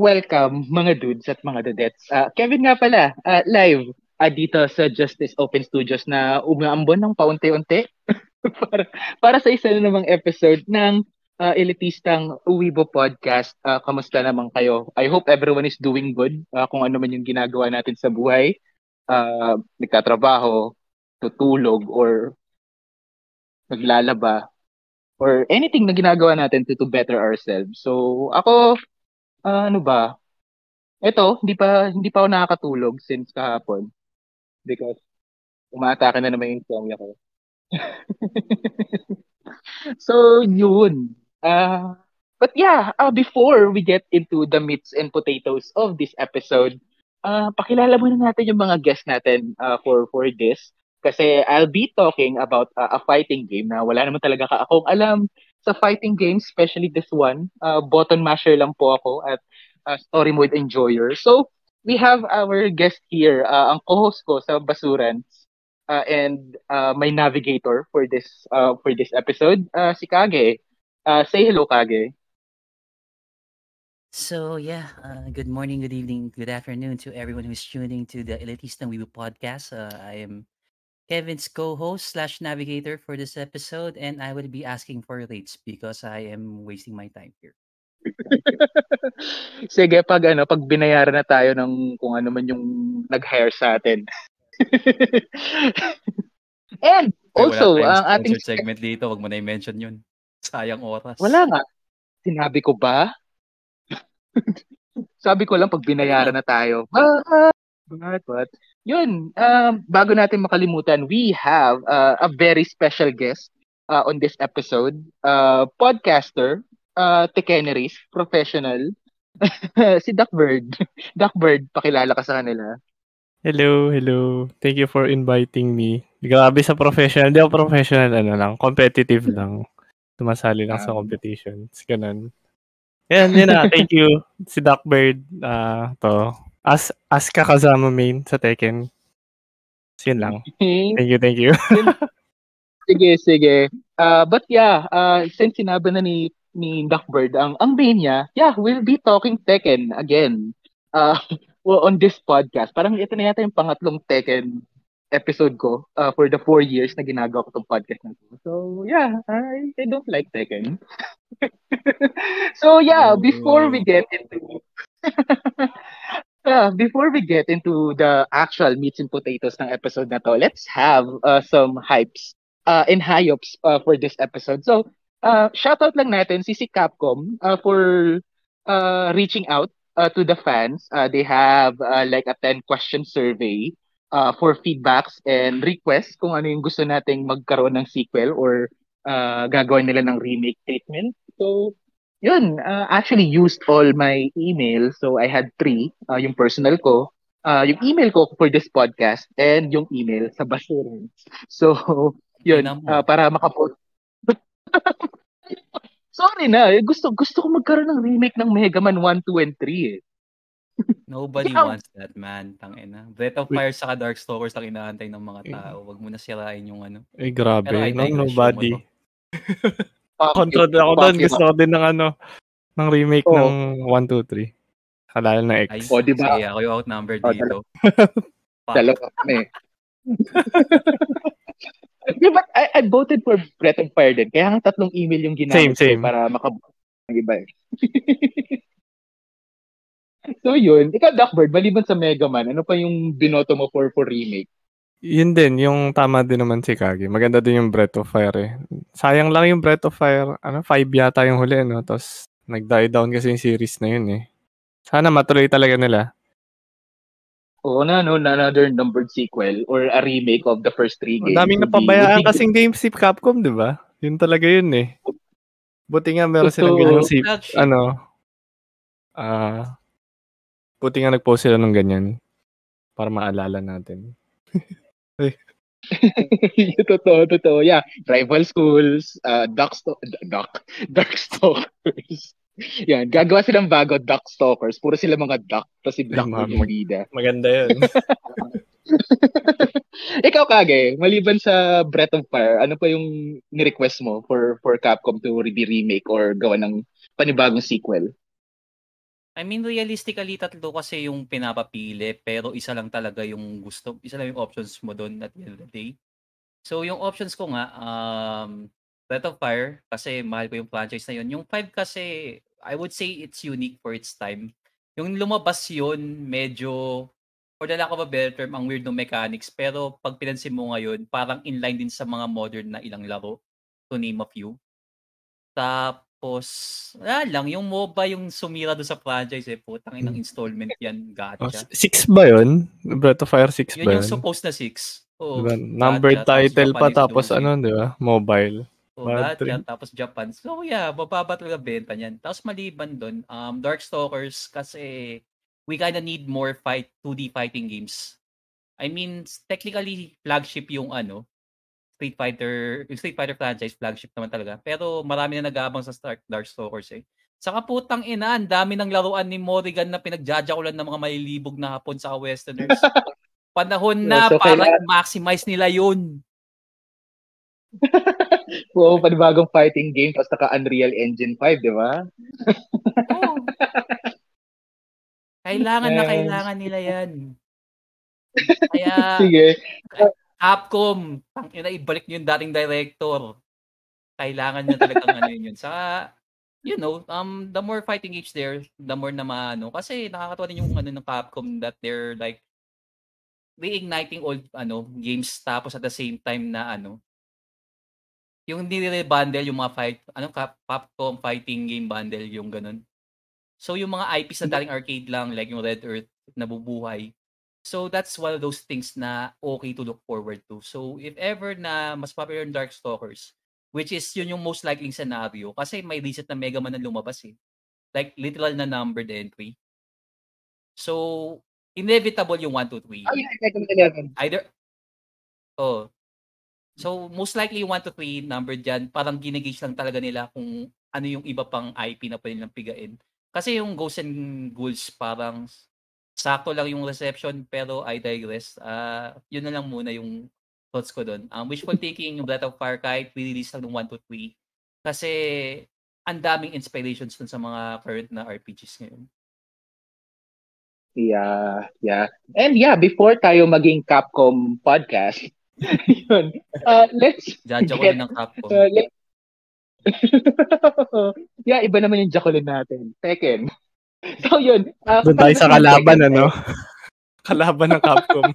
welcome mga dudes at mga dudettes. Uh, Kevin nga pala, uh, live uh, dito sa Justice Open Studios na umaambon ng paunti-unti para, para sa isa na namang episode ng uh, elitistang Uwibo Podcast. Uh, kamusta naman kayo? I hope everyone is doing good uh, kung ano man yung ginagawa natin sa buhay. Uh, nagtatrabaho, tutulog, or naglalaba, or anything na ginagawa natin to, to better ourselves. So, ako, uh, ano ba? Ito, hindi pa hindi pa ako nakakatulog since kahapon because umaatake na naman yung insomnia ko. so, yun. Uh, but yeah, uh, before we get into the meats and potatoes of this episode, uh, pakilala muna natin yung mga guests natin uh, for for this. Kasi I'll be talking about uh, a fighting game na wala naman talaga ka akong alam sa fighting games, especially this one. Uh, button masher lang po ako at uh, story mode enjoyer. So, we have our guest here, uh, ang co-host ko sa Basurans, uh, and uh, my navigator for this uh, for this episode, uh, si Kage. Uh, say hello, Kage. So yeah, uh, good morning, good evening, good afternoon to everyone who's tuning to the Elitista Weibo podcast. Uh, I am Kevin's co-host slash navigator for this episode, and I will be asking for rates because I am wasting my time here. Sige, pag ano, pag binayaran na tayo ng kung ano man yung nag-hire sa atin. And also, ang ating segment dito, wag mo na i-mention 'yun. Sayang oras. Wala nga. Sinabi ko ba? Sabi ko lang pag binayaran na tayo. But, but, but. Yun, uh, bago natin makalimutan, we have uh, a very special guest uh, on this episode. Uh, podcaster, uh, Tekeneris, professional. si Duckbird. Duckbird, pakilala ka sa kanila. Hello, hello. Thank you for inviting me. Grabe sa professional. Hindi ako professional, ano lang, competitive lang. Tumasali lang um, sa competitions. Ganun. Yan, yun na. Thank you. Si Duckbird. Uh, to. As, as ka kasama main sa Tekken. So, yun lang. Thank you, thank you. sige, sige. Uh, but yeah, uh, since sinabi na ni ni Duckbird ang ang main niya, yeah, we'll be talking Tekken again. Uh, well, on this podcast. Parang ito na yata yung pangatlong Tekken episode ko uh, for the four years na ginagawa ko tong podcast na to. So, yeah, I, I don't like Tekken. so, yeah, before we get into... uh, before we get into the actual meats and potatoes ng episode na to, let's have uh, some hypes uh, and high-ups uh, for this episode. So, uh, shoutout lang natin si si Capcom uh, for uh, reaching out uh, to the fans. Uh, they have uh, like a 10 question survey uh, for feedbacks and requests kung ano yung gusto nating magkaroon ng sequel or uh, gagawin nila ng remake treatment. So, yun, uh, actually used all my email. So, I had three. Uh, yung personal ko, uh, yung email ko for this podcast, and yung email sa Basurans. So, yun, uh, para makapost. Sorry na, gusto gusto ko magkaroon ng remake ng Mega Man 1, 2, and 3 eh. Nobody yeah. wants that, man. Tangina. Breath of Fire sa Darkstalkers ang inaantay ng mga tao. Wag mo na sirain yung ano. Eh, grabe. No, nobody. Control ako doon. Gusto ko din ng ano, ng remake oh. ng 1, 2, 3. Kalala na X. Ay, oh, di ba? Sige, ako yung outnumber oh, dito. Dalawa kami. yeah, but I, I voted for Breath of Fire din. Kaya nga tatlong email yung ginamit same, same. para makabuo ng iba eh. so yun, ikaw Duckbird, maliban sa Mega Man, ano pa yung binoto mo for for remake? Yun din, yung tama din naman si Kagi. Maganda din yung Breath of Fire eh. Sayang lang yung Breath of Fire, ano, 5 yata yung huli, no? Tapos, nag-die down kasi yung series na yun eh. Sana matuloy talaga nila. Oo na, no, another numbered sequel or a remake of the first three games. Ang daming napabayaan kasing games si Capcom, di ba? Yun talaga yun eh. Buti nga meron silang ganyang si, ano, ah, uh, Buti nga nag-post sila ng ganyan para maalala natin. totoo, totoo. Yeah. Rival schools, uh, Duck, sto- Duck, Darkstalkers. Yan. Gagawa silang bago Duckstalkers. Puro sila mga duck. Tapos si Black Ay, yung bida. Maganda yun. Ikaw, Kage, maliban sa Breath of Fire, ano pa yung ni-request mo for for Capcom to be remake or gawa ng panibagong sequel? I mean, realistically, tatlo kasi yung pinapapili, pero isa lang talaga yung gusto, isa lang yung options mo doon at the end of the day. So, yung options ko nga, um, Breath of Fire, kasi mahal ko yung franchise na yun. Yung 5 kasi, I would say it's unique for its time. Yung lumabas yun, medyo, for the lack of a better term, ang weird ng mechanics. Pero pag pinansin mo ngayon, parang inline din sa mga modern na ilang laro, to name a few. Tapos, wala lang, yung MOBA yung sumira doon sa franchise eh. Putang inang Hmm. installment yan, Oh, gacha. 6 ba yun? Breath of Fire 6 Yun ba yung yun? supposed na 6. Oo, Diba? Numbered gacha, title pa Japanese tapos exclusive. ano, di ba? Mobile. Oh, Bad gacha, trip. tapos Japan. So yeah, mababa talaga benta niyan. Tapos maliban doon, um, Darkstalkers kasi we kinda need more fight 2D fighting games. I mean, technically flagship yung ano, Street Fighter, yung Street Fighter franchise flagship naman talaga. Pero marami na nag-aabang sa Star- Darkstalkers eh. Saka putang ina, ang dami ng laruan ni Morrigan na pinagjajakulan ng mga malilibog na hapon sa Westerners. Panahon na So, para kailangan- i-maximize nila yun. Oo, panibagong fighting game tapos naka Unreal Engine 5, di ba? Oo. Kailangan na kailangan nila yan. Kaya, Sige. Capcom, tangina ibalik niyo yung dating director. Kailangan niya talagang ano yun. Saka, you know, um, the more fighting games there, the more na maano. Kasi nakakatawa din yung ano ng Capcom that they're like, reigniting old ano games tapos at the same time na ano yung nire-bundle yung mga fight ano Cap- Capcom fighting game bundle yung ganun so yung mga IPs na dating arcade lang like yung Red Earth nabubuhay so that's one of those things na okay to look forward to so if ever na mas popular yung Darkstalkers which is yun yung most likely scenario kasi may recent na Mega Man na lumabas eh like literal na numbered entry so inevitable yung 1 2 3 Oh, yeah, Tekken 11. Either Oh. So most likely 1 to 3 number diyan, parang ginigage lang talaga nila kung ano yung iba pang IP na pwede nilang pigain. Kasi yung Ghosts and Ghouls parang sakto lang yung reception pero I digress. Ah, yun na lang muna yung thoughts ko doon. Um, wishful thinking yung Breath of Fire kahit release lang ng 1 to 3 kasi ang daming inspirations dun sa mga current na RPGs ngayon. Yeah, yeah. And yeah, before tayo maging Capcom podcast, yun, uh, let's ako get, ng Capcom. uh, let- yeah, iba naman yung Jacolin natin. Tekken. So yun. Uh, Doon tayo sa kalaban, Tekken, ano? kalaban ng Capcom.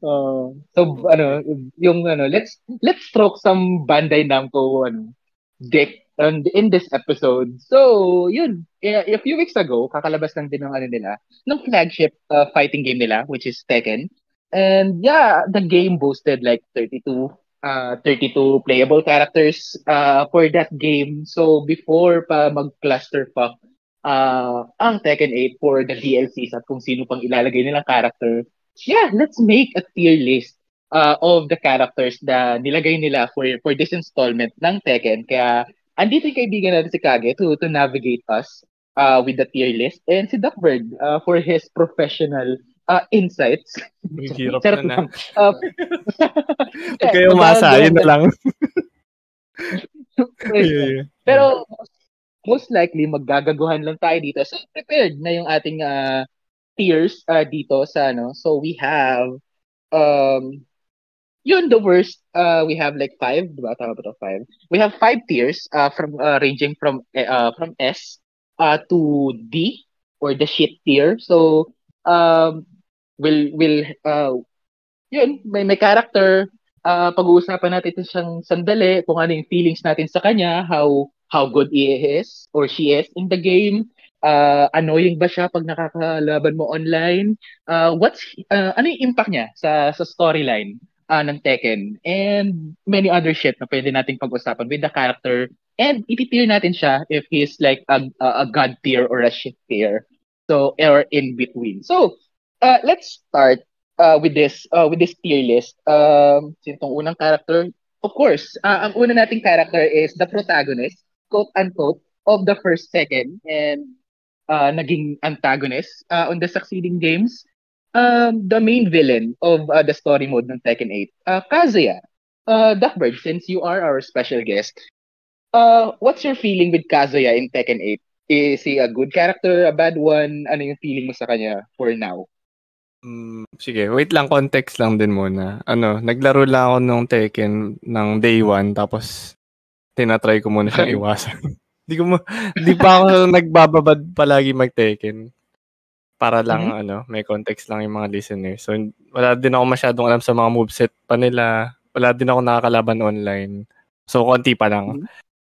Uh, so ano, yung ano, let's let's stroke some Bandai Namco ano, dick and in this episode. So, yun, a, a few weeks ago, kakalabas lang din ng ano nila, ng flagship uh, fighting game nila, which is Tekken. And yeah, the game boasted like 32 uh 32 playable characters uh for that game. So before pa mag-clusterfuck uh ang Tekken 8 for the DLCs at kung sino pang ilalagay nilang character, yeah, let's make a tier list uh, of the characters na nilagay nila for for this installment ng Tekken. Kaya andito yung kaibigan natin si Kage to to navigate us uh, with the tier list and si Duckbird uh, for his professional uh, insights. Hirap Charot na na. Uh, Huwag kayo umasa, yun na lang. Yeah, yeah. Pero most likely maggagaguhan lang tayo dito. So prepared na yung ating uh, tiers uh, dito sa ano. So we have um yun the worst uh we have like five, di ba? Tama ba to? Five. We have five tiers uh from uh, ranging from uh from S uh to D or the shit tier. So um will will uh yun, may may character uh, pag-uusapan natin ito siyang sandali, kung ano yung feelings natin sa kanya, how how good he is or she is in the game, uh, annoying ba siya pag nakakalaban mo online, uh, what's uh, ano yung impact niya sa sa storyline uh, ng Tekken, and many other shit na pwede nating pag-usapan with the character, and iti-tier natin siya if he's like a, a, a god tier or a shit tier. So, or in between. So, uh, let's start uh, with this uh, with this tier list. Um, sino tong unang character? Of course, uh, ang una nating character is the protagonist, quote unquote, of the first second and uh, naging antagonist uh, on the succeeding games. Um, the main villain of uh, the story mode ng Tekken 8, uh, Kazuya. Uh, Duckbird, since you are our special guest, uh, what's your feeling with Kazuya in Tekken 8? Is he a good character, a bad one? Ano yung feeling mo sa kanya for now? Mm, sige, wait lang, context lang din muna. Ano, naglaro lang ako nung Tekken ng day one, tapos tinatry ko muna siyang iwasan. Di ko mo, di pa ako nagbababad palagi mag-Tekken. Para lang, Mhm. ano, may context lang yung mga listeners. So, wala din ako masyadong alam sa mga moveset pa nila. Wala din ako nakakalaban online. So, konti pa lang. Mhm.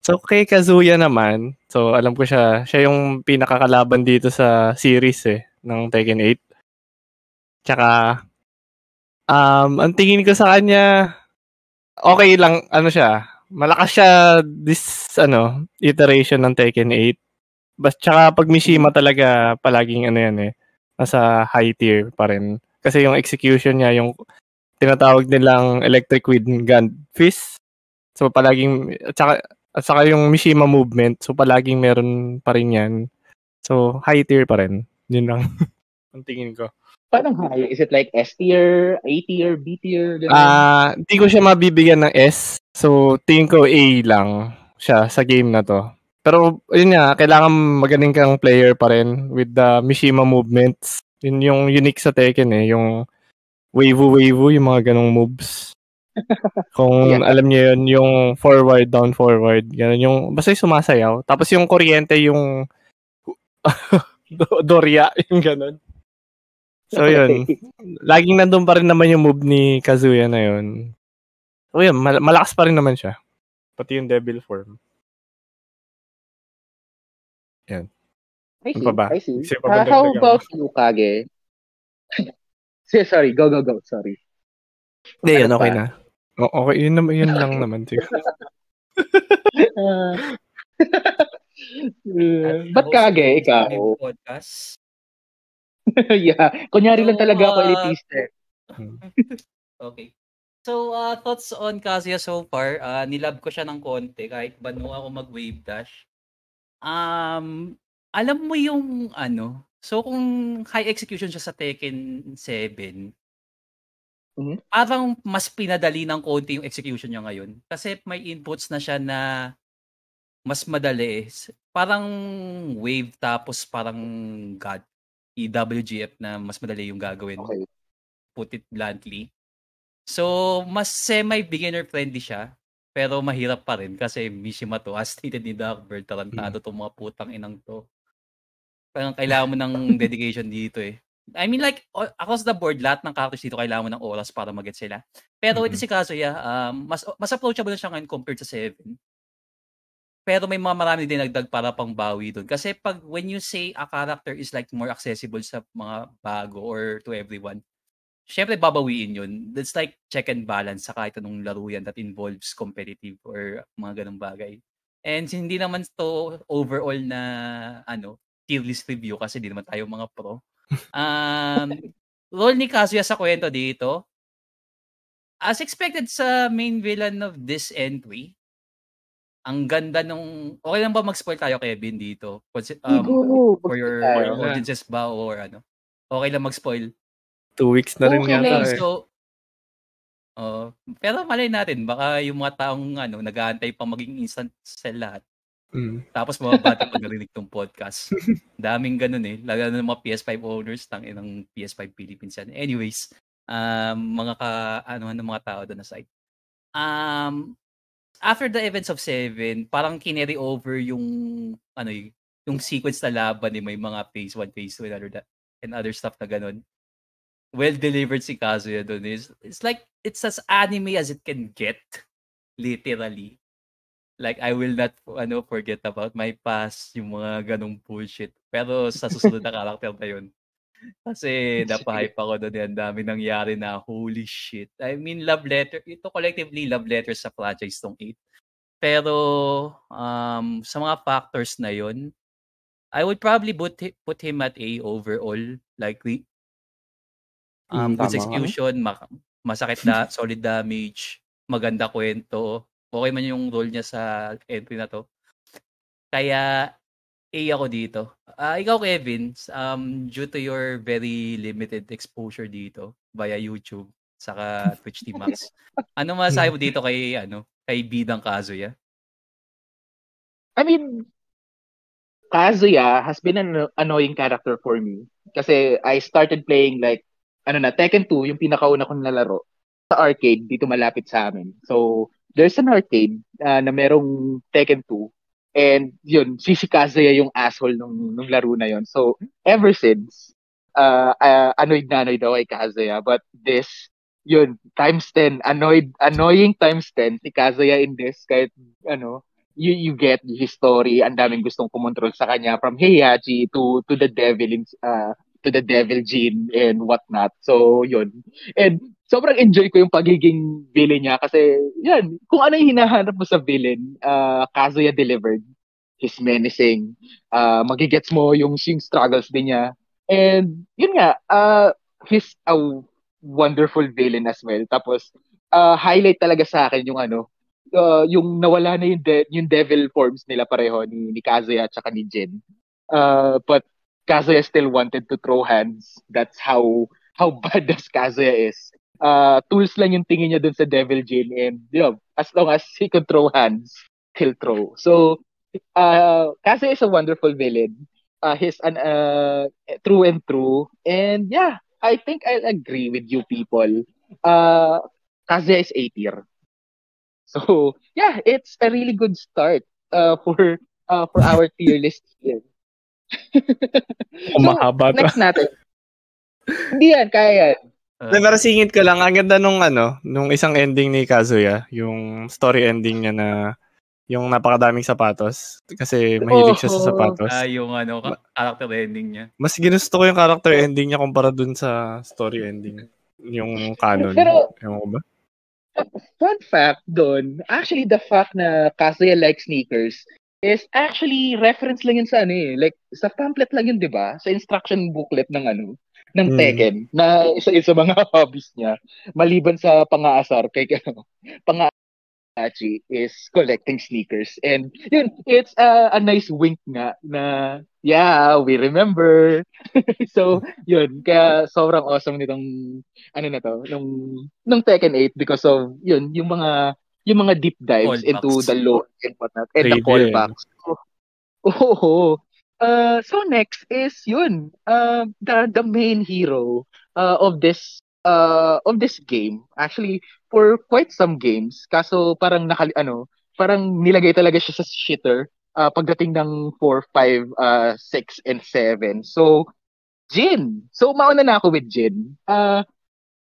So, kay Kazuya naman, so, alam ko siya, siya yung pinakakalaban dito sa series eh, ng Tekken 8. Tsaka, um, ang tingin ko sa kanya, okay lang, ano siya, malakas siya this, ano, iteration ng Tekken 8. Bas, tsaka pag Mishima talaga, palaging ano yan eh, nasa high tier pa rin. Kasi yung execution niya, yung tinatawag nilang electric wind gun fist. So palaging, at saka, at saka yung Mishima movement, so palaging meron pa rin yan. So high tier pa rin. Yun lang. ang tingin ko. Paano high? Is it like S tier, A tier, B tier? Ah, hindi ko siya mabibigyan ng S. So, tingin ko A lang siya sa game na to. Pero, yun nga, kailangan magaling kang player pa rin with the Mishima movements. Yun yung unique sa Tekken eh, yung wave-wave, yung mga ganong moves. Kung Yeah. alam niyo yun, yung forward, down, forward, ganun yung, basta yung sumasayaw. Tapos yung kuryente, yung Do- Doria, yung ganun. So, yun laging nandun pa rin naman yung move ni Kazuya na yun. So yun, mal- malakas pa rin naman siya. Pati yung devil form. I Ano see, pa ba? I see. Pabadagdagan how about you, Kage? Sorry, go, go, go. Sorry. Hindi, yun, Ano okay pa? na. O- okay, yun, yun lang naman. Uh, At Ba't Kage, ikaw? Podcast. yeah. Kunyari lang talaga ako uh, elitist eh. Okay. So, uh, thoughts on Kazuya so far, uh, nilab ko siya ng konti kahit banu ako mag-wave dash. Um, alam mo yung ano, so kung high execution siya sa Tekken 7, Mhm. parang mas pinadali ng konti yung execution niya ngayon. Kasi may inputs na siya na mas madali. Parang wave tapos parang God, EWGF na mas madali yung gagawin Okay. put it bluntly. So, mas semi-beginner friendly siya. Pero mahirap pa rin kasi Mishima to, as stated ni Darkbird, tarantado to mga putang inang to. Parang kailangan mo ng dedication dito eh. I mean like, across the board, lahat ng characters dito kailangan mo ng oras para mag sila. Pero ito Mhm. si Kazuya, um, mas, mas approachable na siya ngayon compared sa 7. Pero may mga marami din nagdag para pang bawi doon. Kasi pag when you say a character is like more accessible sa mga bago or to everyone, syempre babawiin yun. That's like check and balance sa kahit anong laro yan that involves competitive or mga ganong bagay. And hindi naman to overall na ano, tier list review kasi di naman tayo mga pro. Um, role ni Kazuya sa kwento dito, as expected sa main villain of this entry, ang ganda nung... Okay lang ba mag-spoil tayo, Kevin, dito? Um, for your. Spoil na. audiences ba or ano? Okay lang mag-spoil. Two weeks na rin Okay yata eh. So, oh, pero malay natin, baka yung mga taong ano, nag-aantay pa maging instant sell lahat. Mm. Tapos mababati pag narinig tong podcast. Daming ganun eh. Lalo na ng mga PS5 owners, tang ng PS5 Philippines yan. Anyways, um, mga ka, ano, ano mga tao doon na site. Um, after the events of Seven, parang kineri over yung, ano y- yung sequence na laban ni may mga phase 1, phase 2, and other, and other stuff na ganun. Well delivered si Kazuya doon. It's, it's like, it's as anime as it can get. Literally like I will not ano forget about my past yung mga ganong bullshit pero sa susunod na character na yun kasi napahype ako doon ang dami nangyari na holy shit I mean love letter ito collectively love letter sa franchise tong 8 pero um sa mga factors na yun I would probably put put him at A overall like um Mm, good execution ma- masakit na solid damage maganda kwento okay man yung role niya sa entry na to. Kaya A ako dito. Ah, ikaw Kevin, um due to your very limited exposure dito via YouTube saka Twitch TV Max. ano masasabi mo dito kay ano, kay Bidang Kazuya? I mean, Kazuya has been an annoying character for me. Kasi I started playing like, ano na, Tekken 2, yung pinakauna kong nalaro sa arcade dito malapit sa amin. So, there's an arcade uh, na merong Tekken 2 and yun, si Kazuya yung asshole nung, nung laro na yun. So, ever since, uh, uh, annoyed na annoyed ako kay Kazuya. But this, yun, times 10, annoyed, annoying times 10 si Kazuya in this, kahit, ano, you you get his story, ang daming gustong kumontrol sa kanya from Heihachi to to the devil in, uh, to the devil gene and whatnot. So, yun. And sobrang enjoy ko yung pagiging villain niya kasi, yan, kung ano yung hinahanap mo sa villain, uh, Kazuya delivered. He's menacing. Uh, magigets mo yung, yung struggles din niya. And, yun nga, uh, he's a wonderful villain as well. Tapos, uh, highlight talaga sa akin yung ano, uh, yung nawala na yung, de- yung devil forms nila pareho ni, ni Kazuya at saka ni Jin. Uh, but Kazuya still wanted to throw hands. That's how how bad does Kazuya is. Uh, tools lang yung tingin niya dun sa Devil Jin and you know, as long as he can throw hands, he'll throw. So, uh, Kazuya is a wonderful villain. Uh, he's an uh, true and true. And yeah, I think I'll agree with you people. Uh, Kazuya is A tier. So yeah, it's a really good start uh, for uh, for our tier list here. so, mahaba next natin. Hindi yan, kaya yan. Uh, pero singit ko lang, ang ganda nung ano, nung isang ending ni Kazuya, yung story ending niya na yung napakadaming sapatos kasi mahilig siya sa sapatos. Ah, yung ano, character ending niya. Mas ginusto ko yung character ending niya kumpara dun sa story ending. Yung canon. Pero, yung ba? fun fact doon, actually the fact na Kazuya likes sneakers is actually reference lang yun sa ano eh. Like, sa pamphlet lang yun, di ba? Sa instruction booklet ng ano, ng. Tekken, mm. na isa-isa mga hobbies niya. Maliban sa pang-aasar, kay ano, pang is collecting sneakers. And yun, it's a, a nice wink nga na, yeah, we remember. so, yun, kaya sobrang awesome nitong, ano na to, nung, nung Tekken 8 because of, yun, yung mga, yung mga deep dives callbacks. into the lore and whatnot, and the callbacks. Oh, oh, oh. Uh, so next is yun, uh, the, the main hero uh, of this uh, of this game. Actually, for quite some games. Kaso parang nakali ano, parang nilagay talaga siya sa shitter uh, pagdating ng 4, 5, uh, 6 and 7. So Jin. So mauna na ako with Jin. Uh,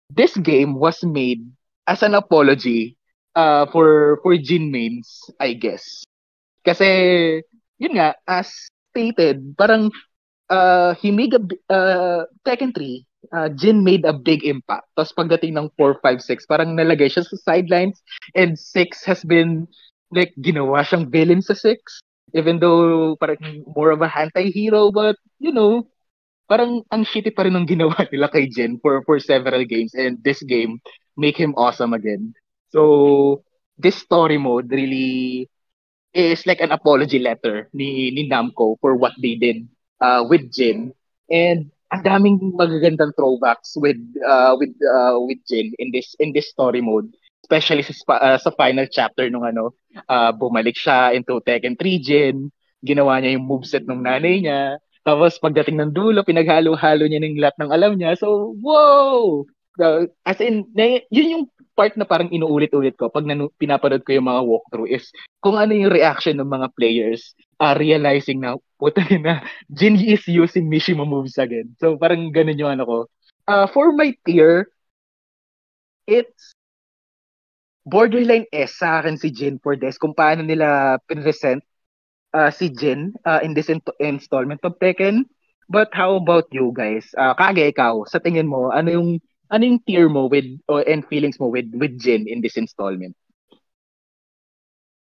this game was made as an apology uh, for for Jin mains, I guess. Kasi yun nga as stated, parang uh, he made a uh, Tekken 3 uh, Jin made a big impact. Tapos pagdating ng 4, 5, 6, parang nalagay siya sa sidelines and 6 has been like ginawa siyang villain sa 6 even though parang more of a anti-hero but you know parang ang shitty pa rin ng ginawa nila kay Jin for for several games and this game make him awesome again. So this story mode really is like an apology letter ni ni Namco for what they did uh, with Jin. And ang daming magagandang throwbacks with uh, with uh, with Jin in this in this story mode especially sa uh, sa final chapter nung ano uh, bumalik siya into Tekken 3 Jin ginawa niya yung moveset ng nanay niya tapos pagdating ng dulo pinaghalo-halo niya ng lahat ng alam niya. So wow! Uh, as in yun yung part na parang inuulit-ulit ko pag nanu- pinapanood ko yung mga walkthrough is kung ano yung reaction ng mga players uh, realizing na puta na Jin is using Mishima moves again. So parang ganun yung ano ko. Uh, for my tier, it's borderline S sa akin si Jin for this kung paano nila present uh, si Jin uh, in this in- installment of Tekken. But how about you guys? Uh, Kage, ikaw, sa tingin mo, ano yung ano yung tier mo with or and feelings mo with with Jin in this installment?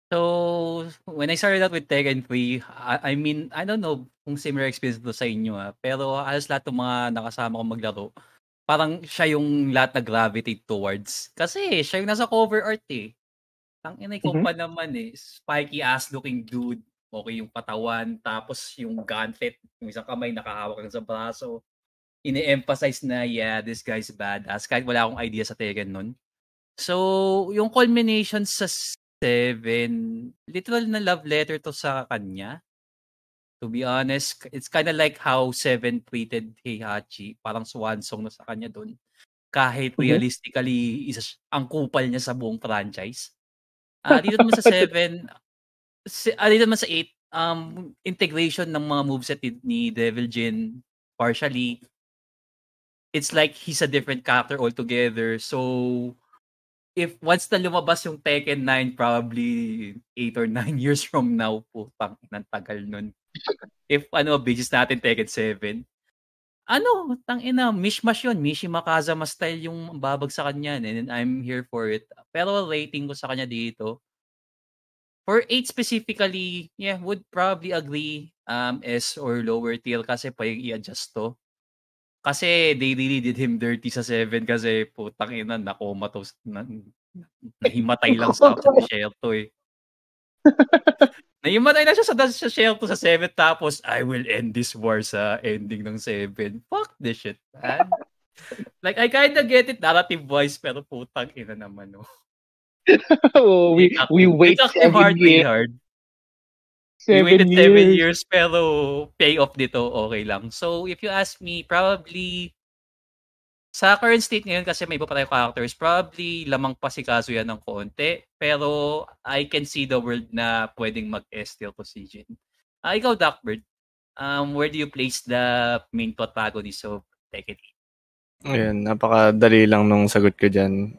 So, when I started out with Tekken 3, I, I mean, I don't know kung similar experience to sa inyo ah, pero halos lahat ng mga nakasama kong maglaro, parang siya yung lahat na gravitate towards. Kasi siya yung nasa cover art eh. Ang inay ko mm-hmm. pa naman eh, spiky ass looking dude. Okay yung patawan, tapos yung gauntlet, yung isang kamay nakahawak sa braso ini-emphasize na, yeah, this guy's badass. Kahit wala akong idea sa Tekken nun. So, yung culmination sa 7, literal na love letter to sa kanya. To be honest, it's kind of like how Seven treated Heihachi. Parang swan song na sa kanya doon. Kahit Mhm. realistically, isa ang kupal niya sa buong franchise. Ah, dito naman sa Seven, si, ah, dito naman sa Eight, um, integration ng mga moveset ni Devil Jin, partially, it's like he's a different character altogether. So, if once na lumabas yung Tekken 9, probably 8 or 9 years from now, putang inang tagal nun. If ano, basis natin Tekken 7, ano, tang ina, mishmash yun. Mishima Kazama style yung babag sa kanya. And I'm here for it. Pero rating ko sa kanya dito, for 8 specifically, yeah, would probably agree um, S or lower tier kasi yung i-adjust to. Kasi they really did him dirty sa 7 kasi putang ina, nakomatos, na, nahimatay lang sa, sa desierto eh. Nahimatay na siya sa, sa desierto sa 7 tapos I will end this war sa ending ng 7. Fuck this shit, man. like, I kinda get it narrative-wise pero putang ina naman, no. Oh, we we wait seven hard, years. hard. We Seven waited seven years. years pero payoff dito okay lang. So if you ask me, probably sa current state ngayon kasi may iba pa tayong characters, probably lamang pa si Kazuya ng konti. Pero I can see the world na pwedeng mag-S tier to si Jin. Ah, ikaw, Duckbird, um, where do you place the main protagonist of Tekken 8? Ayun, napakadali lang nung sagot ko dyan.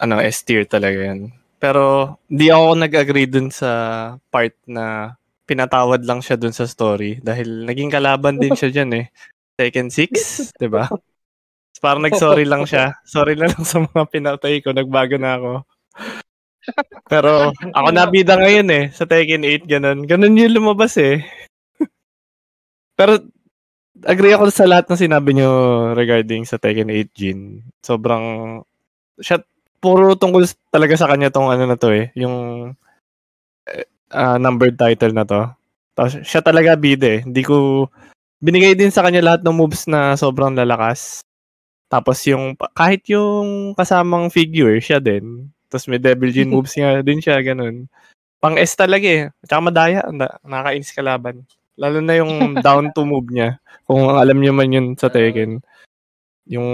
Ano, S tier talaga yan. Pero, di ako nag-agree dun sa part na pinatawad lang siya dun sa story dahil naging kalaban din siya dyan eh. Tekken 6, di ba? Parang nag-sorry lang siya. Sorry na lang sa mga pinatay ko. Nagbago na ako. Pero ako nabida ngayon eh. Sa Tekken 8, ganun. Ganun yung lumabas eh. Pero agree ako sa lahat ng sinabi nyo regarding sa Tekken 8 Jin. Sobrang siya puro tungkol talaga sa kanya tong ano na to eh, yung uh, numbered title na to. Tapos siya talaga bida eh. Hindi ko binigay din sa kanya lahat ng moves na sobrang lalakas. Tapos yung kahit yung kasamang figure siya din. Tapos may Devil Jin moves nga din siya ganun. Pang S talaga eh. Tsaka madaya, nakakainis kalaban. Lalo na yung down to move niya. Kung alam niyo man yun sa Tekken. Yung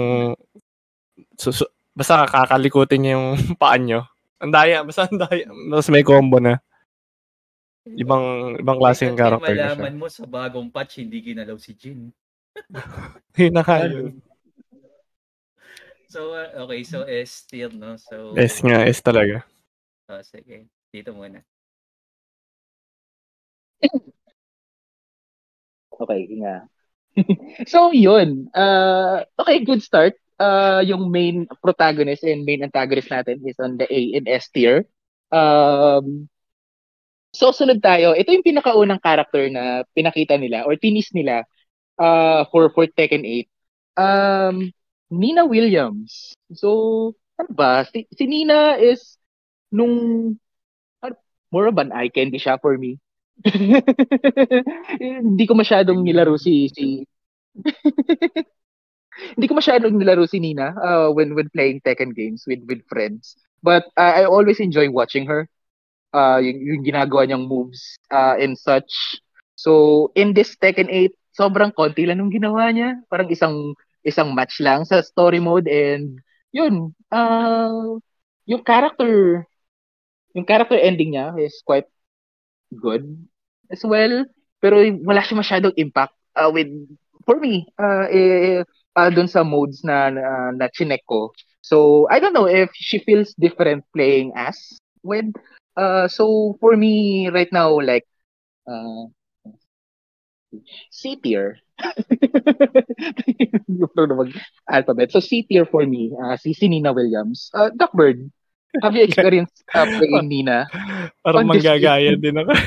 so, so, basta kakalikutin niya yung paan niyo. Ang daya, basta ang daya. Tapos may combo na. Ibang ibang klaseng character na siya. Malaman mo sa bagong patch, hindi ginalaw si Jin. nga yun. So, uh, okay. So, S tier, no? So, S nga, S talaga. Oh, sige. Dito muna. Okay, nga. so, yun. Uh, okay, good start. Uh, yung main protagonist and main antagonist natin is on the A and S tier. Um, so, sunod tayo. Ito yung pinakaunang character na pinakita nila or tinis nila uh, for, for Tekken 8. Um, Nina Williams. So, ano ba? Si, si Nina is nung ano, more of an eye candy siya for me. Hindi ko masyadong nilaro si si Hindi ko masyadong nilaro si Nina uh, when when playing Tekken games with with friends. But uh, I always enjoy watching her. Uh, yung, yung ginagawa niyang moves uh, and such. So, in this Tekken 8, sobrang konti lang nung ginawa niya. Parang isang isang match lang sa story mode and yun, uh, yung character yung character ending niya is quite good as well. Pero wala siya masyadong impact uh, with for me uh, eh, uh, dun sa modes na na, na chinek ko. So, I don't know if she feels different playing as with uh, so for me right now like uh, C tier. Yung mag-alphabet. So, C tier for me, uh, si, si Nina Williams. Uh, Duckbird, have you experienced uh, playing Nina? Parang manggagaya din ako.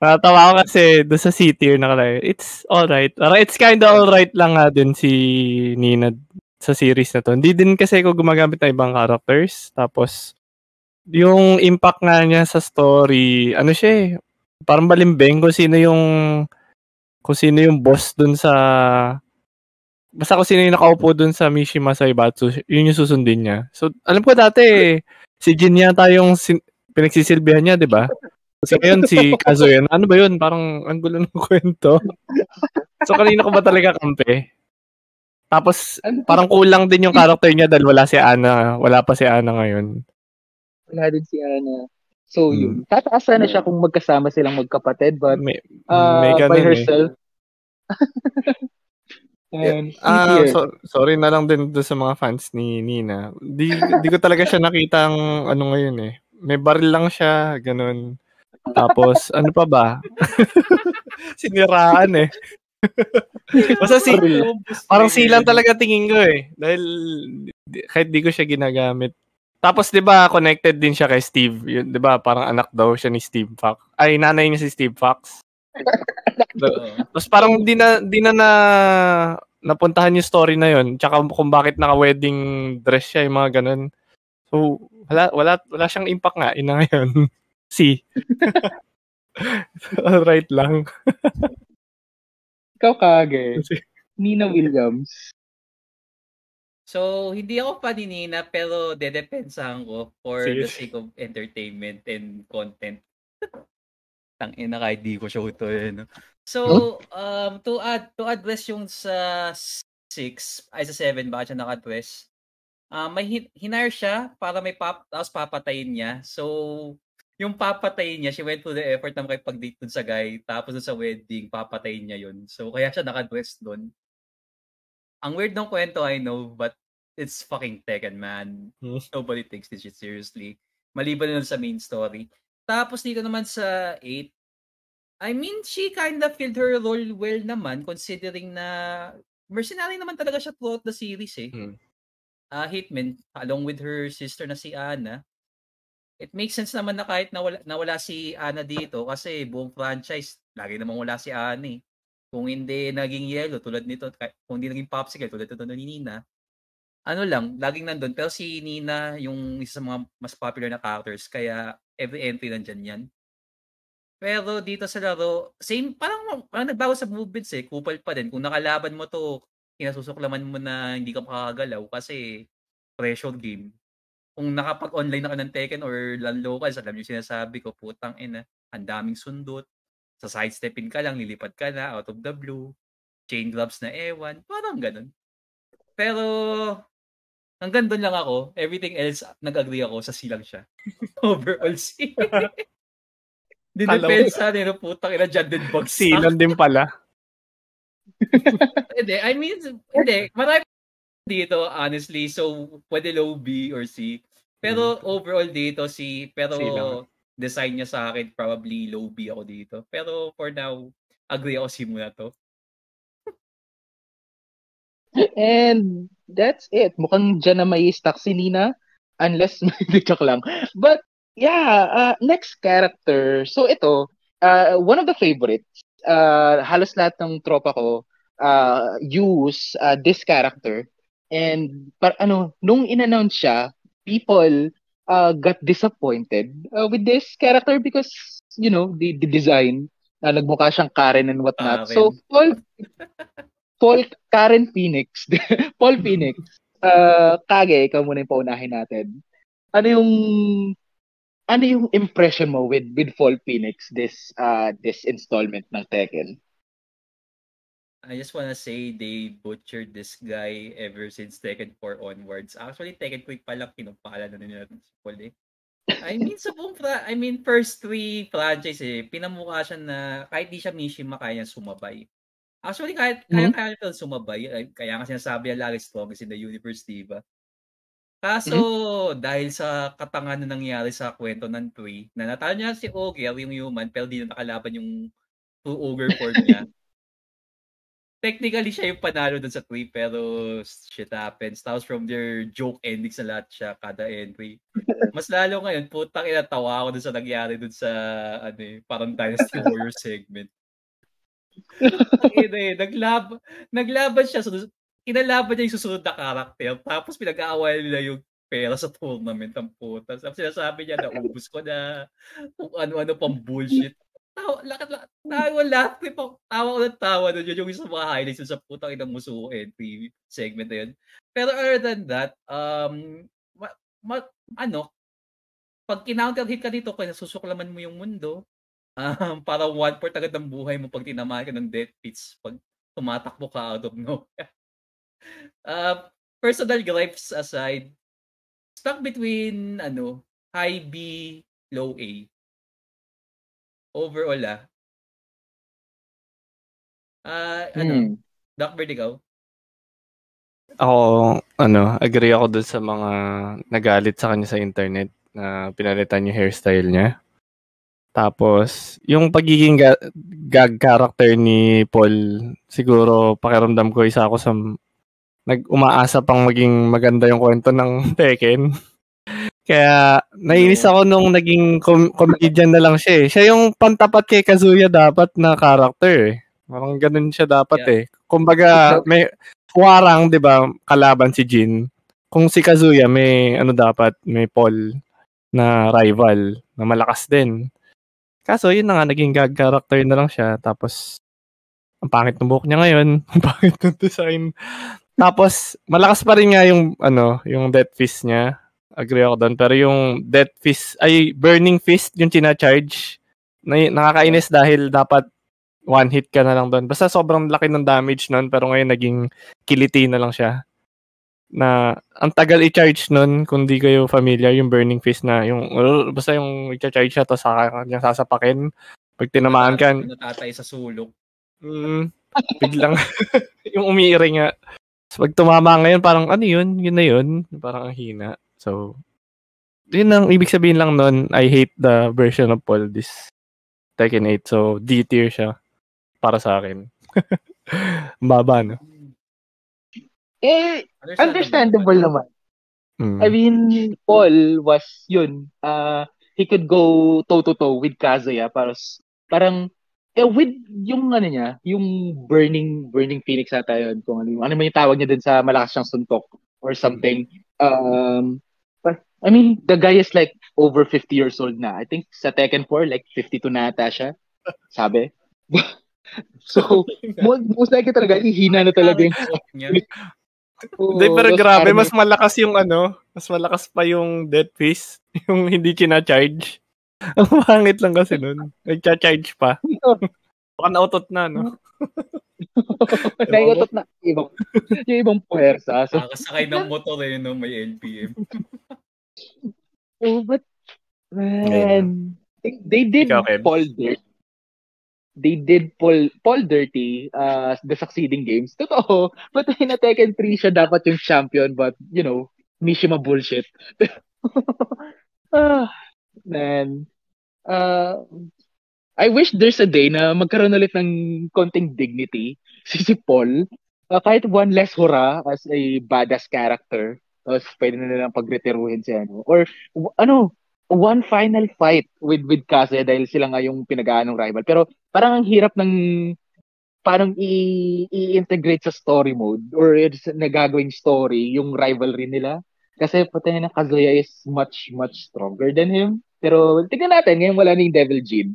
Natawa ako kasi doon sa C tier nakalagay. It's alright. It's kinda alright lang nga din si Nina sa series na to. Hindi din kasi ako gumagamit ng ibang characters. Tapos, yung impact nga niya sa story, ano siya eh, parang balimbing kung sino yung kung sino yung boss dun sa basta kung sino yung nakaupo dun sa Mishima Saibatsu, yun yung susundin niya. So, alam ko dati, si Jin yata yung sin- pinagsisilbihan niya, di ba? So ngayon si Kazuya, ano ba yun? Parang ang gulo ng kwento. so kanina ko ba talaga kampe? Tapos Ano? parang kulang din yung character niya dahil wala si Ana. Wala pa si Ana ngayon. Wala din si Ana. So, Hmm. yun. Tataas sana siya kung magkasama silang magkapatid, but May, uh, may by eh. herself. And Ah, here. so, sorry na lang din doon sa mga fans ni Nina. Di, di ko talaga siya nakita ang ano ngayon eh. May baril lang siya, ganun. Tapos, ano pa ba? Siniraan eh. Basta si, parang silang talaga tingin ko eh. Dahil kahit di ko siya ginagamit. Tapos 'di ba connected din siya kay Steve. Yun, 'di ba? Parang anak daw siya ni Steve Fox. Ay nanay niya si Steve Fox. Tapos parang di na di na, na napuntahan yung story na yun. Tsaka kung bakit naka-wedding dress siya, yung mga ganun. So, wala, wala, wala siyang impact nga. Ina ngayon. si. Alright lang. Ikaw kage. Nina Williams. So, hindi ako pa ni Nina, pero dedepensahan ko for Sige. the sake of entertainment and content. Tang ina kahit di ko show to eh, no? So, um, to add, to address yung sa 6, ay sa 7, baka siya naka-address. Ah, may hin- hinire siya para may pap, tapos papatayin niya. So, yung papatayin niya, she went to the effort na makipag-date dun sa guy, tapos dun sa wedding, papatayin niya yun. So, kaya siya naka-dress dun. Ang weird ng kwento, I know, but it's fucking Tekken, man. Hmm. Nobody takes this shit seriously. Maliban na sa main story. Tapos dito naman sa 8, I mean, she kind of filled her role well naman, considering na mercenary naman talaga siya throughout the series eh. Hmm. Ah, Hitman, along with her sister na si Anna. It makes sense naman na kahit nawala, nawala si Anna dito kasi buong franchise, lagi namang wala si Anna eh. Kung hindi naging yellow tulad nito, kung hindi naging popsicle tulad nito ni Nina, ano lang, laging nandun. Pero si Nina, yung isa sa mga mas popular na characters, kaya every entry nandyan yan. Pero dito sa laro, same, parang, parang nagbago sa movements eh. Kupal pa din. Kung nakalaban mo to, kinasusuklaman mo na hindi ka makakagalaw kasi pressure game. Kung nakapag-online na ka ng Tekken or LAN locals, alam niyo sinasabi ko, putang ina, ang daming sundot. Sa sidestepping ka lang, lilipad ka na, out of the blue. Chain gloves na ewan. Parang ganun. Pero, hanggang doon lang ako. Everything else, nag-agree ako sa silang siya. Overall, si. Dinepensa nila, putang ina, dyan din bagsak. Silan din pala. Hindi, I mean, hindi. Marami dito, honestly. So, pwede low B or C. Pero overall dito, C. Pero C lang. Design niya sa akin, probably low B ako dito. Pero for now, agree ako C muna to. And that's it. Mukhang dyan na may stuck si Nina. Unless, hindi joke lang. But, yeah, uh, next character. So, ito, uh, one of the favorites. Uh, halos lahat ng tropa ko uh, use uh, this character. And, par, ano, nung in-announce siya, people uh, got disappointed uh, with this character because, you know, the, the design. Uh, nagmukha siyang Karen and whatnot. Karen. So, Paul, Paul Karen Phoenix. Paul Phoenix. Uh, Kage, ikaw muna yung paunahin natin. Ano yung ano yung impression mo with with Paul Phoenix this uh this installment ng Tekken? I just wanna say they butchered this guy ever since Tekken 4 onwards. Actually, Tekken Quick pa lang kinumpala na nila si Paul eh. I mean, sa buong fra- I mean, first three franchise eh, pinamukha siya na kahit di siya Mishima, kaya sumabay. Actually, kahit kaya Mhm. kaya sumabay, ay, kaya nga sinasabi niya lagi strongest in the universe, di ba? Kaso, dahil sa katangan na nangyari sa kwento ng 3, na natalo niya si Ogre, yung human, pero di na nakalaban yung true ogre form niya. Technically, siya yung panalo dun sa 3, pero shit happens. Tapos from their joke endings na lahat siya, kada entry. Mas lalo ngayon, putang ina, tawa ako dun sa nangyari dun sa, ano eh, parang Dynasty Warrior segment. Ina eh, naglab, naglaban siya, so, kinalaban niya yung susunod na karakter, tapos pinag-aawayan nila yung pera sa tournament ng puta. Tapos sinasabi niya, naubos ko na kung ano-ano pang bullshit. Tawa, lakat, lakat, tawa lahat. Tawa, tawa ko ng tawa doon. Yun yung isa sa mga highlights sa putang inang musuko entry segment na yun. Pero other than that, um, ma, ma, ano, pag kinounter hit ka dito, kaya susuklaman mo yung mundo, Um, parang one fourth agad ng buhay mo pag tinamaan ka ng death pits pag tumatakbo ka out of nowhere. uh, personal gripes aside, stuck between ano, high B, low A. Overall ah. Ah, ano, Hmm. Duckbird ikaw? Ako, ano, agree ako dun sa mga nagalit sa kanya sa internet na pinalitan yung hairstyle niya. Tapos, yung pagiging ga- gag character ni Paul, siguro pakiramdam ko isa ako sa nag-umaasa pang maging maganda yung kwento ng Tekken. Kaya, nainis ako nung naging com- comedian na lang siya eh. Siya yung pantapat kay Kazuya dapat na character eh. Parang ganun siya dapat Yeah. eh. Kumbaga, may Warang, 'di ba, kalaban si Jin. Kung si Kazuya may ano dapat, may Paul na rival na malakas din. Kaso yun na nga naging gag character na lang siya tapos ang pangit ng buhok niya ngayon, ang pangit ng design. Tapos malakas pa rin nga yung ano, yung Death Fist niya. Agree ako doon. Pero yung Death Fist, ay Burning Fist yung china-charge. Na, nakakainis dahil dapat one hit ka na lang doon. Basta sobrang laki ng damage noon pero ngayon naging kiliti na lang siya. Na ang tagal i-charge noon kung di kayo familiar yung Burning Fist na yung basta yung i-charge siya tapos kanya sasapakin. Pag tinamaan ka, Natatay sa sulok. mm, biglang yung umiiring nga. So, pag tumama ngayon parang ano yun, yun na yun. Parang ang hina. So, yun ang ibig sabihin lang nun, I hate the version of Paul this Tekken 8. So, D tier siya para sa akin. Baba, no? Eh, understandable naman. Mm. I mean, Paul was yun. Uh, he could go toe-to-toe with Kazuya. Para, parang, eh, with yung ano niya, yung burning, burning phoenix ata yun. Kung ano, ano man yung tawag niya dun sa malakas siyang suntok or something. Um, I mean, the guy is like over 50 years old na. I think sa Tekken 4, like 52 na ata siya. Sabi. so, most, most likely talaga, ihina na talaga yung Niya. Hindi, pero Oo, grabe, mas malakas yung ano, mas malakas pa yung Death Fist, yung hindi kina-charge. Ang pangit lang kasi nun. Nagcha-charge pa. Baka nautot na, no? Naiutot na ibang, yung ibang puwersa. So, Nakakasakay ng motor eh, no? May LPM. Oh, but, man, they, they did Ikaw. Paul Dirty. They did Paul, Paul Dirty uh, the succeeding games. Totoo. But in a Tekken 3 siya dapat yung champion. But, you know, Mishima bullshit. ah, man. Uh, I wish there's a day na magkaroon ulit ng konting dignity si si Paul. Uh, kahit one less hura as a badass character. Tapos pwede na nilang pagretiruhin si ano. Or ano, one final fight with with Kazuya dahil sila nga yung pinag-aanong rival. Pero parang ang hirap ng parang i- i-integrate sa story mode or it's nagagawing story yung rivalry nila. Kasi pati na Kazuya is much, much stronger than him. Pero tignan natin, ngayon wala na yung Devil Jin.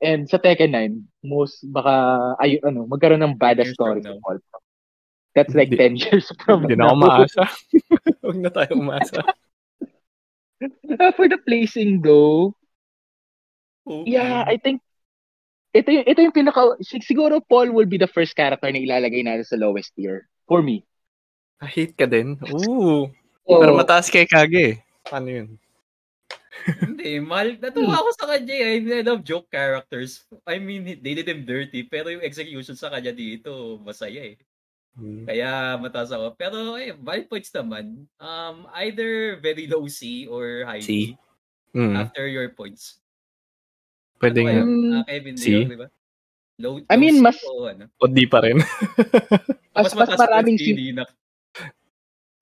And sa Tekken 9, most baka ay ano, magkaroon ng from story sa Paul. That's like Hindi- 10 years from Hindi na ako maasa. Huwag na tayo umaasa. Ah, for the placing though, Oh, yeah, I think ito yung ito yung pinaka sig- siguro Paul will be the first character na ilalagay natin sa lowest tier for me. Hate ka din? Ooh. So, Pero mataas kay Kage. Paano yun? Hindi, mahal. Natuwa ako sa kanya eh. I love joke characters. I mean, they did him dirty, pero yung execution sa kanya dito, masaya eh. Hmm. Kaya mataas ako. Pero eh, valid points naman. Um, either very low C or high C. Mm. after your points. Pwede Ano nga. Mm, Ah, Kevin, C. di ba? di ba? Low, I low mean, C mas- o ano? O di pa rin. mas, mas pa maraming sin Nina.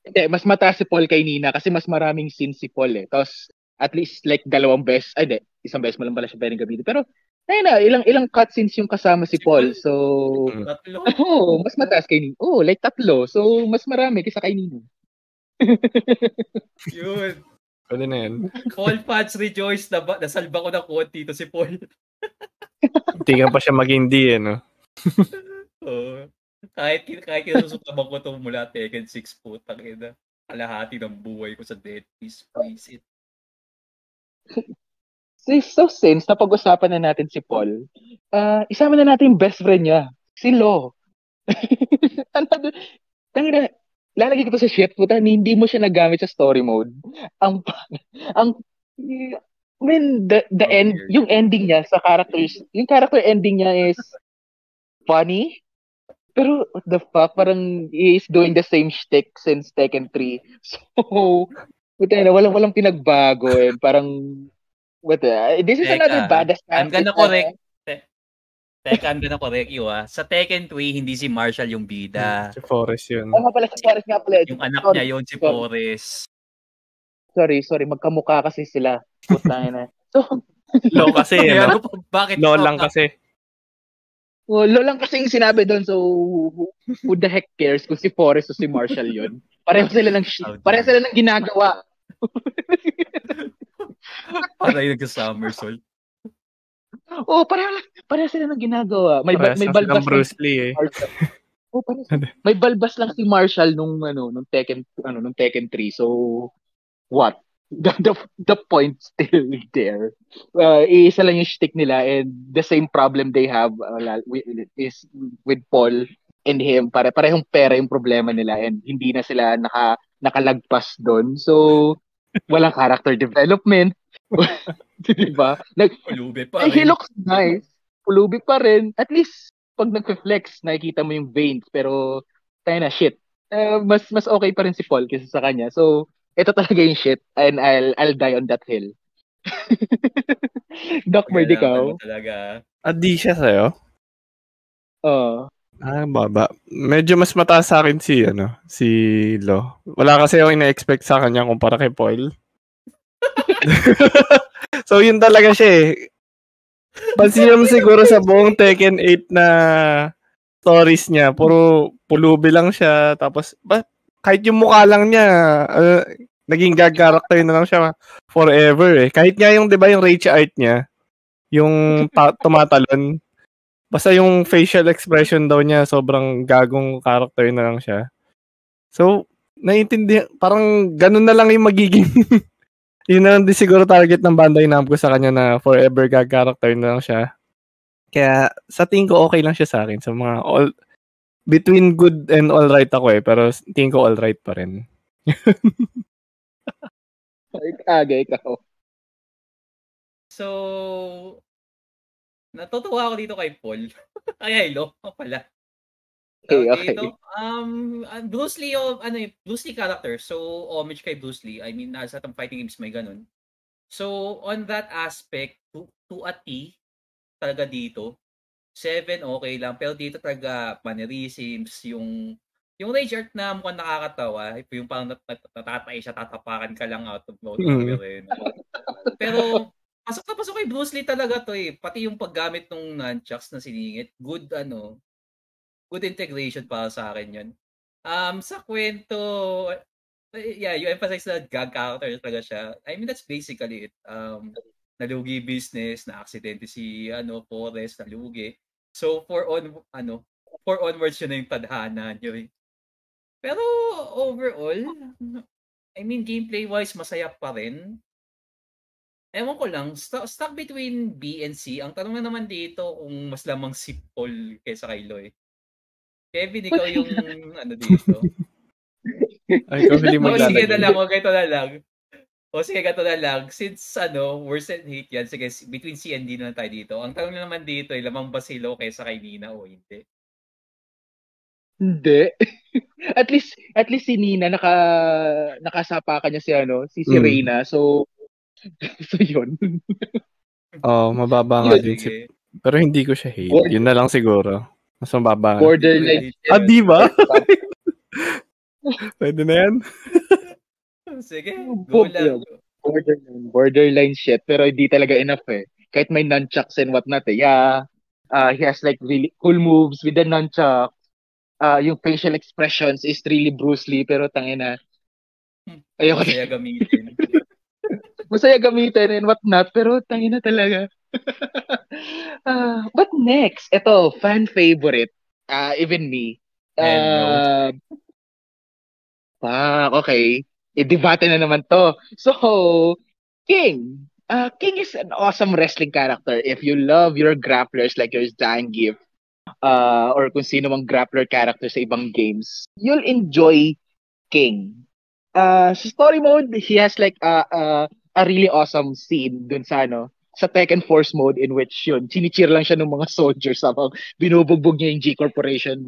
hindi, mas mataas si Paul kay Nina kasi mas maraming sin si Paul eh. Tapos at least like dalawang beses, ay hindi, isang beses mo lang pala siya pwedeng gamitin. Pero ayun na, ilang ilang cutscenes yung kasama si Si Paul. Paul? So. Tatlo. Oh, mas mataas kay Nina. Oh, like tatlo. So, mas marami kaysa kay Nina. Yun. Pwede na yan. Paul fans rejoice na ba, nasalba ko ng konti to si Paul. Hindi ka pa siya maging D eh, no? Oo. kahit kahit kinususukaban ko to mula Tekken 6 po, tangina. Kalahati ng buhay ko sa Dead Piece. Please it. So, so since napag-usapan na natin si Paul, uh, isama na natin yung best friend niya, si Lo. ano, tangina, lalagay ko to sa shit, puta, hindi mo siya nagamit sa story mode. Ang, ang, I mean, the, the oh, end, weird. yung ending niya sa characters, yung character ending niya is funny, pero what the fuck, parang he is doing the same shtick since Tekken 3. So, puta na, walang, walang pinagbago eh. Parang, what, uh, this is Teka, another badass I'm gonna correct, Teka, I'm gonna correct you ah. Sa Tekken 3, hindi si Marshall yung bida. Si Forrest yun. Oo nga pala, si Forrest nga pala. Yung anak sorry, niya yun, si Forrest. Sorry, sorry. Magkamukha kasi sila. Putangin na. So, Low kasi, ano? Bakit? Low lang kasi. Oh, low lang kasi yung sinabi doon. So, who the heck cares kung si Forrest o si Marshall yun? Pareho sila ng, pareho sila ng ginagawa. Para yung nag-somersault. Oo, oh, pareho, pareho sila ng ginagawa. May, pareho may balbas Bruce Lee eh. Oh, may balbas lang si Marshall nung ano nung Tekken ano nung Tekken 3. So what? The, the, the point still there. Uh, isa lang yung shtick nila and the same problem they have uh, is with Paul and him. Pare parehong pera yung problema nila and hindi na sila naka nakalagpas doon. So walang character development. 'Di ba? Nag Pulubi pa rin. He looks nice. Pulubi pa rin. At least pag nagfe-flex, nakikita mo yung veins pero tayo na shit. Uh, mas mas okay pa rin si Paul kaysa sa kanya. So ito talaga yung shit and I'll I'll die on that hill. Doc Bird, ikaw? Talaga. Di siya sa'yo? Oo. Uh, ah, baba. Medyo mas mataas sa akin si, ano, si Lo. Wala kasi ako ina-expect sa kanya kumpara kay Paul. so, yun talaga siya eh. Pansin mo siguro sa buong Tekken 8 na stories niya, puro pulubi lang siya. Tapos, ba, kahit yung mukha lang niya, uh, naging gag character na lang siya forever eh. Kahit nga yung, di ba, yung rage art niya, yung ta- tumatalon, basta yung facial expression daw niya, sobrang gagong character na lang siya. So, naiintindihan, parang ganun na lang yung magiging, yun na lang din siguro target ng Bandai Namco sa kanya na forever gag character na lang siya. Kaya, sa tingin ko, okay lang siya sa akin. Sa mga all, between good and all right ako eh, pero tingin ko all right pa rin. Aga, ikaw. So, natutuwa ako dito kay Paul. Ay, hello. Pala. Okay, okay. Dito, um, Bruce Lee, oh, ano yung Bruce Lee character. So, homage kay Bruce Lee. I mean, nasa itong fighting games may ganun. So, on that aspect, to, to a T, talaga dito, 7 okay lang. Pero dito talaga mannerisms, yung yung rage art na mukhang nakakatawa, yung parang nat- nat- natatay siya, tatapakan ka lang out of nowhere. Mm. Pero, pasok na pasok kay Bruce Lee talaga to eh. Pati yung paggamit ng nunchucks na siningit, good ano, good integration para sa akin yun. Um, sa kwento, eh, yeah, you emphasize na gag character talaga siya. I mean, that's basically it. Um, nalugi business, na aksidente si ano, Forrest, nalugi. So, for on, ano, for onwards yun na yung tadhana nyo eh. Pero overall, I mean gameplay-wise masaya pa rin. Ewan ko lang, st- stuck between B and C. Ang tanong na naman dito kung mas lamang si Paul kaysa kay Loy. Kevin, ikaw yung ano dito. Ay, ikaw hindi mo O sige na lang, okay to na lang. O sige, gato na lang. Since ano, worse and hate yan, sige, between C and D na tayo dito. Ang tanong na naman dito, ay lamang ba si Lo kaysa kay Nina o hindi? Hindi. at least at least si Nina naka nakasapa kanya si ano, si si mm. Reyna. So so yun. oh, mababa nga din si pero hindi ko siya hate. Border. Yun na lang siguro. Mas mababa. Borderline. Ah, di ba? Pwede na yan. Sige, go lang. Borderline, borderline shit. Pero hindi talaga enough eh. Kahit may nunchucks and whatnot eh. Yeah, uh, he has like really cool moves with the nunchuck uh, yung facial expressions is really Bruce Lee pero tangina hmm. ayoko masaya gamitin masaya gamitin and what not pero tangina talaga. Uh, but next ito fan favorite. Uh, even me. Uh, fuck okay. I-debate na naman to. So King. Uh, King is an awesome wrestling character. If you love your grapplers like your Zangief, uh, or kung sino mang grappler character sa ibang games, you'll enjoy King. Uh, sa story mode, he has like a, a, a really awesome scene dun sa ano, sa Tekken Force mode in which yun, chinicheer lang siya ng mga soldiers habang binubugbog niya yung G Corporation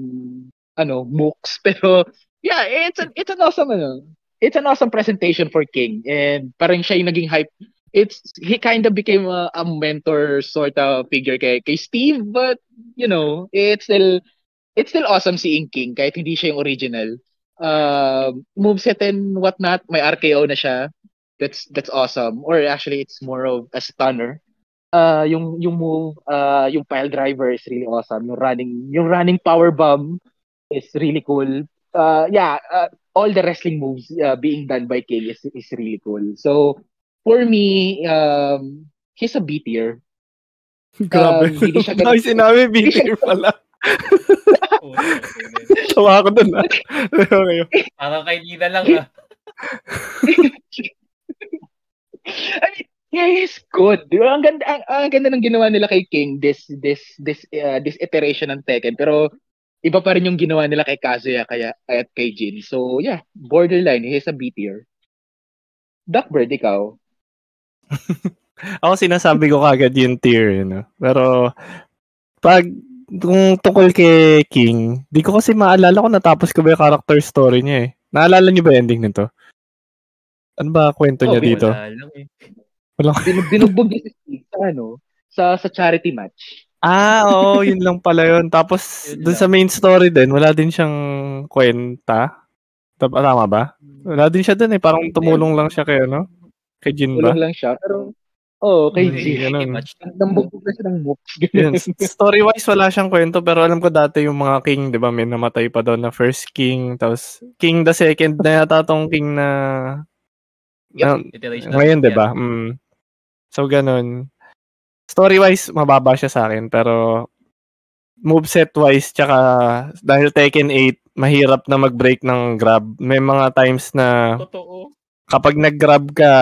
ano, mooks. Pero yeah, it's an it's an awesome ano, it's an awesome presentation for King. And parang siya yung naging hype. It's he kind of became a, a mentor sort of figure kay kay Steve but you know it's still it's still awesome seeing King kahit hindi siya yung original. Uh, moveset and whatnot may RKO na siya that's that's awesome or actually it's more of a stunner uh, yung yung move uh, yung pile driver is really awesome yung running yung running power bomb is really cool uh, yeah uh, all the wrestling moves uh, being done by King is is really cool so for me, um, he's a B tier. Grabe. Um, hindi siya ganun. Ay, sinabi B tier pala. Tawa ako dun ah. okay. Parang kaibigan lang ah. I mean, yeah, he's good. Ang ganda ang, ang ganda ng ginawa nila kay King this this this uh, this iteration ng Tekken pero iba pa rin yung ginawa nila kay Kazuya kaya at kay Jin. So yeah, borderline, he's a B tier. Duckbird, ikaw? Ako sinasabi ko kagad yung tier, you know? Pero, pag, kung tungkol kay King, di ko kasi maalala kung natapos ko ba yung character story niya eh. Naalala niyo ba ending nito? Ano ba kwento niya oh, dito? Wala lang eh. Wala. Bin- binugbog niya sa, ano, sa, sa charity match. Ah, oo, oh, yun lang pala yun. Tapos, dun sa main story din, wala din siyang kwenta. Tama ba? Wala din siya dun eh. Parang tumulong lang siya kay ano? Kay Jin ba? Tulong lang siya. Pero, Oo, oh, kay G. Nambubog na siya ng moves. Story-wise, wala siyang kwento. Pero alam ko dati yung mga king, di ba, may namatay pa doon na first king. Tapos, king the second na yata tong king na... Yep. na ngayon, di ba? Mm. So, ganun. Story-wise, mababa siya sa akin. Pero, moveset-wise, tsaka dahil Tekken 8, mahirap na mag-break ng grab. May mga times na... Totoo kapag nag-grab ka,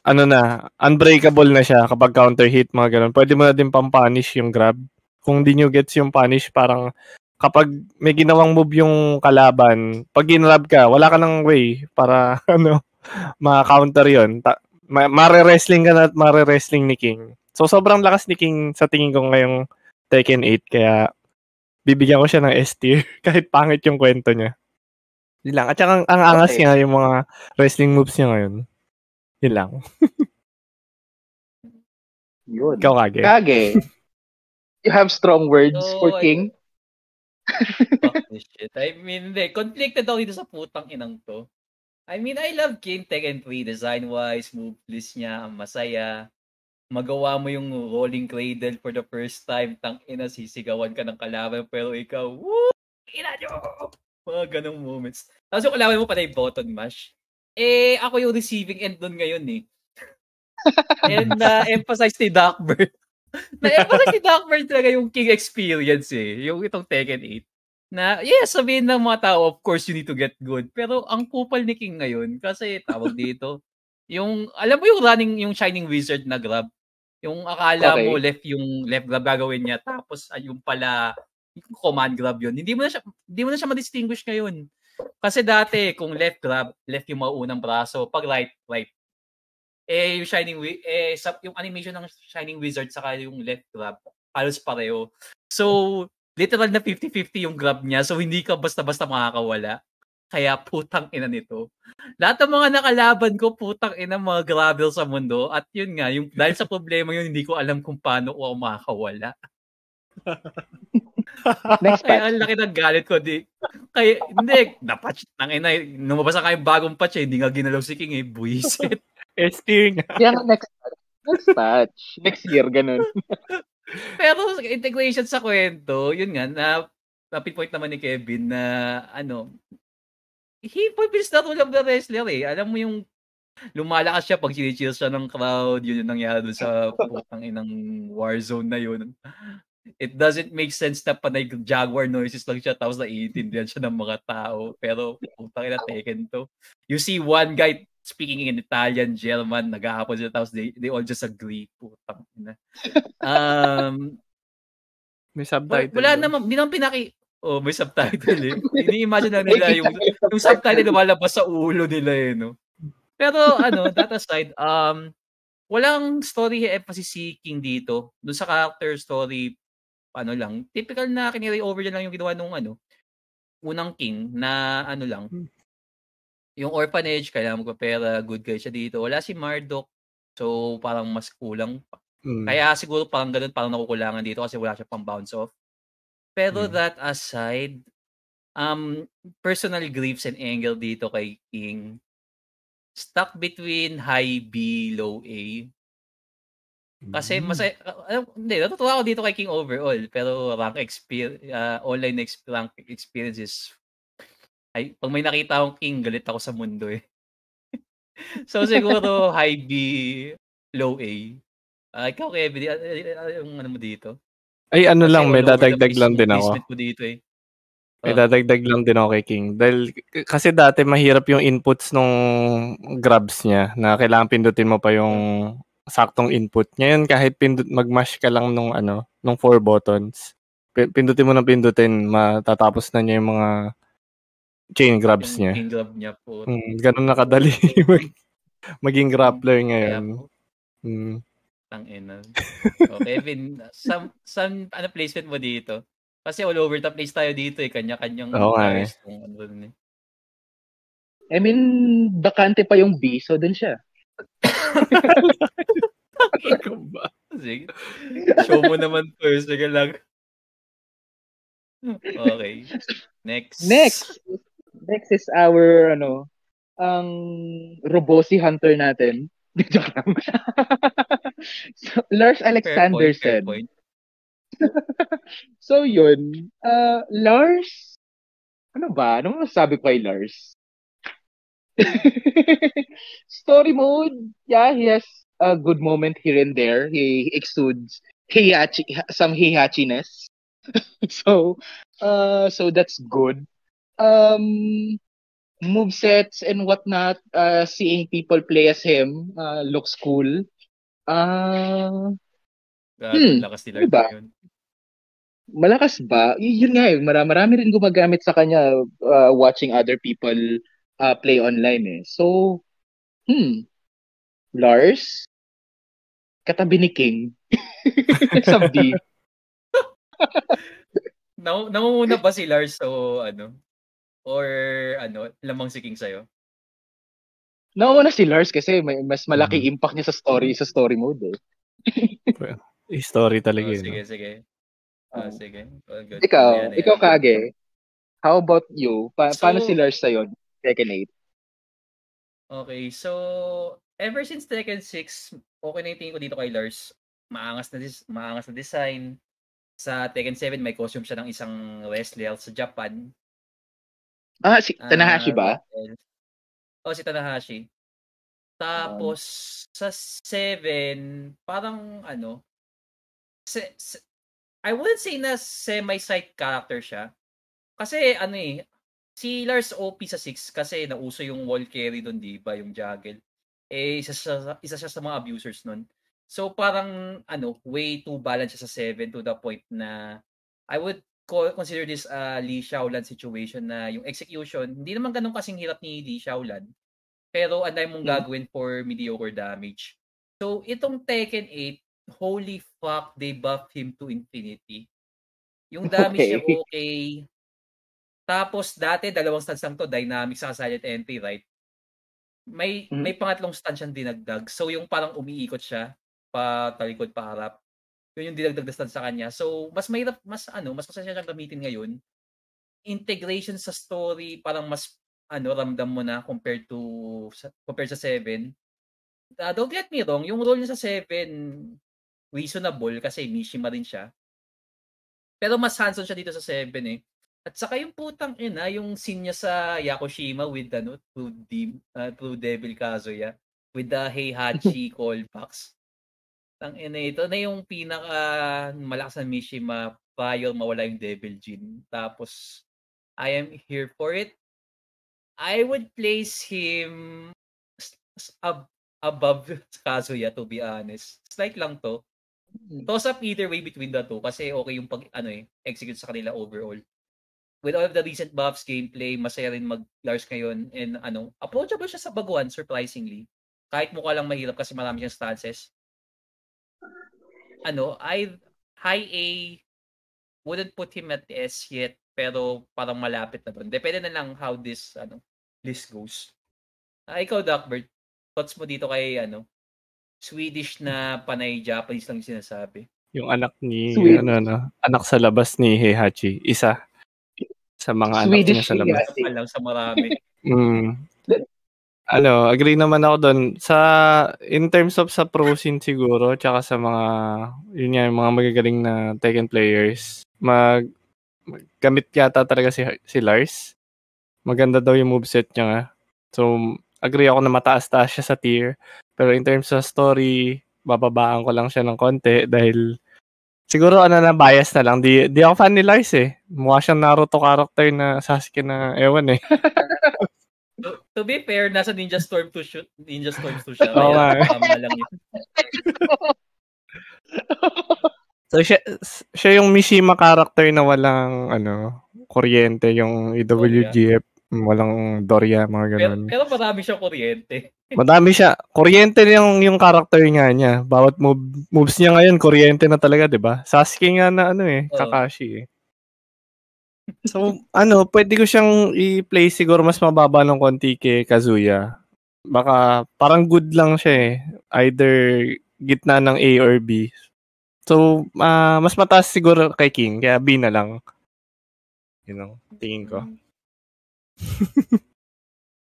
ano na, unbreakable na siya kapag counter hit, mga ganun. Pwede mo na din pang-punish yung grab. Kung di nyo gets yung punish, parang kapag may ginawang move yung kalaban, pag ginrab ka, wala ka ng way para, ano, ma-counter yon Ta- ma- mare-wrestling ka na at mare-wrestling ni King. So, sobrang lakas ni King sa tingin ko ngayong Tekken 8, kaya bibigyan ko siya ng S tier kahit pangit yung kwento niya. Yun lang. At saka ang, ang angas okay. niya yung mga wrestling moves niya ngayon. Yun lang. Yun. Ikaw, Kage. Kage. you have strong words so, for King? Fuck this shit. I mean, hindi. Conflicted ako dito sa putang inang to. I mean, I love King Tekken 3 design-wise, move list niya, ang masaya. Magawa mo yung rolling cradle for the first time, tang ina, sisigawan ka ng kalaban, pero ikaw, woo! Ina nyo! Mga ganong moments. Tapos yung kalaban mo pa yung button mash. Eh, ako yung receiving end doon ngayon eh. And uh, emphasize ni Darkbird. Na-emphasize ni Darkbird talaga yung king experience eh. Yung itong Tekken 8. Na, yes, sabihin ng mga tao, of course, you need to get good. Pero ang kupal ni King ngayon, kasi tawag dito, yung, alam mo yung running, yung Shining Wizard na grab, yung akala okay. mo left yung left grab gagawin niya, tapos ay, yung pala command grab yun. Hindi mo na siya, hindi mo na siya ma-distinguish ngayon. Kasi dati, kung left grab, left yung mauunang braso. Pag right, right. Eh, yung Shining, eh, sa, yung animation ng Shining Wizard saka yung left grab, halos pareho. So, literal na 50-50 yung grab niya. So, hindi ka basta-basta makakawala. Kaya putang ina nito. Lahat ng mga nakalaban ko, putang ina mga gravel sa mundo. At yun nga, yung, dahil sa problema yun, hindi ko alam kung paano ako makakawala. Next patch. Ay, ang laki ng galit ko. Di, kaya, hindi, na-patch. Nang ina, lumabas na kayong bagong patch eh. Hindi nga ginalaw si King eh. Buisit. S-tier nga. Kaya next patch. Next patch. Next year, ganun. Pero integration sa kwento, yun nga, na na-pinpoint naman ni Kevin na ano, he fulfills the role of the wrestler eh. Alam mo yung lumalakas siya pag sinichill siya ng crowd, yun yung nangyari dun sa putang inang war zone na yun it doesn't make sense na panay Jaguar noises lang siya tapos naiintindihan siya ng mga tao. Pero putang ina Tekken to. You see one guy speaking in Italian, German, naghahapon sila tapos they, they all just agree. Putang ina. Um, May subtitle. wala doon. naman, hindi naman pinaki... Oh, may subtitle eh. Ini-imagine lang nila yung, yung subtitle lumalabas sa ulo nila eh, no? Pero ano, that aside, um, walang story emphasis si King dito. Doon sa character story, ano lang, typical na kiniri over niya lang yung ginawa nung ano, unang King na ano lang, Hmm. Yung orphanage, kailangan magpapera, good guy siya dito. Wala si Marduk, so parang mas kulang. Mm. Kaya siguro parang ganun, parang nakukulangan dito kasi wala siya pang bounce off. Pero Mm. that aside, um, personal griefs and anger dito kay King, stuck between high B, low A. Kasi Mm. masaya, uh, hindi, natutuwa ako dito kay King overall. Pero rank experience, online ex- rank experiences, ay, pag may nakita akong King, galit ako sa mundo eh. so siguro high B, low A. Ah, ikaw, Kevin, ah, yung ano mo dito? Ay, ano Kasi lang, may dadagdag lang din ako. mo dito eh. May Oh. dadagdag lang din ako kay King. Dahil kasi dati mahirap yung inputs nung grabs niya na kailangan pindutin mo pa yung saktong input. Ngayon kahit pindut mag-mash ka lang nung ano, nung four buttons. pi- Pindutin mo ng pindutin, matatapos na niya yung mga chain grabs niya. king grab niya po. Mm, ganun nakadali mag- maging grappler Kaya ngayon. po, Mm. tang ina. O, Kevin, some, some, ano placement mo dito? Kasi all over the place tayo dito eh. Kanya-kanyang Oo nga eh. kung ano dun eh. I mean, bakante pa yung B, so dun siya. Sige. Show mo naman first. Sige lang. Okay. Next. Next! Next is our, ano, ang Robosi Hunter natin. Joke lang. so, Lars Fair Alexander point, fair said, point. so yun, uh, Lars, ano ba? Ano masasabi ko kay Lars? Story mode, yeah, he has a good moment here and there. He exudes heihachi, some heihachiness. so, uh, so that's good. Um, movesets and whatnot, uh, seeing people play as him, uh, looks cool. Uh, Gago, Hmm, lakas ni ano Lars ba? ngayon. malakas ba? Y- yun nga eh, marami, marami rin gumagamit sa kanya uh, watching other people uh, play online eh. So, hmm, Lars, katabi ni King. sa B. Nau- Nangunguna ba si Lars o ano? Or ano, lamang si King sa'yo? Nauna si Lars kasi may, mas malaki Mhm. impact niya sa story sa story mode eh. Story talaga Oh, yun. sige, no? sige. Ah, Oh. sige. Oh, good. Ikaw, Ayan, ayan. ikaw Kage, how about you? Pa- So- paano si Lars sa'yo? Second eight. Okay, so ever since Tekken 6, okay na yung tingin ko dito kay Lars. Maangas na dis- maangas na design. Sa Tekken 7 may costume siya ng isang wrestler sa Japan. Ah, si Tanahashi Ah, ba? what else? Oh, si Tanahashi. Tapos sa 7, parang ano, se, se- I wouldn't say na semi-side character siya. Kasi ano eh, si Lars OP sa 6 kasi nauso yung wall carry doon, di ba? Yung juggle. Eh, isa siya, isa siya sa mga abusers nun. So parang ano, way too balanced siya sa 7 to the point na I would consider this a Lee Xiaolan situation na yung execution, hindi naman ganun kasing hirap ni Lee Xiaolan. Pero anday mong Hmm. gagawin for mediocre damage. So itong Tekken 8, holy fuck, they buff him to infinity. Yung damage niya Okay. okay. Tapos dati dalawang stance lang to, dynamic sa silent entry, right? May Mhm. may pangatlong stance siyang dinagdag. So yung parang umiikot siya pa talikod pa harap. Yun yung dinagdag na stance sa kanya. So mas mahirap mas ano, mas masaya siyang gamitin ngayon. Integration sa story parang mas ano ramdam mo na compared to compared sa 7. Uh, don't get me wrong, yung role niya sa 7 reasonable kasi Mishima rin siya. Pero mas hands-on siya dito sa 7 eh. At saka yung putang ina, yung scene niya sa Yakushima with ano, True, Dim, uh, True Devil Kazuya with the Heihachi callbacks. Tang ina ito na yung pinaka malakas na Mishima prior mawala yung Devil Jin. Tapos I am here for it. I would place him ab- above Kazuya to be honest. Slight lang to. Toss up either way between the two kasi okay yung pag ano eh, execute sa kanila overall. With all of the recent buffs, gameplay, masaya rin mag-Lars ngayon and ano, approachable siya sa baguhan surprisingly. Kahit mukha lang mahirap kasi marami siyang stances. Ano, I high A wouldn't put him at S yet pero parang malapit na doon. Depende na lang how this ano list goes. Ah, ikaw, Duckbird, thoughts mo dito kay ano Swedish na panay Japanese lang sinasabi. Yung anak ni, Swedish. ano, ano, anak sa labas ni Heihachi. Isa. Sa mga anak Swedish niya sa labas. Heihachi. Alam sa marami. Mm. Ano, agree naman ako doon. Sa, in terms of sa pro scene siguro, tsaka sa mga, yun nga, yung mga magagaling na Tekken players, mag, mag- gamit yata talaga si, si Lars. Maganda daw yung moveset niya nga. So, agree ako na mataas-taas siya sa tier. Pero in terms sa story, bababaan ko lang siya ng konti dahil siguro ano na bias na lang. Di, di ako fan ni Lars eh. Mukha siyang Naruto character na Sasuke na ewan eh. to, be fair, nasa Ninja Storm 2 shoot, Ninja Storm 2 siya. Oo nga Kaya tama lang yun. So siya, siya yung Mishima character na walang ano, kuryente, yung EWGF, walang Doria, mga Pero, ganun. pero marami siyang kuryente. Madami siya. Kuryente yung yung character nga niya. Bawat move, moves niya ngayon kuryente na talaga, 'di ba? Sasuke nga na ano eh, Oo. Kakashi eh. So, ano, pwede ko siyang i-play siguro mas mababa ng konti kay Kazuya. Baka parang good lang siya eh. Either gitna ng A or B. So, ah, mas mataas siguro kay King, kaya B na lang. Yun ang tingin ko.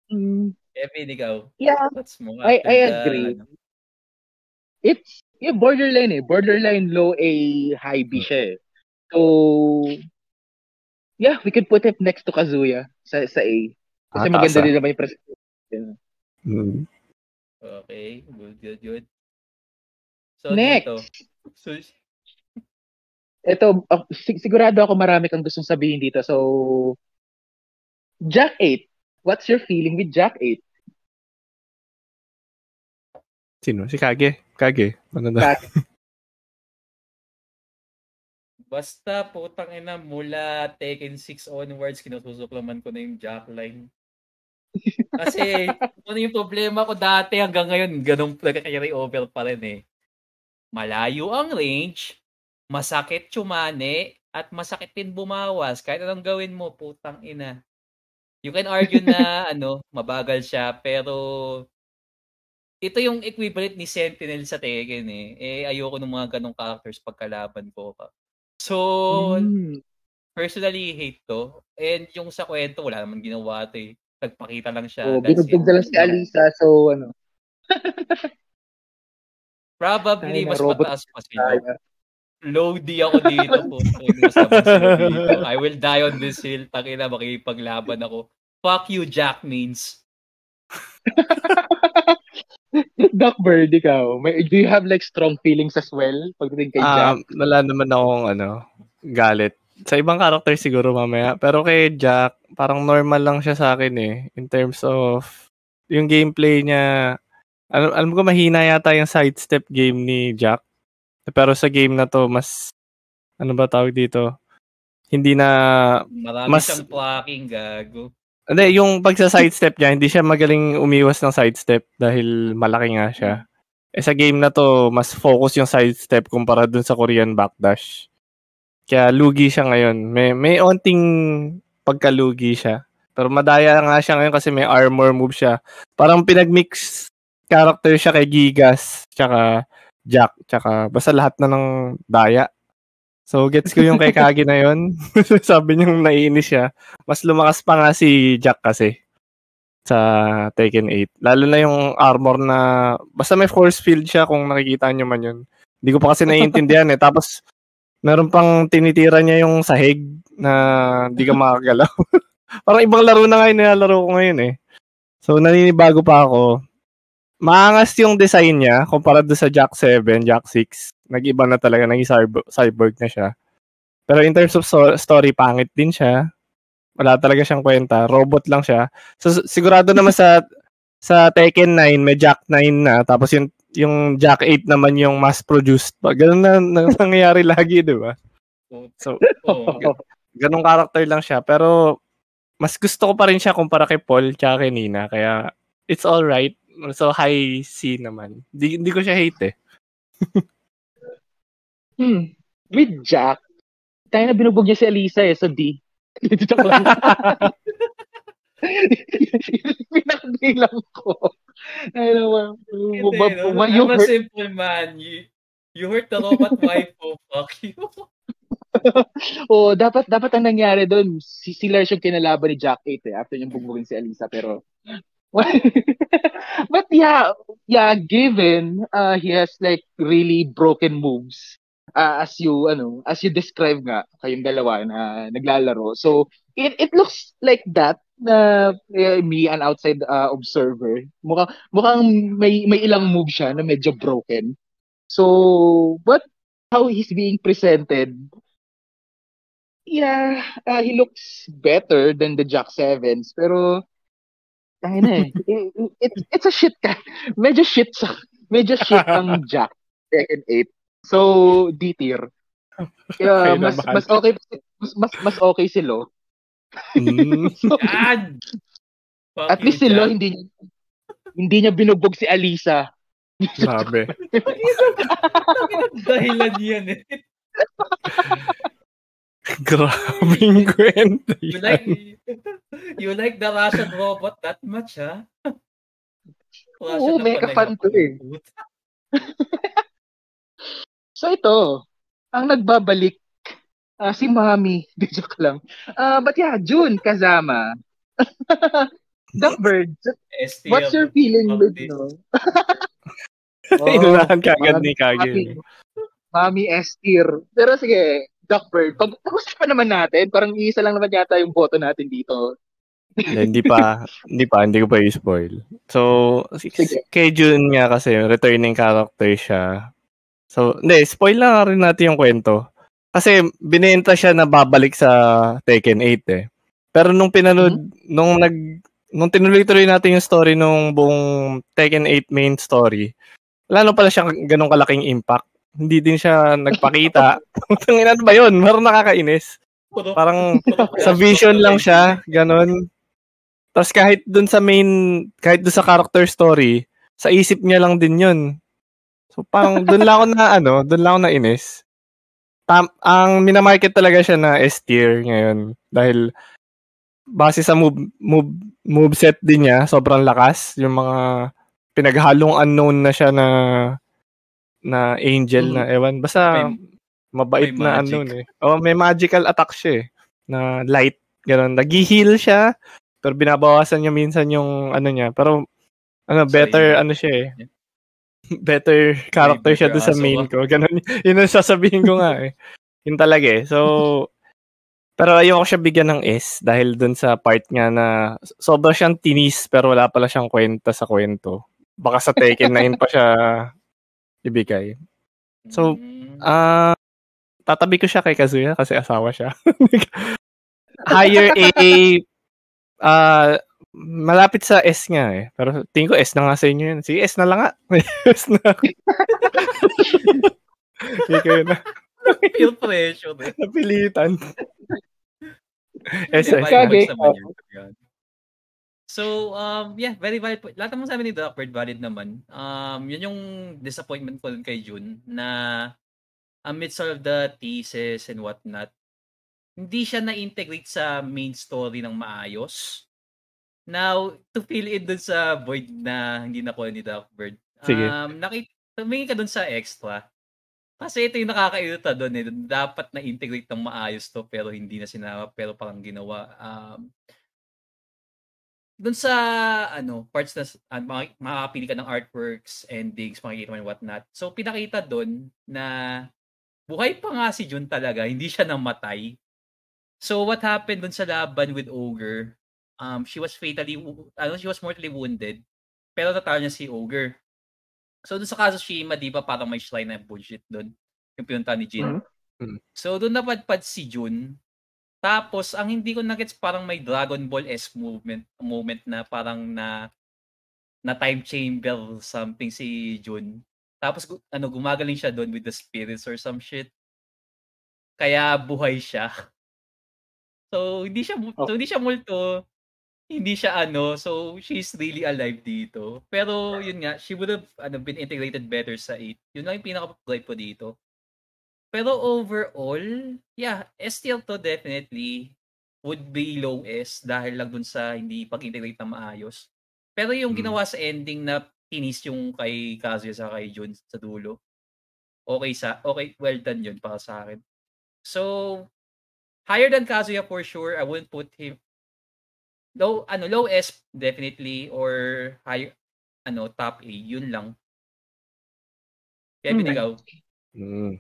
Mm, Kevin, ikaw. yeah, Thoughts mo? I, I agree. ano, It's yeah, borderline eh. Borderline low A, high B siya eh. So, yeah, we could put it next to Kazuya sa, sa A. Kasi Ah, maganda ah. din naman yung presentation. Mm. Okay, good, good, good. So, Next. dito. So, Ito, ah, sig- sigurado ako marami kang gustong sabihin dito. So, Jack 8. What's your feeling with Jack 8? Sino? Si Kage? Kage. Ano na? Kage. Basta putang ina mula Tekken 6 onwards, kinususuklaman ko na yung jackline. Kasi, ano yung problema ko dati hanggang ngayon, ganun nagka-carry over pa rin eh. Malayo ang range, masakit tsumane, at masakit din bumawas. Kahit anong gawin mo, putang ina. You can argue na, ano, mabagal siya, pero ito yung equivalent ni Sentinel sa Tekken eh. Eh, ayoko ng mga ganong characters pagkalaban ko. So, Mm. personally, hate to. And yung sa kwento, wala naman ginawa to eh. Nagpakita lang siya. That's binugtog na lang si Alisa. So, ano, Probably, Ay, mas robot mataas pa sila. kaya. Low-D ako dito po. I will die on this hill. Takina, makikipaglaban ako. Fuck you, Jack means. Doc Bird, ikaw, may, do you have like strong feelings as well pagdating kay Ah, Jack? wala naman akong ano, galit. Sa ibang character siguro mamaya. Pero kay Jack, parang normal lang siya sa akin eh. In terms of yung gameplay niya. Alam, alam ko mahina yata yung sidestep game ni Jack. Pero sa game na to, mas, ano ba tawag dito? Hindi na, Marami Mas- siyang plucking, gago. Hindi, yung pagsa-sidestep niya, hindi siya magaling umiwas ng sidestep dahil malaki nga siya. Eh sa game na to, mas focus yung sidestep kumpara dun sa Korean backdash. Kaya lugi siya ngayon. May, may onting pagkalugi siya. Pero madaya nga siya ngayon kasi may armor move siya. Parang pinagmix character siya kay Gigas, tsaka Jack, tsaka basta lahat na ng daya. So, gets ko yung kay Kage na yun. Sabi niyang naiinis siya. Mas lumakas pa nga si Jack kasi sa Tekken 8. Lalo na yung armor na, basta may force field siya kung nakikita niyo man yun. Hindi ko pa kasi naiintindihan eh. Tapos, meron pang tinitira niya yung sahig na hindi ka makagalaw. Parang ibang laro na nga yung nilalaro ko ngayon eh. So, naninibago pa ako. Maangas yung design niya kumpara doon sa Jack 7, Jack 6. Nag-iba na talaga, naging cyber- cyborg na siya. Pero in terms of so- story, pangit din siya. Wala talaga siyang kwenta. Robot lang siya. So, sigurado naman sa sa Tekken 9 may Jack 9 na tapos yung yung Jack 8 naman yung mass produced pa. Ganun na, na nangyayari lagi, 'di ba? So, Oo. ganung character lang siya pero mas gusto ko pa rin siya kumpara kay Paul tsaka kay Nina kaya it's all right. So high C naman. Di, di ko siya hate eh. Hmm. With Jack, tayo na binubog niya si Alisa eh, so D. Joke lang. Pinakbilang ko. Ay, naman. Hindi, no? When I'm you a hurt, simple man. You, you hurt the robot wife, oh, fuck you. oh, dapat dapat ang nangyari doon, si si Lars yung kinalaban ni Jack 8 eh, after niyang bugbugin si Alisa, pero but yeah, yeah, given uh, he has like really broken moves uh, as you ano, as you describe nga kayong dalawa na naglalaro. So it it looks like that na uh, me an outside uh, observer. Mukhang mukhang may may ilang move siya na medyo broken. So but how he's being presented yeah, uh, he looks better than the Jack Sevens, pero Tangin na eh. It, it, it's a shit ka. Medyo shit sa, medyo shit ang Jack second 8. So, D tier. Okay mas mas okay mas mas, mas okay si Lo. Mm. So, God! Fuck at you, least si Lo hindi niya hindi niya binugbog si Alisa. Grabe. Dahilan yan eh. Grabing kwento You yan. like, you like the Russian robot that much, ha? Oo, na mecha pala fan yung to eh. So ito, ang nagbabalik ah, si Mami. Di joke lang. Ah, but yeah, June Kazama. Duckbird, STL. what's your feeling with this. no? Inunahan ka agad ni Kage. Mami, Mami S tier. Pero sige, Duckbird, pag pag-usapan naman natin, parang isa lang naman yata yung boto natin dito. Hindi, hindi pa, hindi pa, hindi ko pa i-spoil. So, si- Sige. kay June nga kasi, returning character siya. So, hindi, spoil lang rin natin yung kwento. Kasi, binenta siya na babalik sa Tekken 8 eh. Pero nung pinanood, nung nag, nung tinuloy-tuloy natin yung story nung buong Tekken 8 main story, wala na pala siya ganong kalaking impact. Hindi din siya nagpakita. Tangina ano ba yun? Parang nakakainis. Parang sa vision lang siya, ganon. Tapos kahit dun sa main, kahit dun sa character story, sa isip niya lang din yun. So parang dun lang ako na ano, dun lang ako na inis. Tam, ang minamarket talaga siya na S tier ngayon dahil base sa move, move, move set din niya, sobrang lakas. Yung mga pinaghalong unknown na siya na na angel na ewan. Basta May- mabait may na magic. unknown eh. Oh, may magical attack siya eh. Na light, gano'n. Nag-heal siya, pero binabawasan niya minsan yung ano niya. Pero ano, So, better yun. ano siya eh. Better character siya doon sa main ko. Ganun, yun ang sasabihin ko nga eh. Yun talaga eh. So, pero ayoko siya bigyan ng S dahil dun sa part nga na sobra siyang tinis pero wala pala siyang kwenta sa kwento. Baka sa Tekken 9 pa siya ibigay. So, Mm. Ah, tatabi ko siya kay Kazuya kasi asawa siya. Higher A, ah, malapit sa S nga eh. Pero tingin ko S na nga sa inyo yun. Sige, S na lang nga. S na. Sige kayo na. Feel pressure eh. Napilitan. S, Hindi, S. Kage. So, um, yeah, very valid point. Lahat naman sabi ni Duckbird valid naman. Um, yun yung disappointment ko kay June na amidst all of the thesis and whatnot, hindi siya na-integrate sa main story ng maayos. Now, to fill in dun sa void na hindi na ni Duckbird, Sige. um, nakita, tumingin ka dun sa extra. Kasi ito yung nakakairita doon eh. Dapat na-integrate ng maayos to pero hindi na sinama pero parang ginawa. Um, doon sa ano parts na uh, makakapili ka ng artworks, endings, makikita mo and whatnot. So pinakita doon na buhay pa nga si Jun talaga, hindi siya namatay. So what happened doon sa laban with Ogre? Um, she was fatally, ano, she was mortally wounded. Pero natalo niya si Ogre. So doon sa kaso Shima, di ba parang may shrine na bullshit doon. Yung pinunta ni Jin. Mhm. Mhm. So doon napadpad si Jun. Tapos ang hindi ko nagets parang may Dragon Ball S movement moment na parang na na time chamber something si Jun. Tapos ano gumagaling siya doon with the spirits or some shit. Kaya buhay siya. So hindi siya Oh. so hindi siya multo. Hindi siya ano, so she's really alive dito. Pero yun nga, she would have ano, been integrated better sa 8. Yun lang yung pinaka-gripe ko dito. Pero overall, yeah, STL to definitely would be low S dahil lang dun sa hindi pag-integrate na maayos. Pero yung Mm. ginawa sa ending na tinis yung kay Kazuya sa kay Jun sa dulo. Okay sa okay well done yun para sa akin. So higher than Kazuya for sure. I wouldn't put him low ano low S definitely or high ano top A yun lang. Kevin Hmm. ikaw. Mm.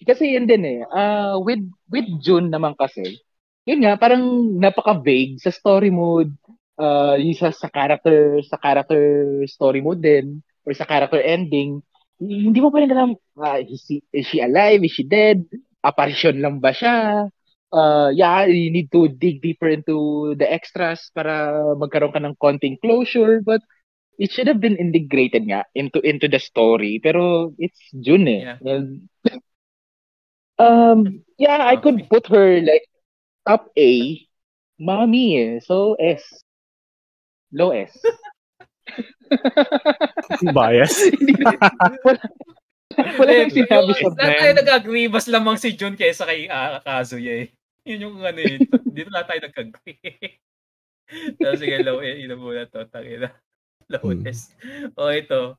Kasi yun din eh. Uh, with with June naman kasi, yun nga, parang napaka-vague sa story mode, uh, yung sa, sa character, sa character story mode din, or sa character ending, hindi mo pa rin alam, uh, is, she, is she alive? Is she dead? Apparition lang ba siya? Uh, yeah, you need to dig deeper into the extras para magkaroon ka ng konting closure, but it should have been integrated nga into into the story. Pero it's June eh. Yeah. And, um, yeah, I could put her like top A, mommy eh. So S. Low S. Bias. Wala, nang sinabi sa Lahat tayo nag-agree, mas lamang si Jun kaysa kay uh, Kazuya eh. Yun yung ano yun. Dito na tayo nag-agree. so, sige, low eh. Ino muna to. Tangina. Low Hmm. O, ito.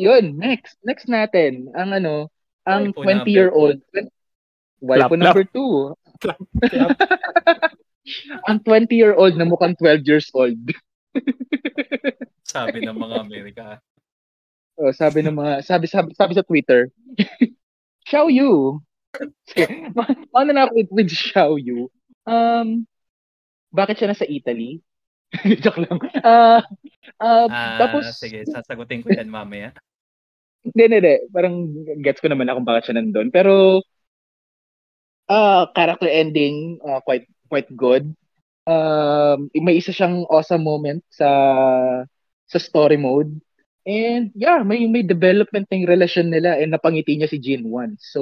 Yun, next. Next natin. Ang ano, ang Waifu 20-year-old. Waifu Clap, number 2. ang 20-year-old na mukhang 12 years old. Sabi ng mga Amerika. Oh, sabi ng mga sabi sabi, sabi sa Twitter. Xiao Yu. Sige, ma- Ano na ako with, with Xiao Yu? Um bakit siya nasa Italy? Joke lang. Ah, ah, Ah, tapos sige, sasagutin ko yan mamaya. hindi, hindi, hindi. Parang gets ko naman na kung bakit siya nandun. Pero ah character ending ah, quite quite good. Um, may isa siyang awesome moment sa sa story mode. And yeah, may may development ng relasyon nila and napangiti niya si Jin 1. So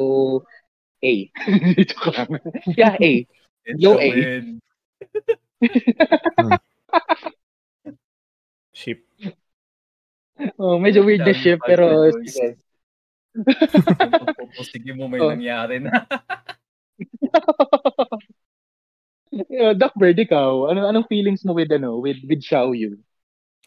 A. Joke lang. yeah, A. Low Ito, A. Ship. Oh, medyo weird na pa, pero sige. Mo may Oh. nangyari na. Yeah, Doc Bird, ikaw, ano anong feelings mo with ano, with with Xiao Yu?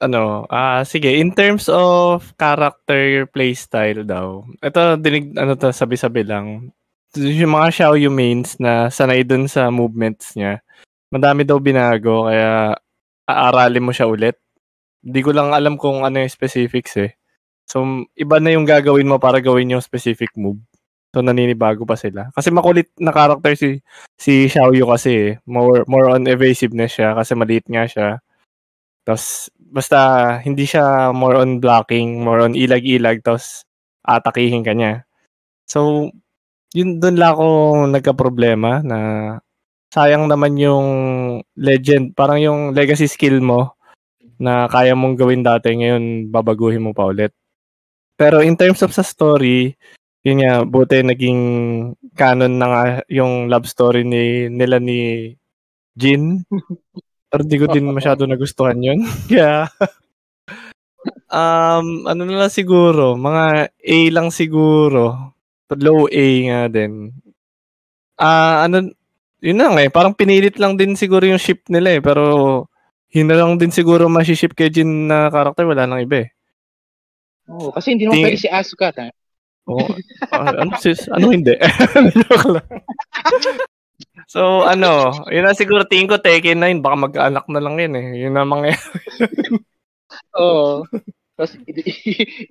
ano, ah sige, in terms of character playstyle daw. Ito dinig ano to sabi-sabi lang. Yung mga Xiaoyu mains na sanay dun sa movements niya. Madami daw binago kaya aaralin mo siya ulit. Hindi ko lang alam kung ano yung specifics eh. So, iba na yung gagawin mo para gawin yung specific move. So, naninibago pa sila. Kasi makulit na character si si Xiaoyu kasi eh. More, more on evasiveness siya kasi maliit nga siya. Tapos, basta hindi siya more on blocking, more on ilag-ilag, tapos atakihin ka niya. So, yun doon lang ako nagka-problema na sayang naman yung legend, parang yung legacy skill mo na kaya mong gawin dati, ngayon babaguhin mo pa ulit. Pero in terms of sa story, yun nga, buti naging canon na nga yung love story ni nila ni Jin. Pero di ko din masyado nagustuhan yun. Kaya, um, ano na lang siguro, mga A lang siguro. Low A nga din. Ah, ano, yun na nga eh, parang pinilit lang din siguro yung ship nila eh, pero yun na lang din siguro masiship kay Jin na karakter, wala nang iba eh. Oh, kasi hindi naman Ting- pwede si Asuka, ta. Oo. Ah, ano sis? Ano hindi? Joke lang. so, ano, yun na siguro tingin ko Tekken 9, baka mag-anak na lang yun eh. Yun na mga Oo. Tapos,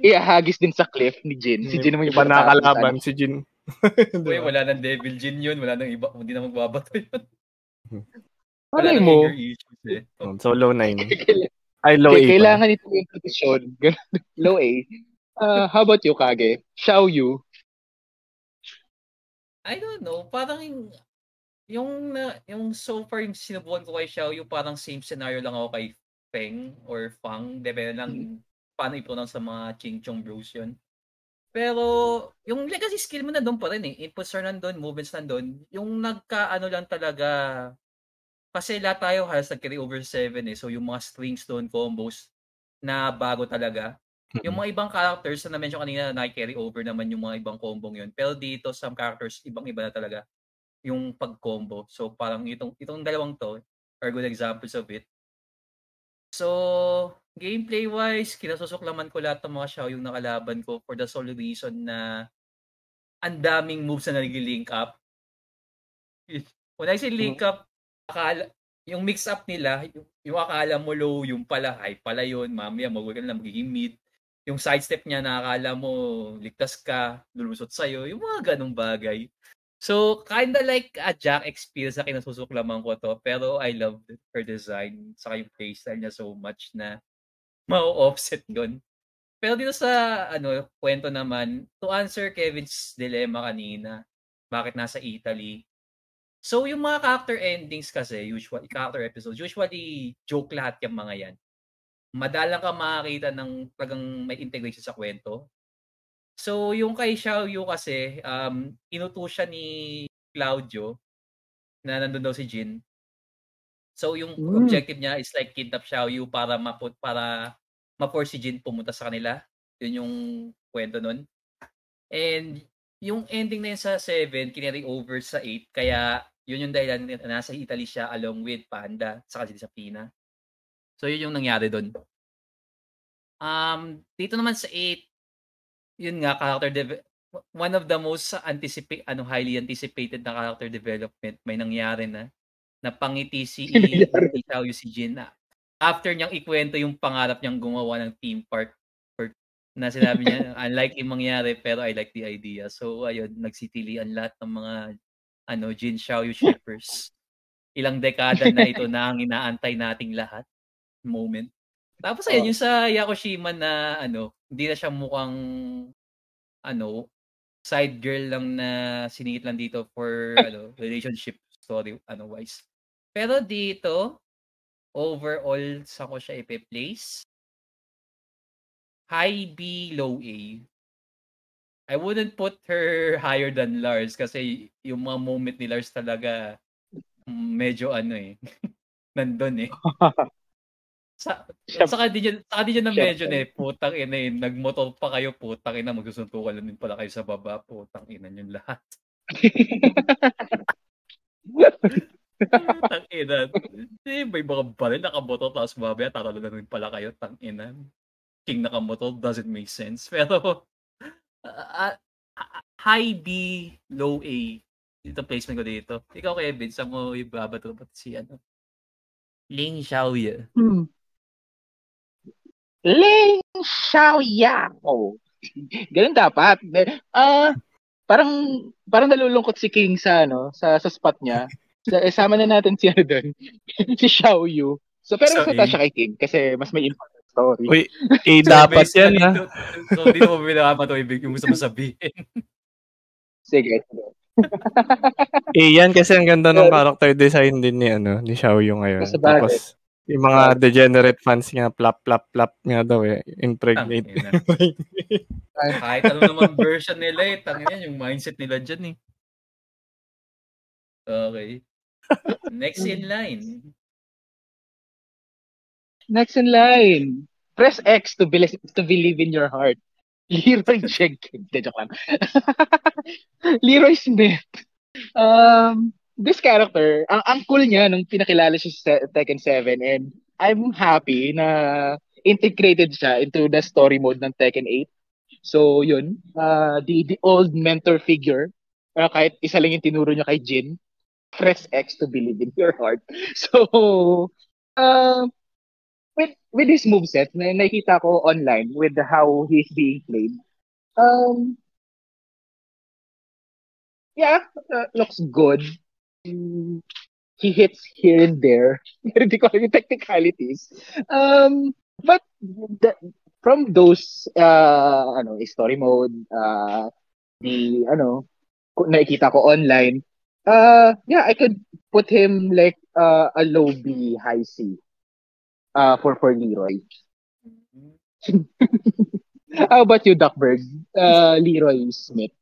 iahagis din sa cliff ni Jin. Si Jin naman yung iba na kalaban, si Jin. Uy, wala nang Devil Jin yun. Wala nang iba. Hindi na magbabato yun. Malay mo, issues eh. Oh, So, low 9. Ay, low 8. kailangan ito yung position. Low A. Uh, how about you, Kage? Xiao Yu. I don't know, parang yung yung, na- yung so far yung sinubukan ko kay Xiao, yung parang same scenario lang ako kay Feng or Fang, depende lang paano i-pronounce sa mga Ching Chong Bros yun. Pero, yung legacy skill mo na doon pa rin eh. Inputs are nandun, movements nandun. Yung nagka-ano lang talaga, kasi lahat tayo halos nag-carry over 7 eh. So, yung mga strings doon, combos, na bago talaga. Yung mga ibang characters na na-mention kanina na carry over naman yung mga ibang combong yun. Pero dito, some characters, ibang-iba na talaga yung pag-combo. So, parang itong, itong dalawang to are good examples of it. So, gameplay-wise, kinasusuklaman ko lahat ng mga Xiao yung nakalaban ko for the sole reason na ang daming moves na nag-link up. When I say link up, akala, yung mix up nila, yung, yung akala mo low, yung pala high, pala yun, mamaya magwag na magiging mid. Yung sidestep niya na akala mo ligtas ka, lulusot sa'yo, yung mga ganong bagay. So, kind of like a Jack experience na kinasusuklaman ko to. Pero I love her design. Saka yung playstyle niya so much na ma-offset yun. Pero dito sa ano kwento naman, to answer Kevin's dilemma kanina, bakit nasa Italy? So, yung mga character endings kasi, usually, character episodes, usually joke lahat yung mga yan. Madalang ka makakita ng talagang may integration sa kwento. So, yung kay Xiao Yu kasi, um, inutos siya ni Claudio na nandun daw si Jin. So, yung Mm. objective niya is like kidnap Xiao Yu para maput para ma-force si Jin pumunta sa kanila. Yun yung kwento nun. And yung ending na yun sa 7, kinary over sa 8. Kaya yun yung dahilan na nasa Italy siya along with Panda sa si Sapina. So, yun yung nangyari doon. Um, dito naman sa 8, yun nga, character dev- one of the most anticipate ano highly anticipated na character development may nangyari na napangiti si Nangyari. Itaw si Jin na after niyang ikwento yung pangarap niyang gumawa ng theme park for, na sinabi niya unlikely mangyari pero I like the idea so ayun nagsitilian lahat ng mga ano Jin Xiaoyu shippers ilang dekada na ito na ang inaantay nating lahat moment tapos ayun Oh. yung sa Yakushima na ano hindi na siya mukhang ano side girl lang na siningit lang dito for ano relationship story ano wise. Pero dito overall sa ko siya ipe-place high B low A. I wouldn't put her higher than Lars kasi yung mga moment ni Lars talaga medyo ano eh nandun eh. Sa, Siya- saka di nyo, saka di nyo na mention eh, putang ina eh, nagmotor pa kayo, putang ina, magsusuntukan lang din pala kayo sa baba, putang ina yung lahat. tang ina. Eh, may mga baril nakamotor tapos mamaya tatalo na rin pala kayo, tang ina. King nakamotor doesn't make sense. Pero, ah, high B, low A, ito placement ko dito. Ikaw, Kevin, sa mo ibabato ba si ano? Ling Xiaoye. Hmm. Ling Xiaoyao. Ganun dapat. Ah, parang parang nalulungkot si King sa ano, sa sa spot niya. Sa, eh, sama na natin si ano doon, si Xiao Yu. So pero mas siya kay King kasi mas may important story. Uy, eh, dapat yan, ha? dito. So, di mo binakapa ito ibig yung gusto mo sabihin. Sige. sige. Eh, yan kasi ang ganda ng character design din ni, ano, ni Xiao Yu ngayon. Tapos, yung mga degenerate fans nga, plap, plap, plap nga daw eh. Impregnate. Tangina. Kahit ano naman version nila eh. Tangina, yung mindset nila dyan eh. Okay. Next in line. Next in line. Press X to believe, to believe in your heart. Leroy Jenkins. De, joke lang. Leroy Smith. Um, this character, ang, ang cool niya nung pinakilala siya sa Tekken 7 and I'm happy na integrated siya into the story mode ng Tekken 8. So, yun. Uh, the, the old mentor figure, uh, kahit isa lang yung tinuro niya kay Jin, press X to believe in your heart. So, uh, with with his moveset na nakita ko online with how he's being played. Um Yeah, uh, looks good. He hits here and there. Pero hindi ko alam yung technicalities. Um but the, from those uh ano, story mode, uh the ano, nakikita ko online, uh yeah, I could put him like uh, a low B, high C. uh, for for Leroy. How about you, Duckbird? Uh, Leroy Smith.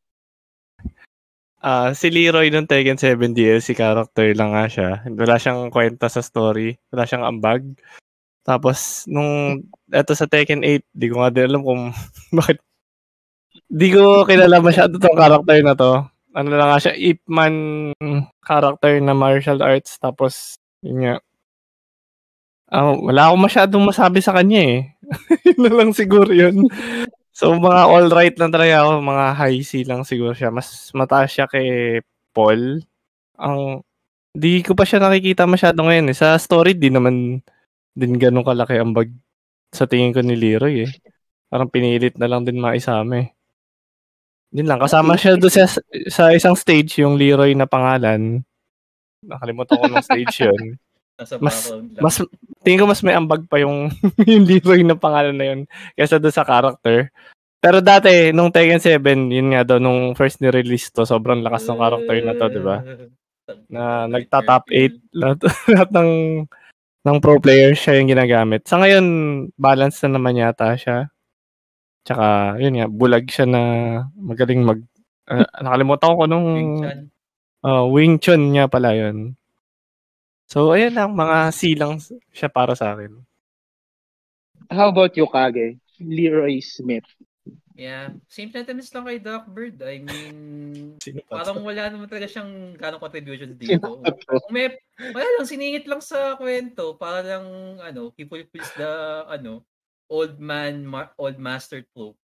Ah, si Leroy nung Tekken 7 DLC character lang nga siya. Wala siyang kwenta sa story. Wala siyang ambag. Tapos, nung eto sa Tekken 8, di ko nga din alam kung bakit. Di ko kilala masyado tong character na to. Ano lang nga siya, Ip Man character na martial arts. Tapos, yun nga. Ah, wala akong masyadong masabi sa kanya eh. yun na lang siguro yun. So, mga all right lang talaga ako. Mga high C lang siguro siya. Mas mataas siya kay Paul. Ang, di ko pa siya nakikita masyado ngayon eh. Sa story, di naman din ganun kalaki ang bag sa tingin ko ni Leroy eh. Parang pinilit na lang din maisama eh. Yun lang. Kasama siya doon sa, sa isang stage, yung Leroy na pangalan. Nakalimutan ko ng stage yun. Nasa Mas-. Mas, tingin ko mas may ambag pa yung, yung Leroy na pangalan na yun kaysa doon sa character. Pero dati, nung Tekken 7, yun nga daw, nung first ni-release to, sobrang lakas ng character na to, di ba? Na nagta-top 8, lahat, lahat ng, ng pro players siya yung ginagamit. Sa ngayon, balance na naman yata siya. Tsaka, yun nga, bulag siya na magaling mag... ah, nakalimutan ko nung... Wing Chun. Uh, Wing Chun nga pala yun. So, ayun lang, mga silang siya para sa akin. How about you, Kage? Leroy Smith. Yeah. Same sentiments lang kay Doc Bird. I mean, parang wala naman talaga siyang ganong contribution dito. Kung may, wala lang, siningit lang sa kwento para lang, ano, he fulfills the, ano, old man, ma- old master trope.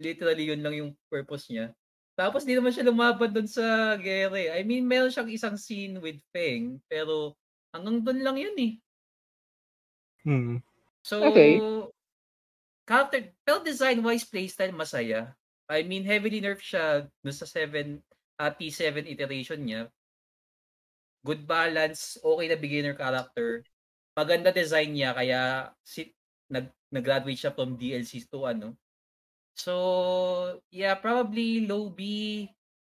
Literally, yun lang yung purpose niya. Tapos, di naman siya lumaban doon sa gere. I mean, meron siyang isang scene with Feng, pero hanggang doon lang yun eh. Hmm. So, Okay. character, pero design-wise, playstyle, masaya. I mean, heavily nerf siya dun sa 7, uh, P7 iteration niya. Good balance, okay na beginner character. Maganda design niya, kaya si, nag, nag-graduate siya from DLC to ano. So, yeah, probably low B.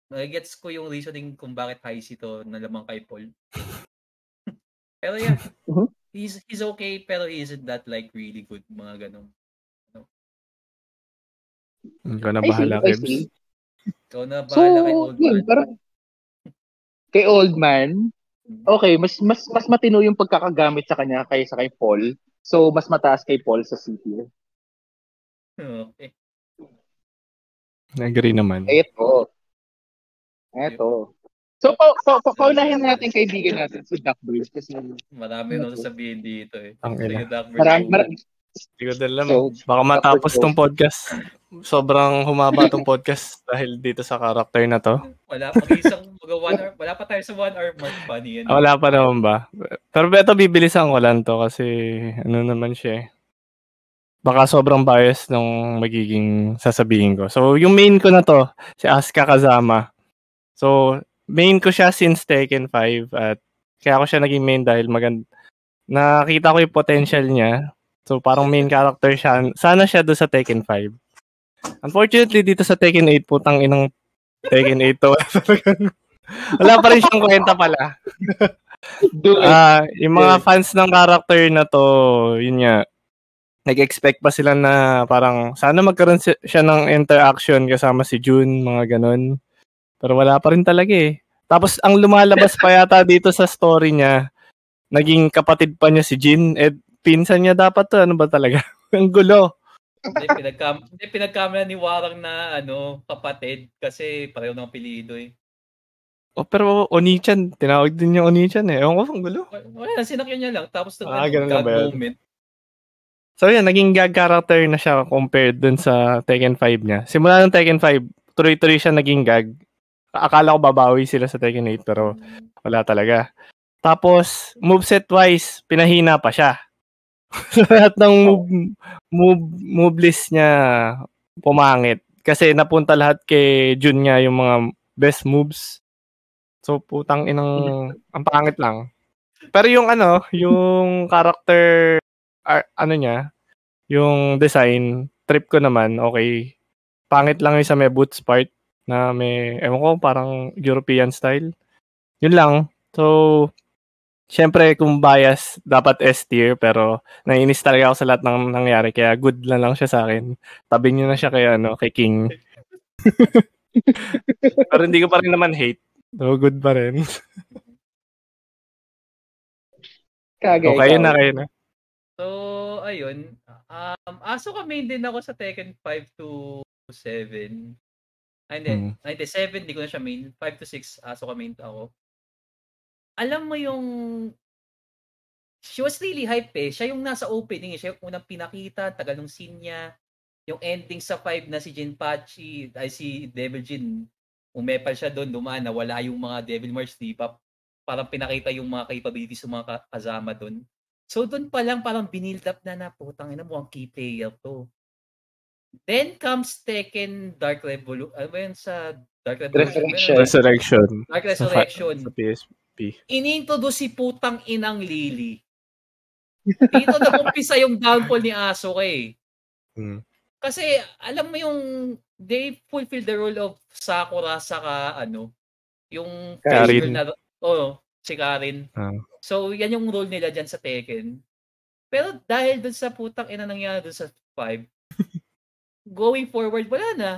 Gets ko yung reasoning kung bakit high C to na lamang kay Paul. pero yeah, Mhm. he's he's okay pero he isn't that like really good mga ganun. Ikaw na bahala, Kebs. Ikaw na So, bahala kay old yun, man. parang kay old man, okay, mas mas mas matino yung pagkakagamit sa kanya kaysa kay Paul. So, mas mataas kay Paul sa CPU. Okay. Agree naman. Ito. Ito. So, pa, pa, pa, paunahin natin kaibigan natin si Duck Bird kasi Marami na sasabihin dito eh. Ang ina. Doc marami, marami, Hindi ko din alam. So, Baka matapos tong podcast. Sobrang humaba tong podcast dahil dito sa character na to. Wala pa isang mga one hour, wala pa tayo sa one hour mark funny yan. Ah, Wala pa naman ba? Pero beto bibilisan ko lang to kasi ano naman siya eh. Baka sobrang bias nung magiging sasabihin ko. So, yung main ko na to, si Asuka Kazama. So, main ko siya since Tekken 5 at kaya ako siya naging main dahil magand nakita ko yung potential niya. So, parang main character siya. Sana siya doon sa Tekken 5. Unfortunately, dito sa Tekken 8, putang inang Tekken 8 to. Wala pa rin siyang kwenta pala. Ah, yung mga fans ng character na to, yun nga, nag-expect pa sila na parang sana magkaroon si- siya ng interaction kasama si June, mga ganun. Pero wala pa rin talaga eh. Tapos ang lumalabas pa yata dito sa story niya, naging kapatid pa niya si Jin, eh pinsan niya dapat to, ano ba talaga? ang gulo. Hindi, pinagkam, hindi, pinagkamala ni Warang na ano, kapatid kasi pareho ng apelido eh. Oh, pero Oni-chan, tinawag din niya Oni-chan eh. Ewan ko, ang gulo. Wala, sinakyan niya lang. Tapos nag Ah, ano, ganun na ba yun? moment. So yan, naging gag character na siya compared dun sa Tekken 5 niya. Simula ng Tekken 5, tuloy-tuloy siya naging gag. Akala ko babawi sila sa Tekken 8 pero wala talaga. Tapos, moveset wise, pinahina pa siya. Lahat ng move, move, move list niya, pumangit. Kasi napunta lahat kay Jun niya yung mga best moves. So, putang inang, ang pangit lang. Pero yung ano, yung character, ar- ano niya, yung design, trip ko naman, okay. Pangit lang yung sa may boots part na may, ewan ko, parang European style. Yun lang. So, syempre kung bias, dapat S tier, pero naiinis talaga ako sa lahat ng nangyari, kaya good na lang siya sa akin. Tabi niyo na siya kay, ano, kay King. pero hindi ko pa rin naman hate. So, good pa rin. Kagay. Okay, na, kayo na. So, ayun. Um, aso ka main din ako sa Tekken 5 to 7. Ay, hindi. Hmm. Ay, hindi. 7, di ko na siya main. 5 to 6, aso ka main ako. Alam mo yung... She was really hype eh. Siya yung nasa opening eh. Siya yung unang pinakita. Tagal ng scene niya. Yung ending sa 5 na si Jinpachi, ay si Devil Jin, umepal siya doon, dumaan, nawala yung mga Devil Mars, di pa parang pinakita yung mga capabilities ng mga ka- kasama doon. So doon pa lang parang binild up na na putang ina mo ang key player to. Then comes Tekken Dark Revolution. Ano ba yun sa Dark Revolution? Resurrection. Resurrection. Dark Sa, fa- Resurrection. PSP. Inintroduce si putang inang Lily. Dito nag-umpisa yung downfall ni Asuka eh. Hmm. Kasi alam mo yung they fulfill the role of Sakura saka ano, yung Karin. na oh, si Karin. Ah. So yan yung role nila diyan sa Tekken. Pero dahil dun sa putang ina nangyari dun sa 5, going forward wala na.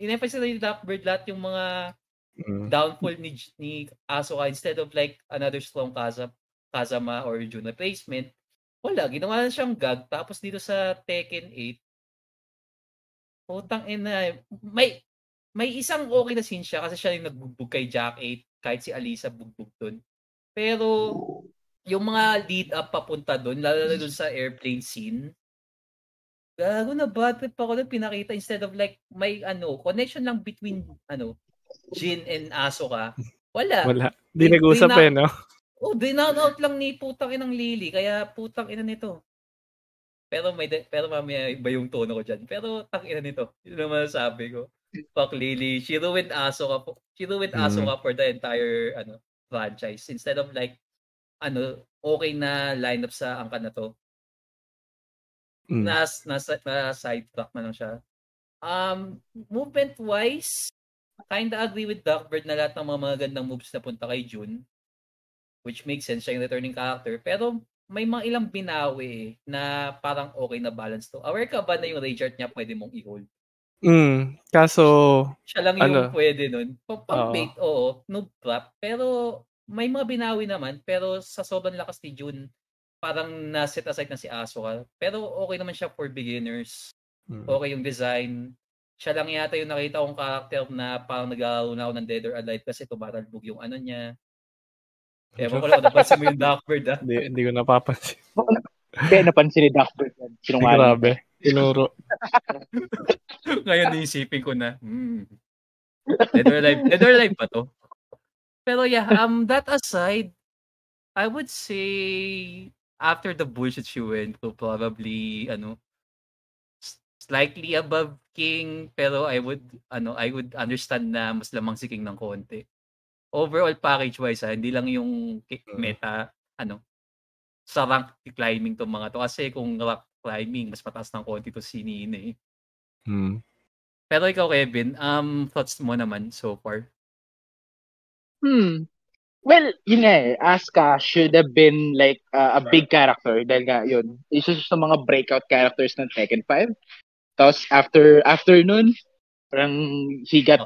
In-emphasize na yung Blackbird lahat yung mga Mm. downfall ni ni Asuka instead of like another strong Kaza, Kazama or Jun replacement. Wala, ginawa na siyang gag. Tapos dito sa Tekken 8, putang ina, may may isang okay na scene siya kasi siya yung nagbugbog kay Jack 8 kahit si Alisa bugbog dun. Pero yung mga lead up papunta dun, lalo na dun sa airplane scene, gago na bad trip ako dun pinakita instead of like may ano, connection lang between ano, Jin and Asuka. Wala. Wala. Di nag-usap eh, no? Oh, dinout out lang ni putang inang Lily, kaya putang ina nito. Pero may de- pero mamaya iba yung tono ko diyan. Pero tang ina nito. Yun ang sabi ko. Fuck Lily. She ruined Asuka. po- She ruined Mm. Asuka for the entire ano franchise instead of like ano okay na lineup sa angka na to. Mm. Nas nasa na sidetrack na lang siya. Um movement wise kinda agree with Duckbird na lahat ng mga magagandang moves na punta kay June which makes sense siya yung returning character pero may mga ilang binawi na parang okay na balance to. Aware ka ba na yung rage art niya pwede mong i-hold? Mm. Kaso, Siya lang yung Ano? pwede nun. Pang, pang Oo. bait, oo, noob trap. Pero may mga binawi naman. Pero sa sobrang lakas ni June, parang na-set aside na si Asuka. Pero okay naman siya for beginners. mm. Okay yung design. Siya lang yata yung nakita kong character na parang nag-aaroon ako ng Dead or Alive kasi tumatalbog yung ano niya. Ewan ko lang, napansin mo yung Darkbird ah. Hindi, hindi ko napapansin. Kaya napansin ni Duckbird yan. Sinungaling. Grabe. Tinuro. Ngayon naisipin ko na, hmm. Dead or Alive. Dead or Alive pa to? Pero yeah, um, that aside, I would say after the bullshit she went to probably, ano, slightly above King, pero I would, ano, I would understand na mas lamang si King ng konti. Overall package-wise, ha, hindi lang yung Mm. meta, ano, sa rank climbing to mga to. Kasi kung rank climbing, mas mataas ng konti to si Nina eh. Mm. Pero ikaw, Kevin, um, thoughts mo naman so far? Hmm. Well, yun nga eh. Asuka should have been like uh, a big character dahil nga yun. Isa sa mga breakout characters ng Tekken 5. Tapos after after nun, parang he got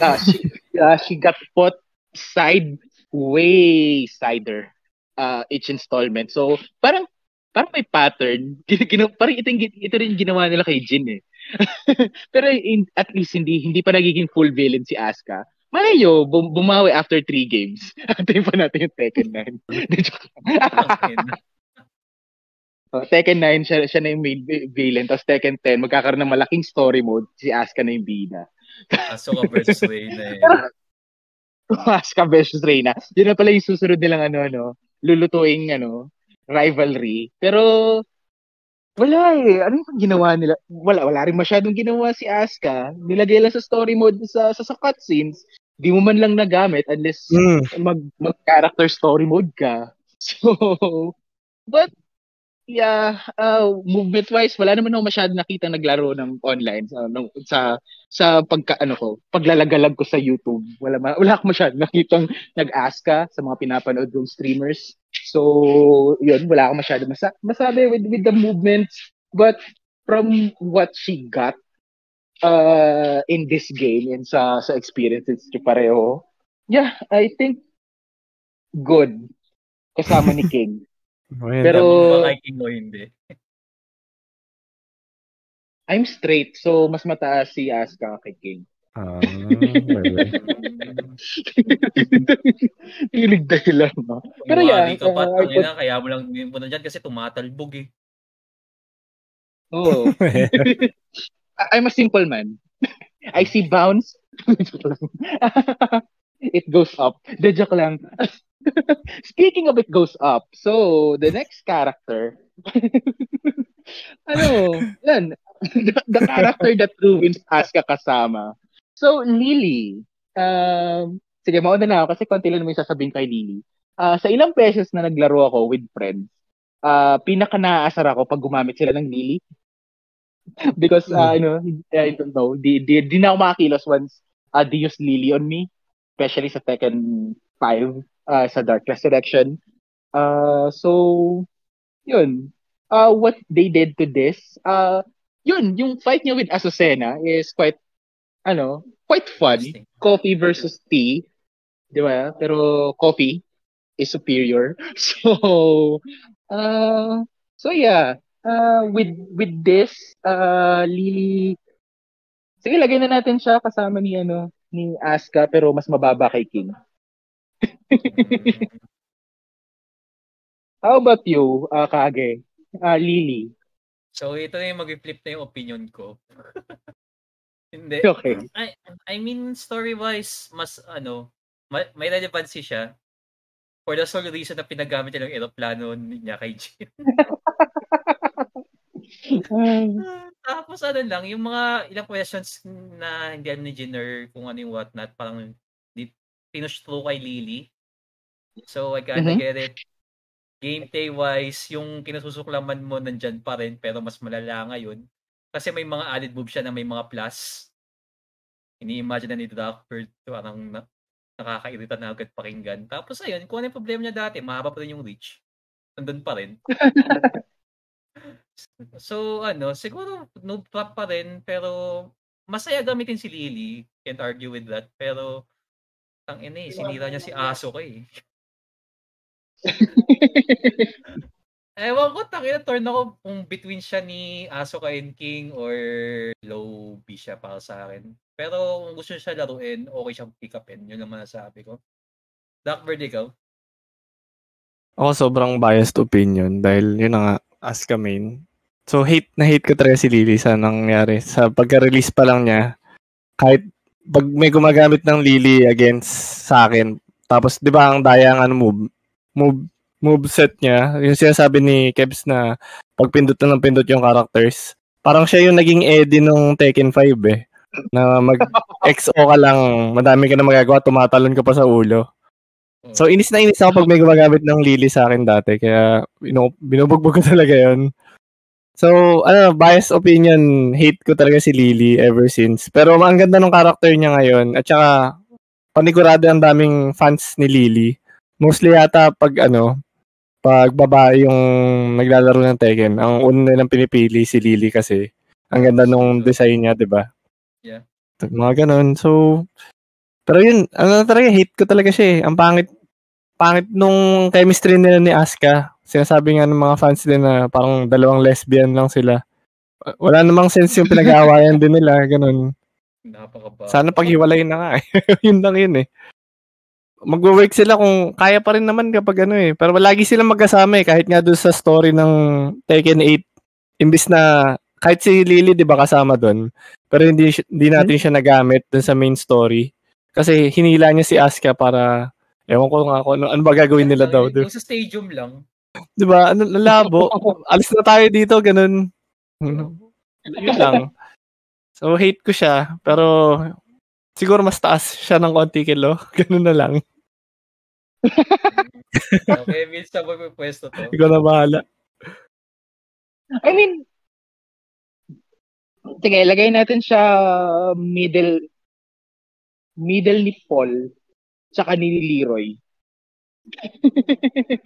uh, she, uh, she got put side way sider uh, each installment. So, parang parang may pattern. Gin, gina, parang ito, ito rin ginawa nila kay Jin eh. Pero in, at least hindi hindi pa nagiging full villain si Asuka. Malayo, bum- bumawi after three games. Antayin pa natin yung Tekken 9. Oh, Tekken 9, siya, siya na yung main vi- villain. Tapos Tekken 10, magkakaroon ng malaking story mode. Si Asuka na yung bida. Asuka versus Reyna eh. Asuka versus Reyna. Yun na pala yung susunod nilang ano, ano, lulutuing ano, rivalry. Pero, wala eh. Ano yung ginawa nila? Wala, wala rin masyadong ginawa si Asuka. Nilagay lang sa story mode sa, sa, sa cutscenes. Di mo man lang nagamit unless Mm. mag, mag character story mode ka. So, but, yeah, uh, movement-wise, wala naman ako masyado nakita naglaro ng online sa no, sa sa pagka ano ko, paglalagalag ko sa YouTube. Wala ma, wala akong masyado nakitang nag-aska sa mga pinapanood kong streamers. So, yun, wala akong masyado masa- masabi with with the movements, but from what she got uh in this game and sa sa experiences ko pareho, yeah, I think good kasama ni King. Well, Pero Alam mo ba kay King o hindi? I'm straight, so mas mataas si Asuka kay King. ah, well, well. Hilig dahilan, no? Pero yeah, Umali ka pa, uh, tangina, kaya mo lang mo na dyan kasi tumatalbog eh. Oo. I- I'm a simple man. I see bounce. Lang. it goes up. The joke lang. Speaking of it goes up, so the next character, ano, yan, the, the character that ruins Asuka kasama. So, Lily, um, sige, mauna na ako kasi konti lang yung sasabihin kay Lily. Ah, sa ilang beses na naglaro ako with friends, ah pinaka naaasar ako pag gumamit sila ng Lily. Because, uh, ano, I don't know, di, di, di na ako makakilos once uh, they use Lily on me. Especially sa Tekken 5, uh, sa Dark Resurrection. Uh, so, yun. Uh, what they did to this, uh, yun, yung fight niya with Azucena is quite, ano, quite fun. Coffee versus tea. Di ba? Pero coffee is superior. So, uh, so yeah. Uh, with with this, uh, Lily, sige, lagay na natin siya kasama ni, ano, ni Asuka, pero mas mababa kay King. How about you, uh, Kage? Uh, Lily. So, ito na yung mag-flip na yung opinion ko. Hindi. Okay. I, I mean, story-wise, mas, ano, may, may relevancy siya. For the sole reason na pinagamit niya yung aeroplano niya kay Jin. Tapos ano lang, yung mga ilang questions na hindi alam ni Jin or kung ano yung whatnot, parang pinush through kay Lily. So, I kinda Mhm. get it. Gameplay-wise, yung kinasusuklaman mo nandyan pa rin, pero mas malala ngayon. Kasi may mga added move siya na may mga plus. Ini-imagine na ni Drakford, parang na, nakakairita na agad pakinggan. Tapos ayun, kung ano yung problema niya dati, mahaba pa rin yung reach. Nandun pa rin. so, ano, siguro noob trap pa rin, pero masaya gamitin si Lily. Can't argue with that. Pero, ang ina eh, sinira niya si Aso ko eh. Ewan ko, takina, torn ako kung between siya ni Asuka and King or low B siya para sa akin. Pero kung gusto siya laruin, okay siyang pick upin. Yun naman nasabi ko. Blackbird, ikaw? Ako sobrang biased opinion dahil yun na nga, Asuka main. So hate na hate ko talaga si Lily sa nangyari. Sa pagka-release pa lang niya, kahit pag may gumagamit ng Lily against sa akin, tapos di ba ang daya ng ano, move, move, move set niya, yung sinasabi ni Kebs na pag pindot na ng pindot yung characters, parang siya yung naging Eddie nung Tekken 5 eh. Na mag XO ka lang, madami ka na magagawa, tumatalon ka pa sa ulo. So, inis na inis ako pag may gumagamit ng Lily sa akin dati. Kaya, ino, binubugbog ko talaga yon So, ano, biased opinion, hate ko talaga si Lily ever since. Pero ang ganda ng character niya ngayon. At saka, panigurado ang daming fans ni Lily. Mostly yata pag ano, pag babae yung naglalaro ng Tekken, ang una nilang pinipili si Lily kasi. Ang ganda nung design niya, di ba? Yeah. Mga ganun. So, pero yun, ano talaga, hate ko talaga siya eh. Ang pangit, pangit nung chemistry nila ni Asuka. Sinasabi nga ng mga fans din na parang dalawang lesbian lang sila. Wala namang sense yung pinag-aawayan din nila, ganun. Napakaba. Sana paghiwalayin na nga eh. yun lang yun eh. Magwo-work sila kung kaya pa rin naman kapag ano eh. Pero lagi silang magkasama eh. Kahit nga doon sa story ng Tekken 8, imbis na kahit si Lily 'di ba kasama doon, pero hindi hindi natin siya nagamit doon sa main story. Kasi hinila niya si Asuka para ewan ko nga kung ano, ano ba gagawin nila daw. Yung sa stadium lang. 'Di ba? Ano labo. Alis na tayo dito, ganun. Yun lang. So hate ko siya, pero siguro mas taas siya ng konti kilo. Ganun na lang. Okay, Vince, sa mo pwesto to. Ikaw na bahala. I mean, sige, lagay natin siya middle middle ni Paul tsaka ni Leroy.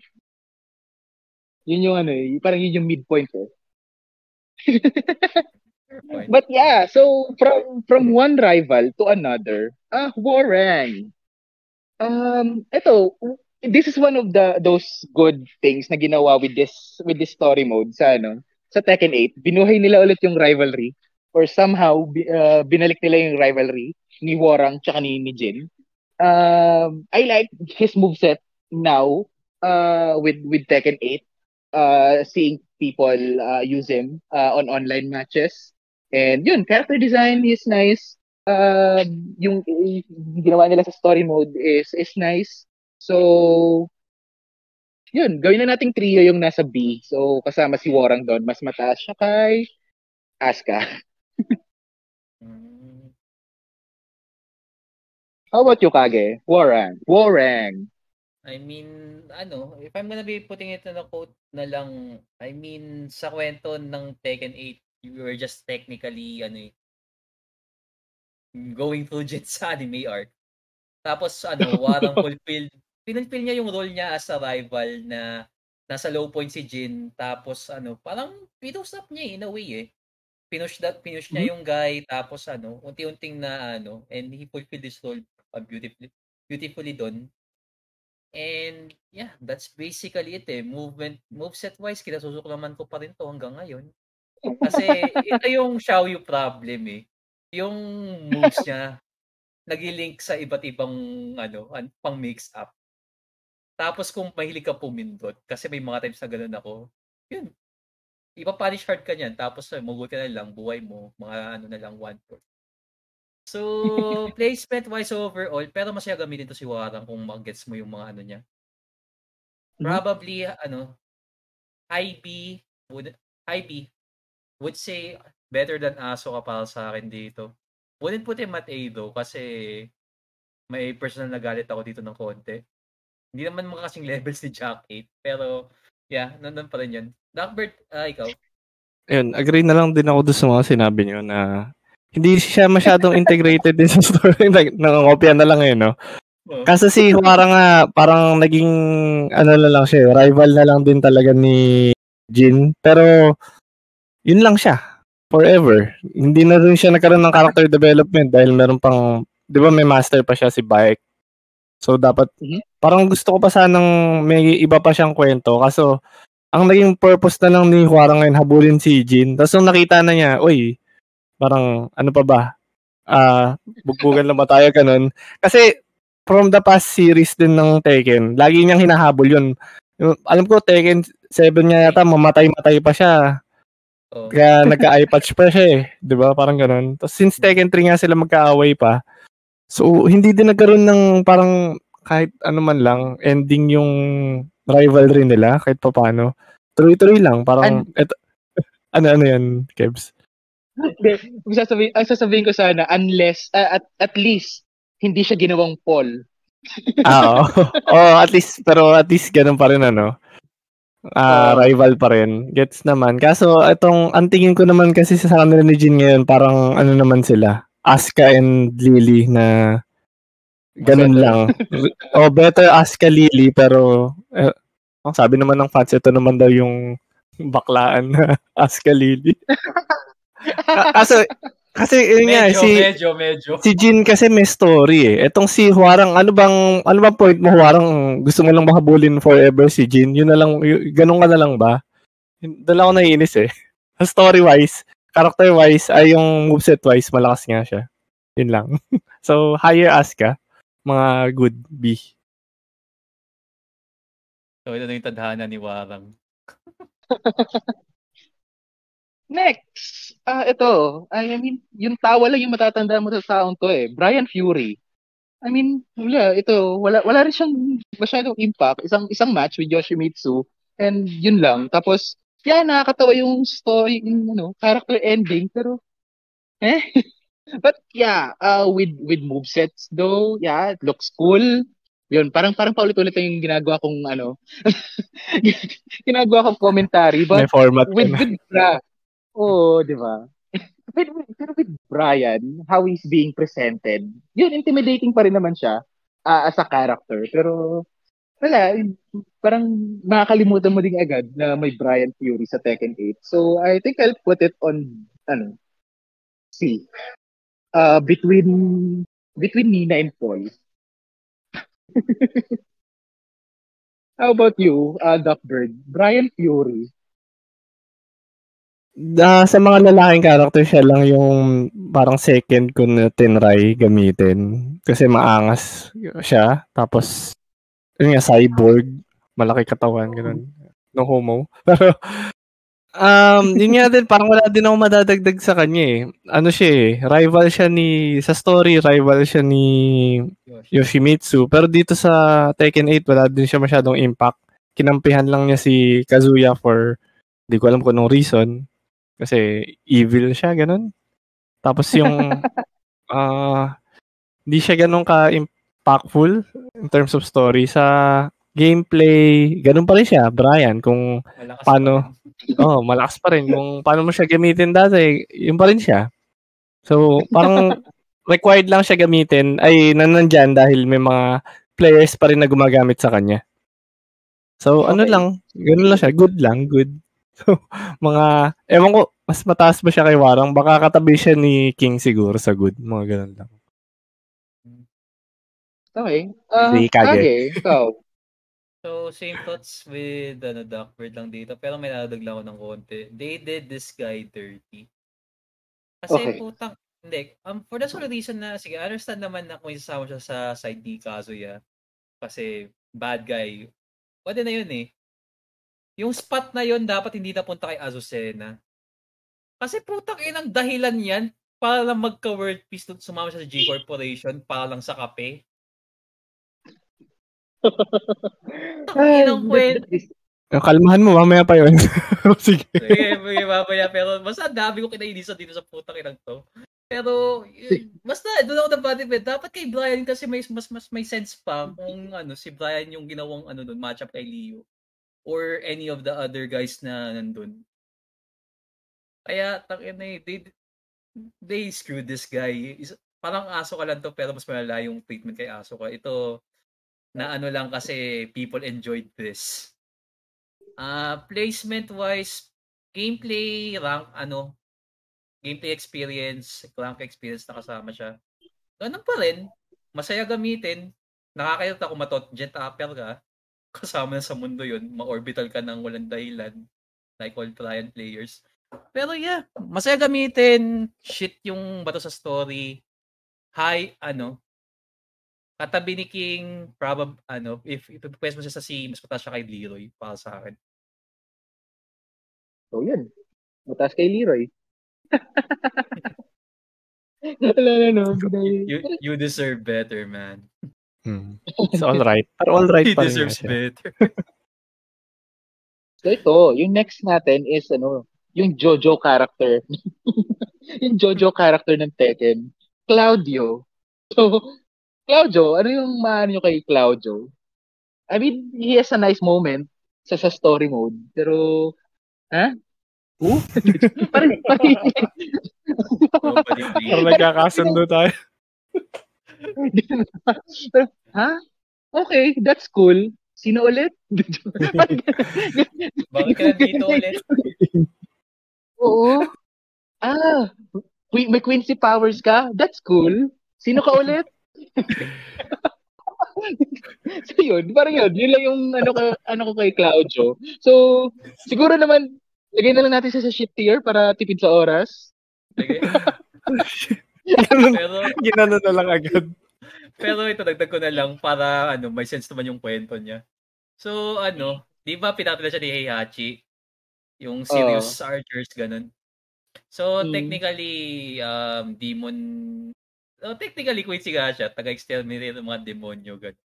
yun yung ano eh, parang yun yung midpoint eh. But yeah, so from from one rival to another, ah, Warren. Um, ito, this is one of the those good things na ginawa with this with this story mode sa ano, sa Tekken 8. Binuhay nila ulit yung rivalry or somehow uh, binalik nila yung rivalry ni Warang tsaka ni, ni Jin. Um, I like his moveset now uh, with with Tekken 8. Uh, seeing people uh, use him uh, on online matches. And yun, character design is nice. Uh, yung, yung ginawa nila sa story mode is is nice. So, yun, gawin na nating trio yung nasa B. So, kasama si Warang doon. Mas mataas siya kay Asuka. How about you, Kage? Warang. Warang. I mean, ano, if I'm gonna be putting it in a quote na lang, I mean, sa kwento ng Tekken 8, you were just technically, ano eh, going through Jin sa anime arc. Tapos, ano, warang fulfilled, pinulfill niya yung role niya as a rival na nasa low point si Jin. Tapos, ano, parang pinush up niya eh, in a way eh. Pinush, that, pinush niya yung guy. Tapos, ano, unti-unting na, ano, and he fulfilled this role uh, beautifully, beautifully done. And yeah, that's basically it eh. Movement, moveset wise, kinasusuklaman ko pa rin to hanggang ngayon. Kasi ito yung Xiaoyu problem eh. Yung moves niya, nagilink sa iba't ibang ano, pang mix up. Tapos kung mahilig ka pumindot, kasi may mga times na ganun ako, yun, ipa-punish hard ka niyan. Tapos maguti na lang, buhay mo, mga ano na lang, one fourth. So, placement wise overall, pero masaya gamitin to si Warang kung mag-gets mo yung mga ano niya. Mm-hmm. Probably, mm-hmm. ano, high B, would, high B, would say better than Aso kapal sa akin dito. Wouldn't put him at A though, kasi may personal na galit ako dito ng konti. Hindi naman mga kasing levels ni Jack 8, pero yeah, nandun pa rin yun. Darkbird, uh, ikaw? Ayun, agree na lang din ako doon sa mga sinabi niyo na hindi siya masyadong integrated din sa story. Nangangopya na lang eh, no? Kasi si Huara nga, parang naging, ano na lang siya, rival na lang din talaga ni Jin. Pero, yun lang siya. Forever. Hindi na rin siya nagkaroon ng character development dahil meron pang, di ba may master pa siya si Bike. So, dapat, mm-hmm. parang gusto ko pa sanang may iba pa siyang kwento. Kaso, ang naging purpose na lang ni Huara ngayon, habulin si Jin. Tapos nung nakita na niya, uy, Parang, ano pa ba? Ah, uh, bugbugan lang ba tayo ganun? Kasi, from the past series din ng Tekken, lagi niyang hinahabol yun. Alam ko, Tekken 7 niya yata, mamatay-matay pa siya. Oh. Kaya nagka-eye patch pa siya eh. Di ba? Parang ganun. Tapos since Tekken 3 nga sila magkaaway pa, so hindi din nagkaroon ng parang kahit ano man lang, ending yung rivalry nila, kahit pa paano. Tuloy-tuloy lang. Parang, An- eto, ano, ano yan, Kebs? Hindi, sasabihin, ang sasabihin ko sana, unless, uh, at, at least, hindi siya ginawang Paul. ah, oo. oh, at least, pero at least ganun pa rin, ano. Uh, rival pa rin. Gets naman. Kaso, itong, ang tingin ko naman kasi sa kanila ni Jin ngayon, parang ano naman sila, Asuka and Lily na ganun lang. oh, better Asuka Lily, pero eh, sabi naman ng fans, ito naman daw yung baklaan na Asuka Lily. kasi, kasi yun medyo, nga, si, medyo, medyo. si Jin kasi may story eh. Etong si Huarang, ano bang, ano bang point mo Huarang, gusto mo lang mahabulin forever si Jin? Yun na lang, y- ganun ka na lang ba? Doon ako naiinis eh. Story-wise, character-wise, ay yung moveset-wise, malakas nga siya. Yun lang. so, higher Asuka, mga good B. So, ito na yung tadhana ni Warang. Next, uh, ito, I mean, yung tawa lang yung matatanda mo sa sound to eh. Brian Fury. I mean, wala, ito, wala, wala rin siyang masyadong impact. Isang isang match with Yoshimitsu and yun lang. Tapos, yeah, nakakatawa yung story, yung ano, character ending, pero, eh. But yeah, uh, with with movesets though, yeah, it looks cool. Yun, parang parang paulit-ulit yung ginagawa kong ano, ginagawa kong commentary. But May format with, with Bra, oo, di ba? Pero, pero with Brian, how he's being presented, yun, intimidating pa rin naman siya uh, as a character. Pero, wala, parang makakalimutan mo din agad na may Brian Fury sa Tekken 8. So, I think I'll put it on, ano, C. Uh, between, between Nina and Paul. How about you, uh, Duckbird? Brian Fury. Ah, sa mga lalaking character, siya lang yung parang second ko na tinry gamitin. Kasi maangas siya. Tapos, yun nga, cyborg. Malaki katawan, ganun. No homo. Pero, um, yun nga din, parang wala din ako madadagdag sa kanya eh. Ano siya eh, rival siya ni, sa story, rival siya ni Yoshimitsu. Pero dito sa Tekken 8, wala din siya masyadong impact. Kinampihan lang niya si Kazuya for, di ko alam kung anong reason. Kasi evil siya, ganun. Tapos yung, ah, hindi siya ganun ka-impactful in terms of story. Sa gameplay, ganun pa rin siya, Brian, kung Malakas paano, oh, malakas pa rin. Kung paano mo siya gamitin dati, yun pa rin siya. So, parang required lang siya gamitin, ay nanandyan dahil may mga players pa rin na gumagamit sa kanya. So, ano Okay. lang, ganun lang siya, good lang, good. So, mga, ewan ko, mas mataas ba siya kay Warang? Baka katabi siya ni King siguro sa good. Mga ganun lang. Okay. Uh, Si Kage. Kage, ikaw. So, same thoughts with ano, Duckbird lang dito. Pero may nadagdag lang ako ng konti. They did this guy dirty. Kasi Okay. putang, hindi. Um, for the sort of reason na, sige, I understand naman na kung isasama siya sa side ni Kazuya. Kasi bad guy. Pwede na yun eh. Yung spot na yun, dapat hindi napunta kay Azucena. Kasi putang inang dahilan yan para lang magka-world peace nung sumama siya sa G Corporation para lang sa kape. Ay, Inang kwento. Ah, Kalmahan mo, mamaya pa yun. Sige. Sige, sige, mamaya. Pero basta ang dami ko kinainisan dito sa putang inang to. Pero, yun, basta, doon ako na body bet. Dapat kay Brian kasi may, mas, mas may sense pa kung ano, si Brian yung ginawang ano matchup kay Leo. Or any of the other guys na nandun. Kaya, takin na eh, they, they screwed this guy. Is, parang aso ka lang to, pero mas malala yung treatment kay aso ka. Ito, na ano lang kasi people enjoyed this. Ah, placement wise, gameplay rank ano, gameplay experience, rank experience na kasama siya. Ganun pa rin. Masaya gamitin. Nakakayot ako matot jet upper ka. Kasama na sa mundo yun. Ma-orbital ka ng walang dahilan. Like all Brian players. Pero yeah, masaya gamitin. Shit yung bato sa story. High, ano, katabi ni King, probab, ano, if ipipwes mo siya sa C, mas mataas siya kay Leroy para sa akin. So, yun. Mataas kay Leroy. Wala na, no? You, you deserve better, man. Hmm. It's alright. Pero alright He pa rin deserves siya. better. So, ito, yung next natin is, ano, yung Jojo character. yung Jojo character ng Tekken. Claudio. So, Claudio, ano yung maano nyo kay Claudio? I mean, he has a nice moment sa, sa story mode. Pero, ha? Who? parang, parang, Pero please. nagkakasundo tayo. Ha? Okay, that's cool. Sino ulit? Bakit ka nandito ulit? Oo. Ah, Queen, may Quincy Powers ka? That's cool. Sino ka ulit? so yun, parang yun. Yun lang yung ano, ka, ano ko kay Claudio. So, siguro naman, lagay na lang natin siya sa shit tier para tipid sa oras. Ganun, Pero, ginano na lang agad. Pero ito, dagdag ko na lang para ano, may sense naman yung kwento niya. So, ano, di ba pinatila siya ni Heihachi? Yung serious archers, ganun. So, Mm. technically, um, demon, oh, technically, Quincy nga siya, taga-exterminate ng mga demonyo, ganun.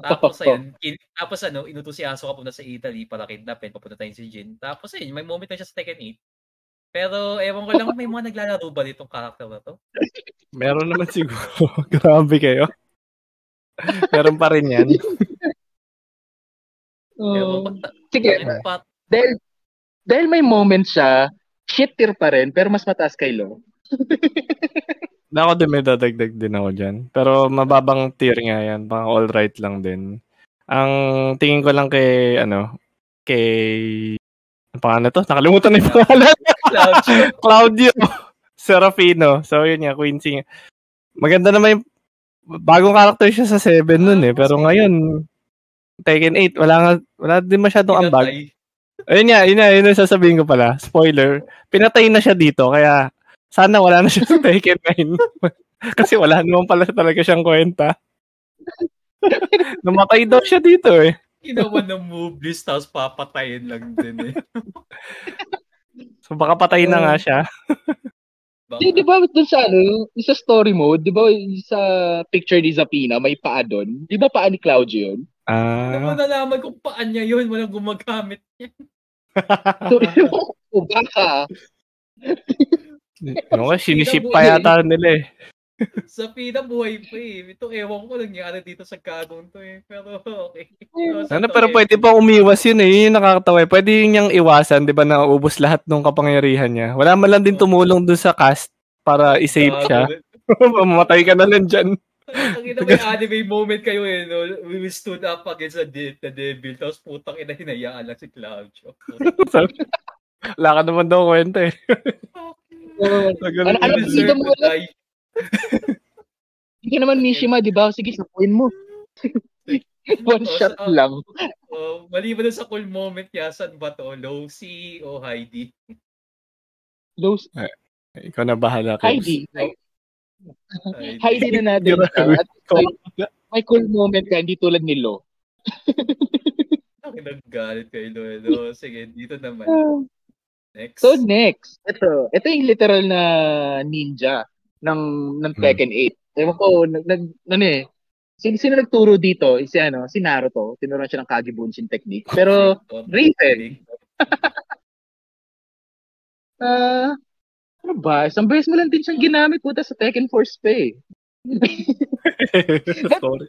Tapos, ayun, in, tapos ano, inutos si Aso papunta sa Italy para kidnapin, papunta tayo si Jin. Tapos, ayun, may moment na siya sa Tekken 8. Pero, ewan ko lang, may mga naglalaro ba ditong character na to? Meron naman siguro. Grabe kayo. Meron pa rin yan. Oh. Ta- Sige, dahil, dahil may moment siya, shit tier pa rin, pero mas mataas kay Lo. Ako din may dadagdag din ako dyan. Pero mababang tier nga yan. Pang all right lang din. Ang tingin ko lang kay, ano, kay, ano pangalan to? Nakalimutan na yung pangalan. Claudio. Claudio Serafino. So, yun nga, Quincy. Maganda naman yung bagong character siya sa 7 nun eh. Pero ngayon, Tekken 8, wala nga, wala din masyadong ambag. Ayun nga, yun nga, yun ang sasabihin ko pala. Spoiler. Pinatay na siya dito, kaya sana wala na siya sa Tekken 9. Kasi wala naman pala talaga siyang kwenta. Namatay daw siya dito eh. Ginawa ng move list, tapos papatayin lang din eh. So baka patay na nga siya. Di, di ba dun sa ano, sa story mode, di ba sa picture ni Zapina, may paa doon? Di ba paa ni Claudio yun? Ah, nalaman kung paan niya yun, walang gumagamit niya. So, o baka. ano ka, siniship pa yata nila eh. Sa Pina buhay pa eh. Ito ewan ko nangyari dito sa kagong to eh. Pero okay. So, sa Ano, to, pero eh, pwede pa umiwas yun eh. Yun yung nakakatawa eh. Pwede yun niyang iwasan, di ba, na ubos lahat ng kapangyarihan niya. Wala man lang din tumulong dun sa cast para i-save siya. Mamatay ka na lang dyan. Ang ina may anime moment kayo eh, no? We stood up against the, de- the devil, tapos putang ina hinayaan lang si Claudio. Wala ka naman daw kwenta eh. Uh, So, ganun Ano- ano- hindi ka naman Mishima, di ba? Sige, sapuin mo. One Oh, shot sa- lang. Oh, maliban na sa cool moment niya, saan ba to? Low C o Heidi? Low, Ikaw na bahala. Kebs. Heidi. Heidi. Heidi na natin. At may, may cool moment ka, hindi tulad ni Lo. Ang naggalit kay Lolo. Sige, dito naman. Next. So next, ito, ito yung literal na ninja ng ng Tekken 8. Ewan ko, nag, nag ano eh, sino, sino nagturo dito? Si ano, si Naruto. Tinuruan siya ng Kage Bunshin technique. Pero, Raven. ah, ano ba? Isang beses mo lang din siyang ginamit puta sa Tekken Force pa eh. Sorry.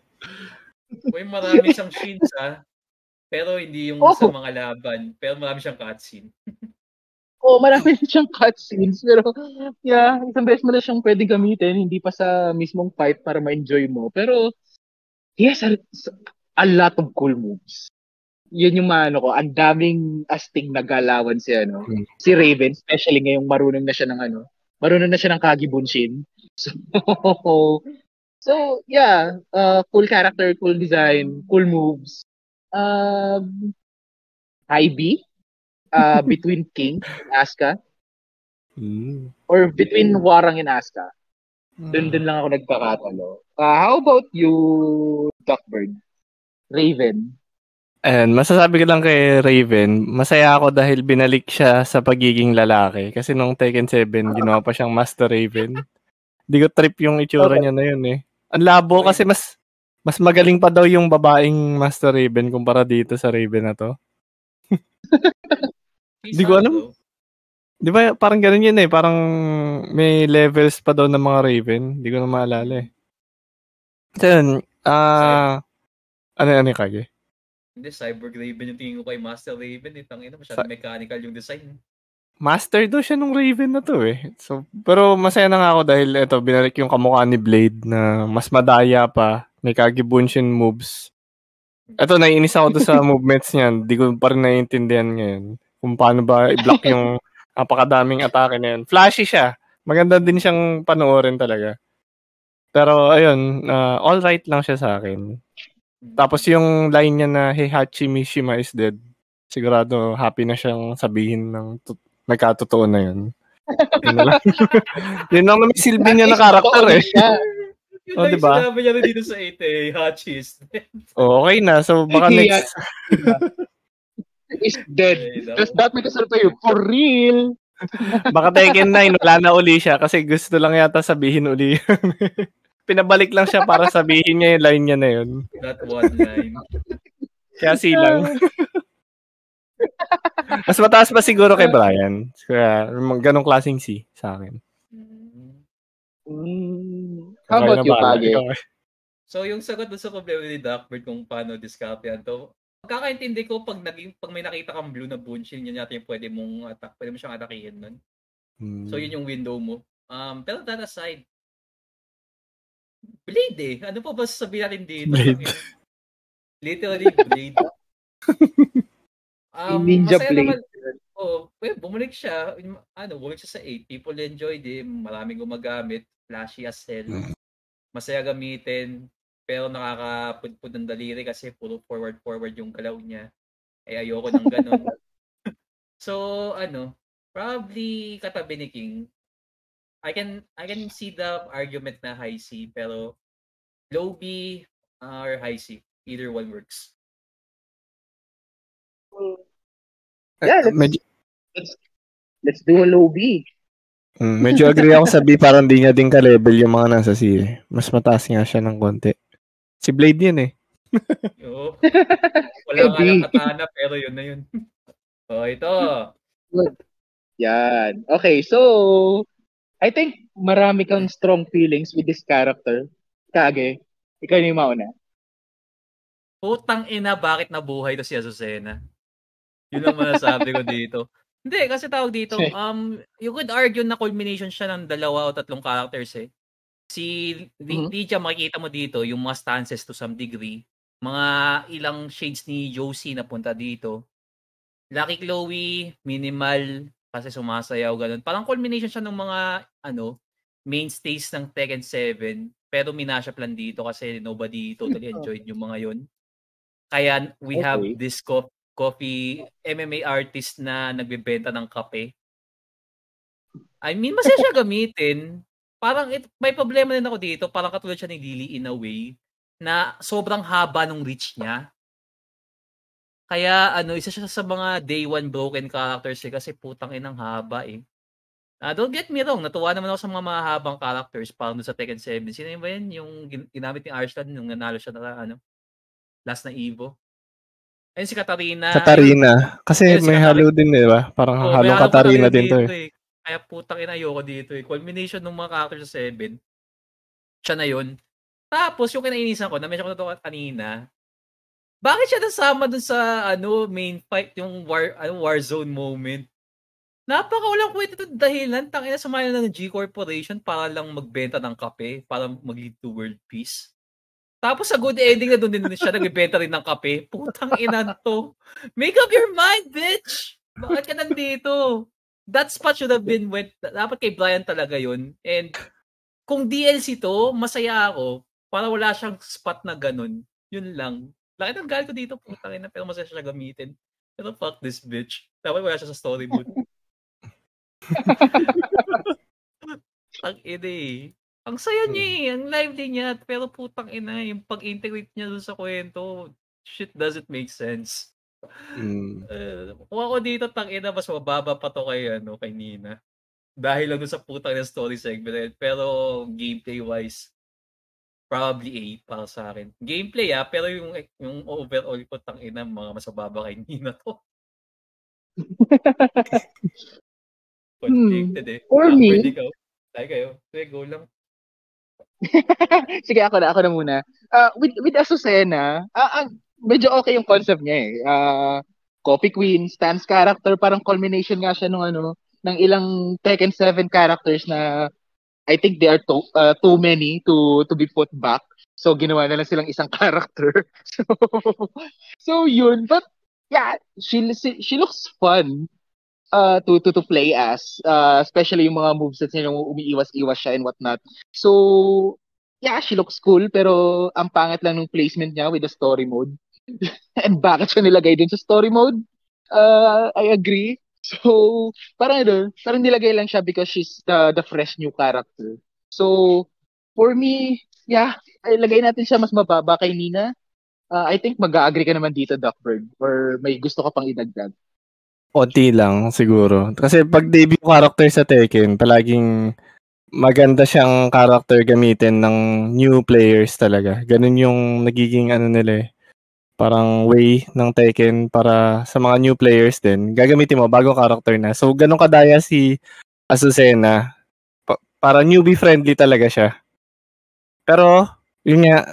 May marami siyang scenes ah. Pero hindi yung Oh. sa mga laban. Pero marami siyang cutscene. Oo, oh, marami rin siyang cutscenes. Pero, yeah, isang beses mo lang siyang pwede gamitin. Hindi pa sa mismong fight para ma-enjoy mo. Pero, he has a, a lot of cool moves. Yun yung maano ko. Ang daming asting nagalawan si ano. Hmm. Si Raven, especially ngayong marunong na siya ng ano. Marunong na siya ng Kage Bunshin. So, so yeah, uh, cool character, cool design, cool moves. Um, high B, uh, between King and Asuka, Mm. or between Warang and Asuka. Doon din lang ako nagkakatalo. Uh, how about you, Duckbird? Raven. And masasabi ko lang kay Raven, masaya ako dahil binalik siya sa pagiging lalaki. Kasi nung Tekken 7, ginawa pa siyang Master Raven. Hindi ko trip yung itsura niya na yun eh. Ang labo kasi mas mas magaling pa daw yung babaeng Master Raven kumpara dito sa Raven na to. Di ko alam. Di ba parang ganun yun eh. Parang may levels pa daw ng mga Raven. Di ko na maalala eh. So yun, ah... ano ano yung kage? Hindi, Cyborg Raven yung tingin ko kay Master Raven. Eh, tangina, masyadong mechanical yung design. Master daw siya nung Raven na to eh. So, pero masaya na nga ako dahil ito, binalik yung kamukha ni Blade na mas madaya pa. May Kagebunshin moves. Ito, naiinis ako doon sa movements niyan. Di ko pa rin naiintindihan ngayon. Kung paano ba i-block yung napakadaming atake na yun. Flashy siya. Maganda din siyang panoorin talaga. Pero ayun, uh, all right lang siya sa akin. Tapos yung line niya na Heihachi Mishima is dead. Sigurado happy na siyang sabihin ng tut- nagkatotoo na yun. Yun na lang. yun lang naman silbi niya na karakter eh. Yun Oh, diba? sinabi niya rin dito sa 8 eh, Hachis. Oh, okay na. So baka next Is dead. Does that make us sa'yo? For real? baka Tekken 9 wala na uli siya kasi gusto lang yata sabihin uli. yun. Pinabalik lang siya para sabihin niya yung line niya na yun. That one line. Kaya silang. Mas mataas pa siguro kay Brian. Kaya ganong klaseng C sa akin. Mm. How about you? Ikaw. So yung sagot sa problema ni Duckbird kung paano diskartehan to, pagkakaintindi ko pag naging pag may nakita kang blue na bunchil, yun yata yung pwede mong attack, pwede mo siyang atakihin nun. Hmm. So yun yung window mo. Um, pero that aside, Blade eh. Ano pa ba sasabihin natin dito? Blade. Literally Blade. Um, Ninja Blade. Naman, oh, well, bumalik siya. Ano, bumalik siya sa 8. People enjoyed him. Maraming gumagamit. Flashy as hell. Mm. Masaya gamitin. Pero nakakapudpud ng daliri kasi puro forward-forward yung galaw niya. Eh, ayoko ng ganun. so, ano, probably katabi ni King. I can I can see the argument na high C pero low B uh, or high C either one works. Yeah, let's, Medyo, let's, let's do a low B. mm, medyo agree ako sa B, parang di niya din ka-level yung mga nasa C. eh. Mas mataas nga siya ng konti. Si Blade yun eh. Yo. Wala nga lang katana pero yun na yun. oh, ito. Yan. Okay, so I think marami kang strong feelings with this character. Kage, ikaw na yung mauna. Putang ina, bakit nabuhay to si Azucena? Yun ang masasabi ko dito. Hindi, kasi tawag dito, um, you could argue na culmination siya ng dalawa o tatlong characters eh. Si Mhm. Lydia, makikita mo dito, yung mga stances to some degree. Mga ilang shades ni Josie na punta dito. Lucky Chloe, minimal, kasi sumasayaw, ganun. Parang culmination siya ng mga, ano, mainstays ng Tekken 7. Pero minashap lang dito kasi nobody totally enjoyed yung mga yun. Kaya we have Okay. this co- coffee MMA artist na nagbebenta ng kape. I mean, masaya siya gamitin. Parang it, may problema din ako dito. Parang katulad siya ni Lily in a way na sobrang haba ng reach niya. Kaya ano, isa siya sa mga day one broken characters eh, kasi putang inang haba eh. Ah, don't get me wrong, natuwa naman ako sa mga mahabang characters parang doon sa Tekken 7. Sino yun ba yun? Yung gin- ginamit ni Arslan nung nanalo siya na ano, last na Evo. Ayun si Katarina. Katarina. Kasi Ayun, si may Katarina. halo din, di ba? Parang Oh, halong halo Katarina din to eh. eh. Kaya putang ina ayoko dito eh. Culmination ng mga characters sa 7. Siya na yun. Tapos yung kinainisan ko, na-mention ko na to kanina, bakit siya nasama dun sa ano main fight, yung war, ano, war zone moment? Napaka walang kwento to dahilan. Tangina sumayo na ng G Corporation para lang magbenta ng kape, para mag-lead to world peace. Tapos sa good ending na doon din siya nagbebenta rin ng kape. Putang ina to. Make up your mind, bitch! Bakit ka nandito? That spot should have been went. Dapat kay Brian talaga yun. And kung DLC to, masaya ako. Para wala siyang spot na ganun. Yun lang. Laki ng galit ko dito, putang ina, pero masaya siya gamitin. Pero fuck this bitch. Dapat wala siya sa story mode. Ang ina eh. Ang saya niya eh. Ang lively niya. Pero putang ina, yung pag-integrate niya dun sa kwento, shit doesn't make sense. Mm. Uh, kung ako dito, tang ina, mas mababa pa to kay, ano, kay Nina. Dahil lang sa putang na story segment. Pero gameplay-wise, probably A para sa akin. Gameplay ah, pero yung yung overall ko tang ina mga mas mababa kay Nina to. Conflicted eh. For Ah, me-. Tayo kayo. Sige, go lang. Sige, ako na, ako na muna. Ah, with, with Azucena, ah, ah, medyo okay yung concept niya eh. Ah, Coffee Queen, Stan's character, parang culmination nga siya nung ano, ng ilang Tekken 7 characters na I think they are too, uh, too many to to be put back. So ginawa na lang silang isang character. So so yun, but yeah, she she, she looks fun uh to to to play as uh, especially yung mga movesets niya yung umiiwas-iwas siya and whatnot. So yeah, she looks cool pero ang pangit lang ng placement niya with the story mode. and bakit siya nilagay dun sa story mode? Uh, I agree. So, parang ano, parang nilagay lang siya because she's the the fresh new character. So, for me, yeah, ilagay natin siya mas mababa kay Nina. Uh, I think mag-agree ka naman dito, Duckbird, or may gusto ka pang idagdag. Konti lang siguro. Kasi pag debut character sa Tekken, palaging maganda siyang character gamitin ng new players talaga. Ganun yung nagiging ano nila eh. Parang way ng Tekken para sa mga new players din. Gagamitin mo bago character na. So ganun kadaya si Azucena. Pa- para newbie friendly talaga siya. Pero yun nga,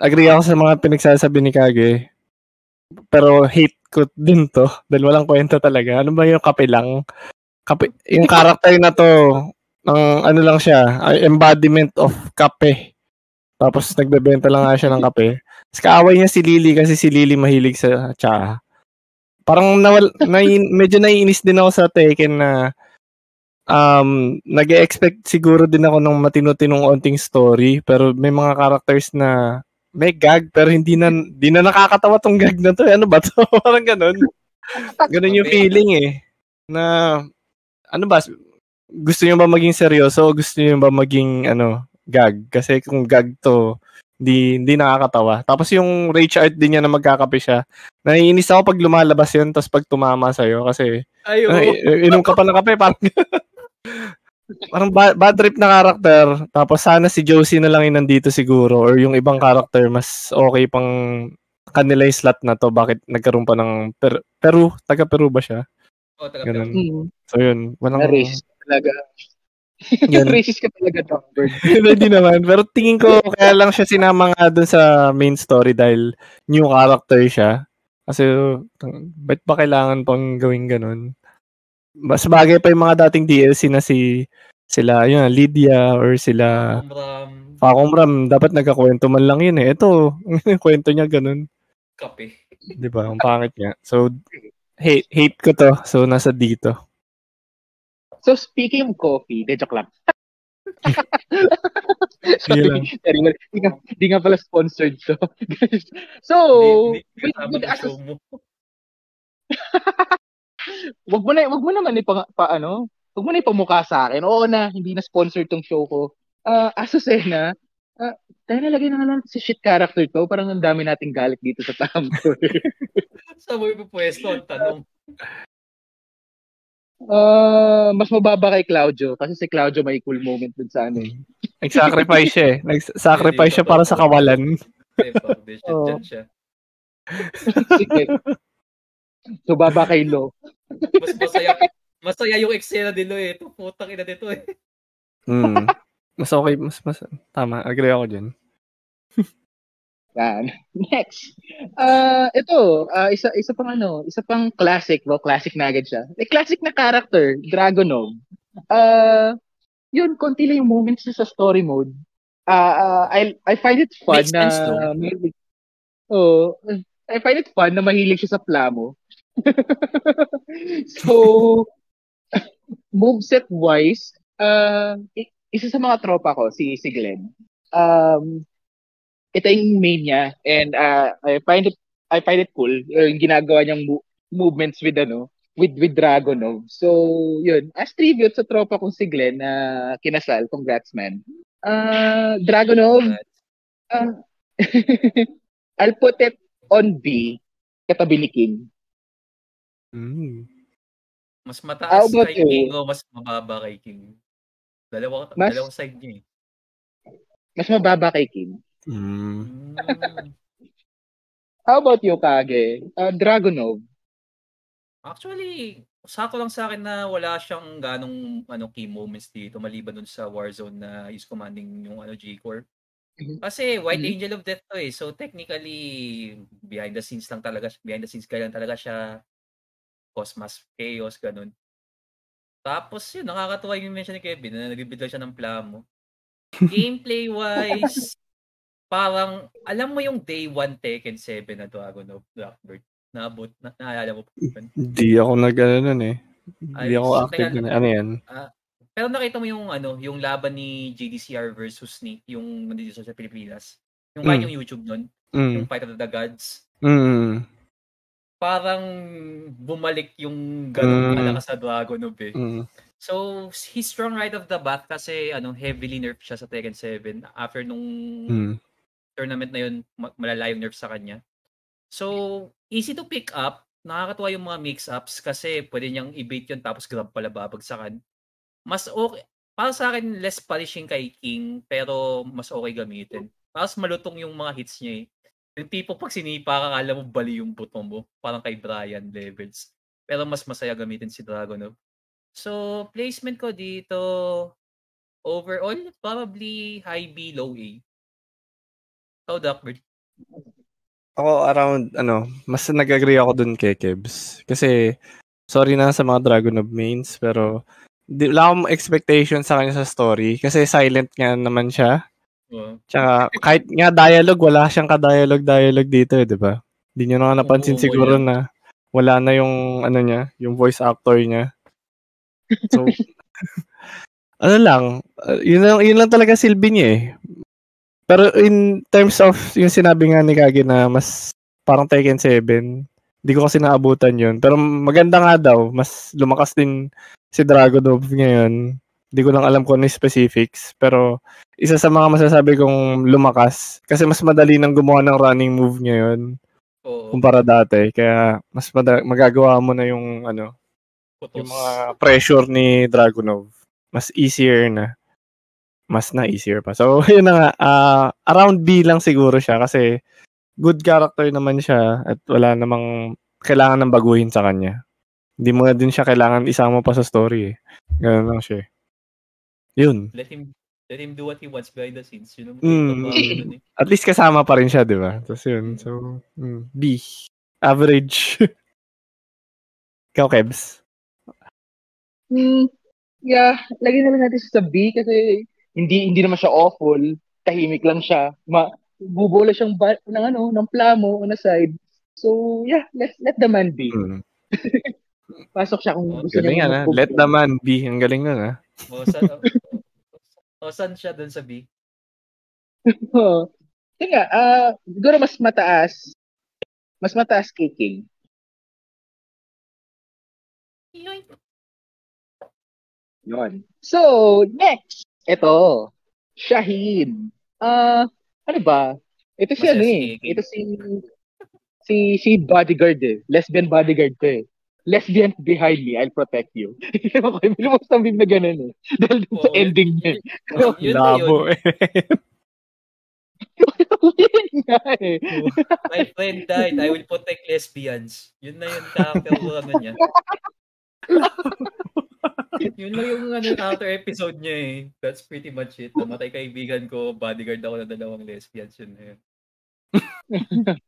agree ako sa mga pinagsasabi ni Kage. Pero hate ko din to dahil walang kwenta talaga. Ano ba yung kape lang? Kape, yung character na to, ng ano lang siya, embodiment of kape. Tapos nagbebenta lang nga siya ng kape. Kaaway niya si Lily kasi si Lily mahilig sa tsaa. Parang nawal, na, medyo naiinis din ako sa Tekken na um, nag-expect siguro din ako ng matino-tinong onting story pero may mga characters na may gag pero hindi na hindi na nakakatawa tong gag na to. Ano ba to? Parang ganun. Ganun yung feeling eh. Na ano ba gusto niyo ba maging seryoso o gusto niyo ba maging ano gag? Kasi kung gag to hindi, hindi nakakatawa. Tapos yung rage art din niya na magkakape siya. Naiinis ako pag lumalabas yun, tapos pag tumama sa'yo, kasi Ay, oo. ay, inom ka pa ng kape, parang parang ba- bad trip na karakter. Tapos sana si Josie na lang yung nandito siguro or yung ibang karakter mas okay pang kanila yung slot na to. Bakit nagkaroon pa ng per- Peru? Taga Peru ba siya? Oo, taga Ganun. Peru. Mm. So yun, walang... Na-racist talaga. Yan. racist ka talaga, Doctor. Hindi naman. Pero tingin ko kaya lang siya sinama nga dun sa main story dahil new character siya. Kasi tang- ba't ba kailangan pang gawing ganun? Mas bagay pa yung mga dating DLC na si sila, yun, Lydia or sila Umram, Fakong Ram. Dapat nagkakwento man lang yun eh. Ito, kwento niya ganun. kape. Di ba? Ang pangit niya. So, hate, hate ko to. So, nasa dito. So, speaking of coffee, de joke lang. Sorry, sorry, di nga, di nga pala sponsored to. so, Hindi- hindi with, with as, wag mo na, wag mo naman ipa, pa, ano, wag mo na ipamukha sa akin. Oo na, hindi na sponsored tong show ko. Ah, Asusena, ah, tayo nalagay na lang si shit character to. Parang ang dami nating galit dito sa Tumblr. Sa mo ipupwesto ang tanong. Ah, mas mababa kay Claudio kasi si Claudio may cool moment dun sa ano. eh. Nag-sacrifice siya eh. Nag-sacrifice siya para sa kawalan. Dyan siya. Sige. So, baba kay Lo. Mas masaya, masaya yung eksena nilo eh. Ito, putang ina dito eh. Mm. Mas okay, mas, mas, tama, agree ako dyan. Yan. Next. Ah, ito, ah, isa isa pang ano, isa pang classic, well, classic na agad siya. May classic na character, Dragonov. Ah, yun, konti lang yung moments sa story mode. Ah, ah, I I find it fun Makes na sense, Oh, I find it fun na mahilig siya sa plamo. so, moveset wise, uh, isa sa mga tropa ko, si, si Glenn. Um, ito yung main niya and uh, I find it I find it cool uh, yung ginagawa niyang mo- movements with ano with with Dragonov. So, yun. As tribute sa tropa kong si Glenn na kinasal, congrats man. Uh, Dragonov, uh, I'll put it on B katabi ni King. Mm. Mas mataas kay you? King o mas mababa kay King? Dalawa, Mas- dalawang side niya eh. Mas mababa kay King. Mm. How about you, Kage? Uh, Dragonov. Actually, sako lang sa akin na wala siyang ganong ano key moments dito maliban dun sa Warzone na he's commanding yung ano G-Core. Mhm. Kasi White Mhm. Angel of Death to eh. So technically behind the scenes lang talaga behind the scenes guy lang talaga siya Cosmos Chaos ganun. Tapos yun nakakatuwa yung mention ni Kevin na lang siya ng plamo. Gameplay wise parang alam mo yung day 1 Tekken 7 na Dragon of Blackbird. Naabot na, naalala mo? Hindi ako nag ano nun eh. Hindi ako so, active nun. Ano yan? Pero nakita mo yung ano, yung laban ni JDCR versus ni yung nandito sa Pilipinas. Yung Mm. yung YouTube nun, Mm. yung Fight of the Gods. Mm. Parang bumalik yung ganung Mm. kalakas sa Dragonov eh. Mm. So, he's strong right off the bat kasi ano, heavily nerf siya sa Tekken 7 after nung Mm. Tournament na yun, ma- malala yung nerf sa kanya. So, easy to pick up. Nakakatuwa yung mga mix-ups kasi pwede niyang i-bait yun tapos grab pala babagsakan. Mas okay. Para sa akin, less polishing kay King pero mas okay gamitin. Tapos malutong yung mga hits niya eh. Yung tipo pag sinipa ka, akala mo bali yung buto mo. Parang kay Brian levels. Pero mas masaya gamitin si Dragonov. So, placement ko dito, overall, probably high B, low A. Ikaw, Duckbird. Ako around, ano, mas nag-agree ako dun kay Kebs. Kasi, sorry na sa mga Dragon of Mains, pero di, wala akong expectation sa kanya sa story. Kasi silent nga naman siya. Oh. Tsaka, kahit nga dialogue, wala siyang ka-dialogue-dialogue dito eh, di ba? Hindi nyo na napansin Oo, siguro yan. na wala na yung, ano niya, yung voice actor niya. So, ano lang, uh, yun lang, yun lang talaga silbi niya eh. Pero in terms of yung sinabi nga ni Kage na mas parang Tekken 7, hindi ko kasi naabutan yun. Pero maganda nga daw, mas lumakas din si Dragonov ngayon. Hindi ko lang alam kung ano yung specifics. Pero isa sa mga masasabi kong lumakas, kasi mas madali nang gumawa ng running move ngayon Oo. kumpara dati. Kaya mas mada- magagawa mo na yung ano, Putos. yung mga pressure ni Dragunov. Mas easier na. Mas na easier pa. So, yun na nga. ah, around B lang siguro siya kasi good character naman siya at wala namang kailangan ng baguhin sa kanya. Hindi mo na din siya kailangan isama pa sa story eh. Ganun lang siya. eh. Yun. Let him let him do what he wants behind the scenes. Yun Mm. eh. At least kasama pa rin siya, di ba? Tapos yun. So, mm, B. Average. Ikaw, Kebs. Hmm, yeah, lagyan na lang natin sa B kasi hindi hindi naman siya awful. Tahimik lang siya. Ma bubola siyang ba- ng ano, ng plamo on the side. So, yeah, let let the man be. Mm. Pasok siya kung Oh, gusto Galing niya. yan, mag- Let the man be. Ang galing nun, ha? O, sa, o, o, saan siya dun sa B? Oo. Yun nga, ah, siguro mas mataas. Mas mataas kay King. Yun. So, next. Ito. Shaheen. Ah, ano ba? Ito si ano si eh. Ito si si si bodyguard eh. Lesbian bodyguard ko eh. Lesbian behind me, I'll protect you. Ewan ko, minumos ng meme na ganun eh. Dahil dun sa ending niya. Yun, yun. Labo, eh. Eh. My friend died. I will protect lesbians. Yun na yung character ko ano niya. yun lang yung ano, counter episode niya eh. That's pretty much it. Namatay kaibigan ko, bodyguard ako ng dalawang lesbians. Yun na yun.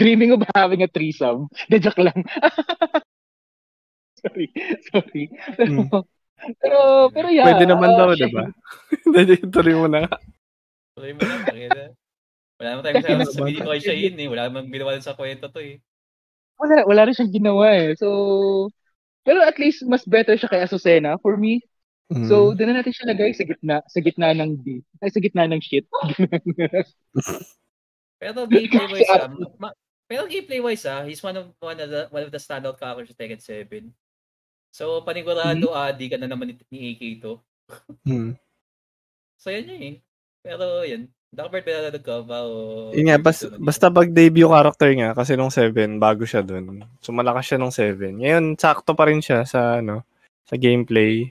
Dreaming of having a threesome. De joke lang. sorry. Sorry. Pero, Hmm. pero, pero yeah. Pwede naman daw, di ba? Tuloy mo na nga. Tuloy mo na. pakita. Wala naman tayong masabi sabihin ko kay Shane eh. Wala naman ginawa sa kwento to eh. Wala, wala rin siyang ginawa eh. So, pero at least mas better siya kay Azucena for me. Mm. So, doon na natin siya lagay sa gitna, sa gitna ng D. Ay, sa gitna ng shit. Pero gameplay Si wise ah, ma- pero gameplay wise ah, he's one of one of the one of the standout characters sa Tekken 7. So panigurado ah, di ka na naman ni, ni AK to. Mm. So yan yun eh. Pero yan, Darkbird pinalad ka ba o Yun nga, bas, basta pag debut character nga, kasi nung 7, bago siya dun. So, malakas siya nung 7. Ngayon, sakto pa rin siya sa, ano, sa gameplay.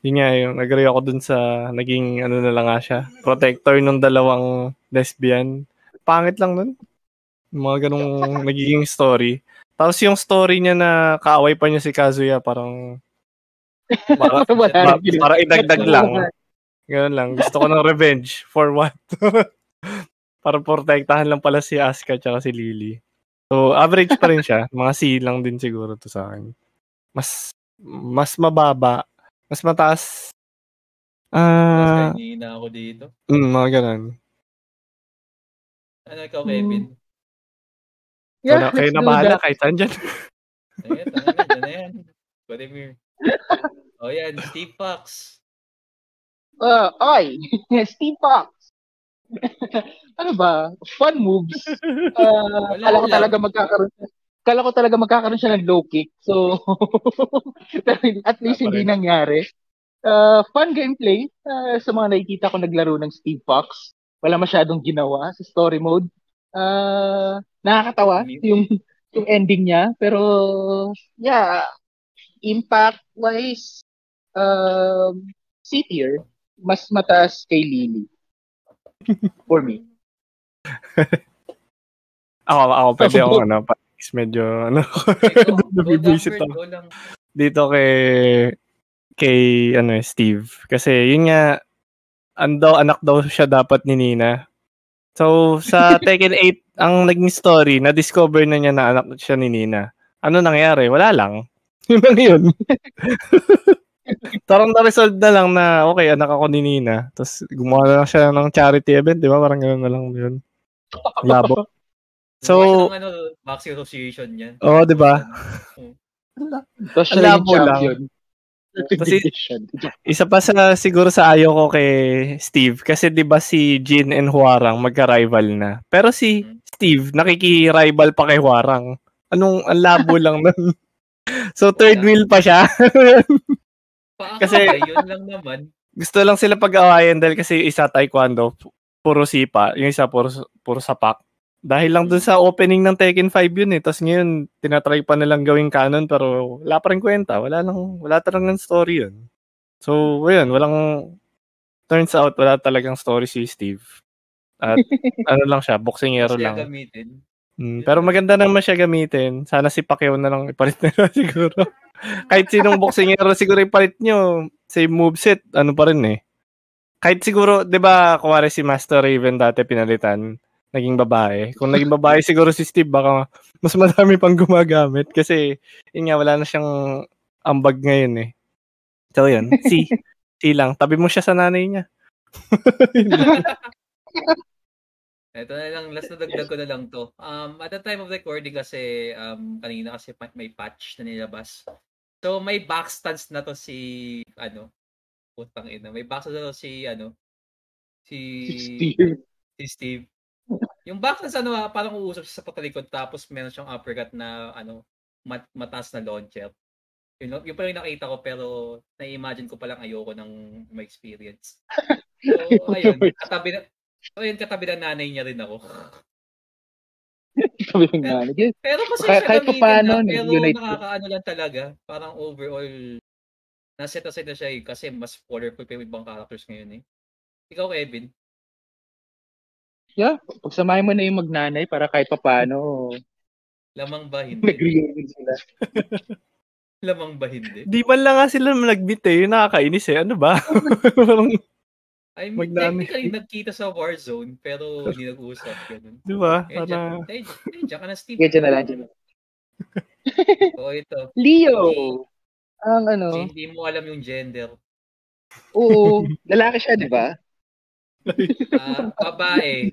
Yun nga, yung agree ako dun sa naging, ano na lang nga siya, protector nung dalawang lesbian. Pangit lang nun. Yung mga ganong nagiging story. Tapos yung story niya na kaaway pa niya si Kazuya, parang, para, Wala pa- rin ginawa. para idagdag lang. Ganun lang. Gusto ko ng revenge. For what? Para protektahan lang pala si Asuka at si Lily. So, average pa rin siya. Mga C lang din siguro to sa akin. Mas, mas mababa. Mas mataas. Ah, Mas na ako dito. mm, mga ganun. Ano ikaw, Kevin? Yeah, Wala, kayo let's na bahala. Kahit saan dyan. Ayan, tanga na, dyan na yan. Vladimir. O yan, Steve Fox. Uh, oy, Steve Fox. ano ba? Fun moves. Uh, Wala kala ko lang. talaga magkakaroon kala ko talaga magkakaroon siya ng low kick. So, at least hindi nangyari. Uh, fun gameplay. Uh, sa mga nakikita ko naglaro ng Steve Fox. Wala masyadong ginawa sa story mode. Uh, nakakatawa yung yung ending niya. Pero, yeah, impact-wise, um, C tier, mas mataas kay Lily. For me. Ako, ako pwede akong ano, pa- medyo, ano, Nabibisit ako. dito kay kay ano Steve kasi yun nga ang daw anak daw siya dapat ni Nina So, sa Tekken 8, ang naging story, na-discover na niya na anak siya ni Nina. Ano nangyari? Wala lang. Yun lang yun. Parang na-resolve na lang na, okay, anak ako ni Nina. Tapos gumawa na lang siya ng charity event, di ba? Parang gano'n na lang yun. Labo. So, ng ano, boxing association niyan. Oo, di ba? Tapos siya Ang yung labo lang. champion. Kasi-. Isa pa sa siguro sa ayaw ko kay Steve kasi 'di ba si Jin and Huarang magka-rival na. Pero si Mhm. Steve nakiki-rival pa kay Huarang. Anong ang labo lang nun. so third wheel pa siya. Kasi- yun lang naman. Gusto lang sila pag-awayan dahil kasi isa taekwondo, pu- puro sipa, yung isa puro puro sapak. Dahil lang dun sa opening ng Tekken 5 yun eh. Tapos ngayon, tinatry pa nilang gawing canon pero wala pa rin kwenta. Wala lang, wala talagang story yun. So, ayun, walang, turns out, wala talagang story si Steve. At ano lang siya, boxingero Kasi lang. gamitin. Mm, pero maganda naman siya gamitin. Sana si Pacquiao na lang ipalit nila siguro. Kahit sinong boxingero siguro ipalit nyo, same moveset, ano pa rin eh. Kahit siguro, di ba, kuwari si Master Raven dati pinalitan, naging babae. Kung naging babae siguro si Steve, baka mas madami pang gumagamit. Kasi, yun nga, wala na siyang ambag ngayon eh. So yun, si, si lang. Tabi mo siya sa nanay niya. Ito na lang, last na dagdag ko na lang to. Um, at the time of recording kasi, um, kanina kasi may patch na nilabas. So, may backstance na to si, ano, putang ina, may backstance na to si, ano, si, Steve. si Steve. Yung backstance, ano, ah, parang uusap siya sa patalikod tapos meron siyang uppercut na, ano, mat mataas na launcher. Yun, yun pa yung nakita ko pero na-imagine ko palang ayoko ng ma-experience. So, ayun, katabi na, so, ayun, katabi ng nanay niya rin ako. Sabi ng nanay. Yun, Pero kasi Kahit- siya kahit gamitin papaano, na, pero nag-unite- nakakaano lang talaga. Parang overall, naset aside na siya eh, kasi mas colorful pa yung ibang characters ngayon eh. Ikaw, Kevin, pagsamahin mo na yung magnanay para kahit papano lamang ba hindi? nag-reunion sila. lamang ba hindi? Di man lang nga sila nagbit eh. Yung nakakainis eh. Ano ba? Parang, I mean, Magnanay. technically, nagkita sa Warzone, pero hindi nag-uusap. Ganun. di ba? Eh, dyan, eh, eh, dyan ka na, Steve. Kaya dyan na lang, dyan na lang. O, ito. Leo! Ang ano, Kasi hindi mo alam yung gender. oo, lalaki siya, di ba? Ah, babae.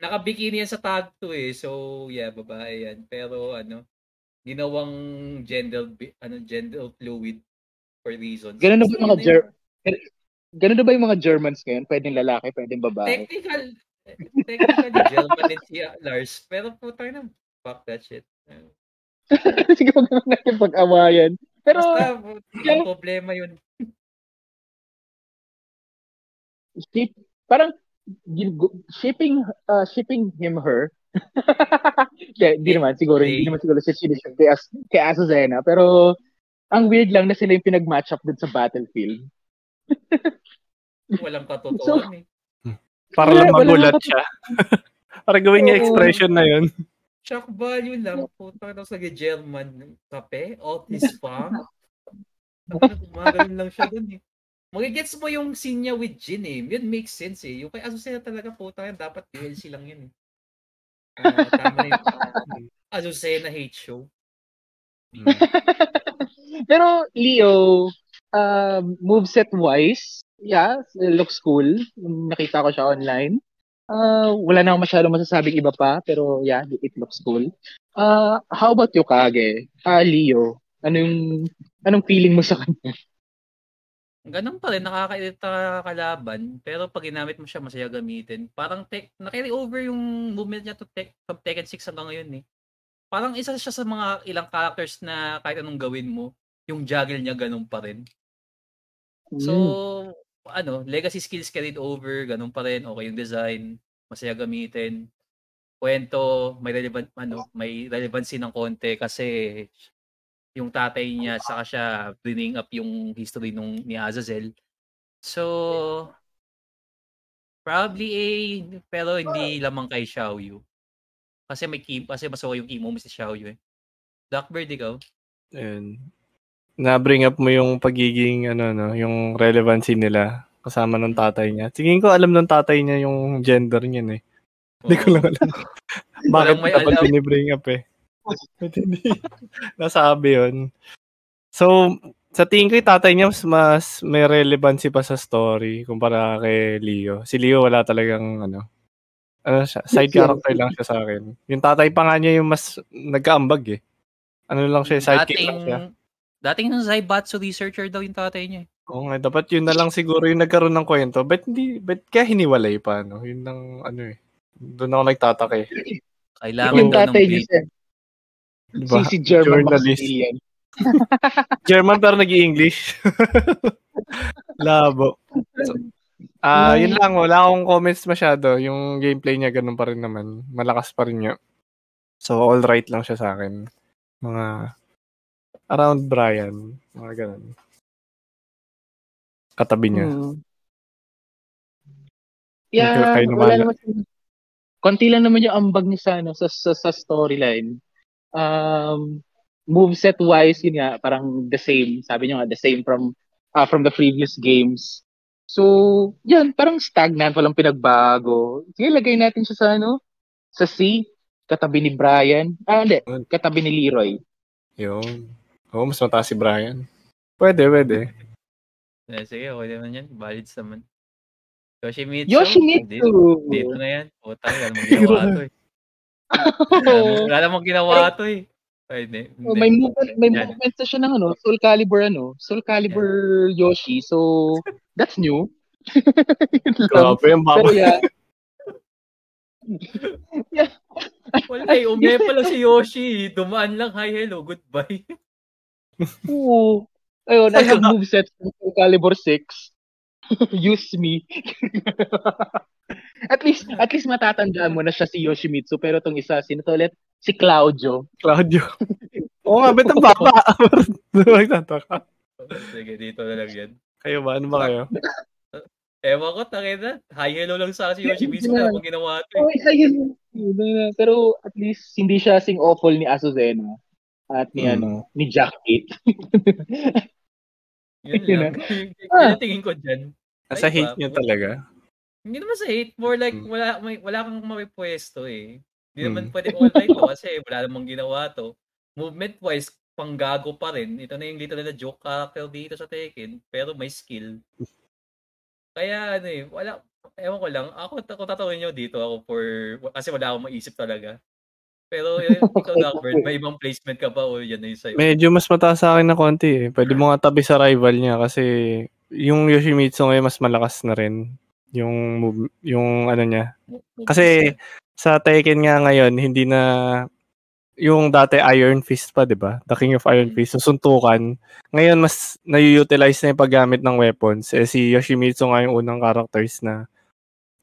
naka-bikini yan sa tag to eh. So, yeah, babae yan. Pero ano, ginawang gender ano gender fluid for reasons. Ganun na ba yung mga Ger- Ganun na ba yung mga Germans ngayon? Pwedeng lalaki, pwedeng babae. Technical, technically German din si Lars. Pero puta na, fuck that shit. Sige, huwag naman natin pag-awayan. Pero, Basta, ang problema yun. ship, parang, shipping, uh, shipping him her. Kaya, di naman, siguro, hindi naman siguro siya sinishoot kay, As, kay Azucena. Pero, ang weird lang na sila yung pinag-match up dun sa battlefield. Walang katotohanan eh. Para lang magulat siya. Para gawin niya expression na yun. Shock value lang. Puta na sa German. Kape? Otis pa? Gumagano'n lang siya dun eh. Magigets mo yung scene niya with Jin eh. Yun makes sense eh. Yung kay Azucena talaga puta yan. Dapat DLC lang yun eh. Ah, tama na yun. Azucena hate show. Pero, Leo, um, moveset wise, yeah, looks cool. Nakita ko siya online. Uh, wala na akong masyadong masasabing iba pa, pero yeah, it looks cool. Uh, how about Yokage? Ah, Leo, anong, anong feeling mo sa kanya? Ganun pa rin, nakakairita kalaban. Pero pag ginamit mo siya, masaya gamitin. Parang tek, na-carry over yung movement niya to tek, from Tekken 6 hanggang ngayon eh. Parang isa siya sa mga ilang characters na kahit anong gawin mo, yung juggle niya ganun pa rin. So, Mm. ano, legacy skills carried over, ganun pa rin, okay yung design, masaya gamitin. Kwento, may relevant ano, may relevancy ng konti kasi yung tatay niya saka siya bringing up yung history nung ni Azazel. So, probably A, pero hindi lamang kay Xiaoyu. Kasi may key, kasi mas okay yung key moments ni Xiaoyu eh. Blackbird, ikaw? And, na-bring up mo yung pagiging, ano, no, yung relevancy nila. kasama ng tatay niya. Tingin ko alam ng tatay niya yung gender niya eh. Hindi ko lang alam. Bakit may dapat alam. binibring up eh. Hindi nasabi yun. So, sa tingin ko yung tatay niya mas, mas may relevancy pa sa story kumpara kay Leo. Si Leo wala talagang ano, ano siya, side Yes, yes. character lang siya sa akin. Yung tatay pa nga niya yung mas nagkaambag eh. Ano lang siya, sidekick lang siya. Dating, dating ng Zaibatsu researcher daw yung tatay niya. eh. Oo nga, dapat yun na lang siguro yung nagkaroon ng kwento. Ba't hindi, ba't kaya hiniwalay pa, no? Yun lang, ano eh. Doon ako nagtataka eh. Kailangan yung daw ng tatay niya. Diba? Si, si German Journalist. German pero nag english Labo. So, ah, yun lang. Wala akong comments masyado. Yung gameplay niya, ganun pa rin naman. Malakas pa rin niya. So, all right lang siya sa akin. Mga around Brian. Mga ganun. Katabi niya. Hmm. Yeah, Kayo wala naman. naman. Konti lang naman yung ambag niya sa, ano, sa, sa, sa storyline. Um, moveset wise, yun nga, parang the same. Sabi niyo nga, the same from uh, from the previous games. So, yan, parang stagnant, walang pinagbago. Sige, lagay natin siya sa ano, sa C, katabi ni Brian. Ah, hindi, katabi ni Leroy. Yun. Oo, mas mataas si Brian. Pwede, pwede. Eh, sige, okay naman yan. Valid naman. Yoshimitsu. Yoshimitsu! Dito, dito na yan. Puta, wala namang ginawa to eh. Wala namang- ginawa to eh. Pwede. Oh, may movement, may Yan. movement na siya ng ano, Soul Calibur ano, Soul Calibur Yoshi. So, that's new. Grabe, yung Pero baba. yeah, Wala eh, ume pala si Yoshi. Dumaan lang, hi, hello, goodbye. oo. Ayun, I have moveset from Soul Calibur 6. Use me. at least, at least matatandaan mo na siya si Yoshimitsu. Pero tong isa, sino to ulit? Si Claudio. Claudio. Oo nga, ba't ang baba? Nagtataka. Sige, dito na lang yan. Kayo ba? Ano ba kayo? Ewan ko, takina. Hi, hello lang sa akin si Yoshimitsu. Wala namang ginawa to eh. Oh, ayun. Yun na. Pero at least hindi siya sing awful ni Azucena at ni Mm. ano, ni Jack Kate. Yun lang. Yun Ah. tingin ko dyan. Sa Ay, hate ba? niya talaga. Hindi naman sa hate. More like, Hmm. wala, may, wala kang mapipwesto eh. Hindi naman Hmm. pwede all right to kasi wala namang ginawa to. Movement-wise, panggago pa rin. Ito na yung literal na joke character dito sa Tekken. Pero may skill. Kaya ano eh, wala, ewan ko lang. Ako, ako tatawin nyo dito ako for, kasi wala akong maisip talaga. Pero yun, ikaw Duckbird, may ibang placement ka pa o yan na yung sa'yo. Medyo mas mataas sa akin na konti eh. Pwede mo nga tabi sa rival niya kasi yung Yoshimitsu ngayon mas malakas na rin. Yung, move- yung ano niya. Kasi sa Tekken nga ngayon, hindi na yung dati Iron Fist pa, di ba? The King of Iron. Fist, susuntukan. Ngayon, mas na-utilize na yung paggamit ng weapons. Eh, si Yoshimitsu nga yung unang characters na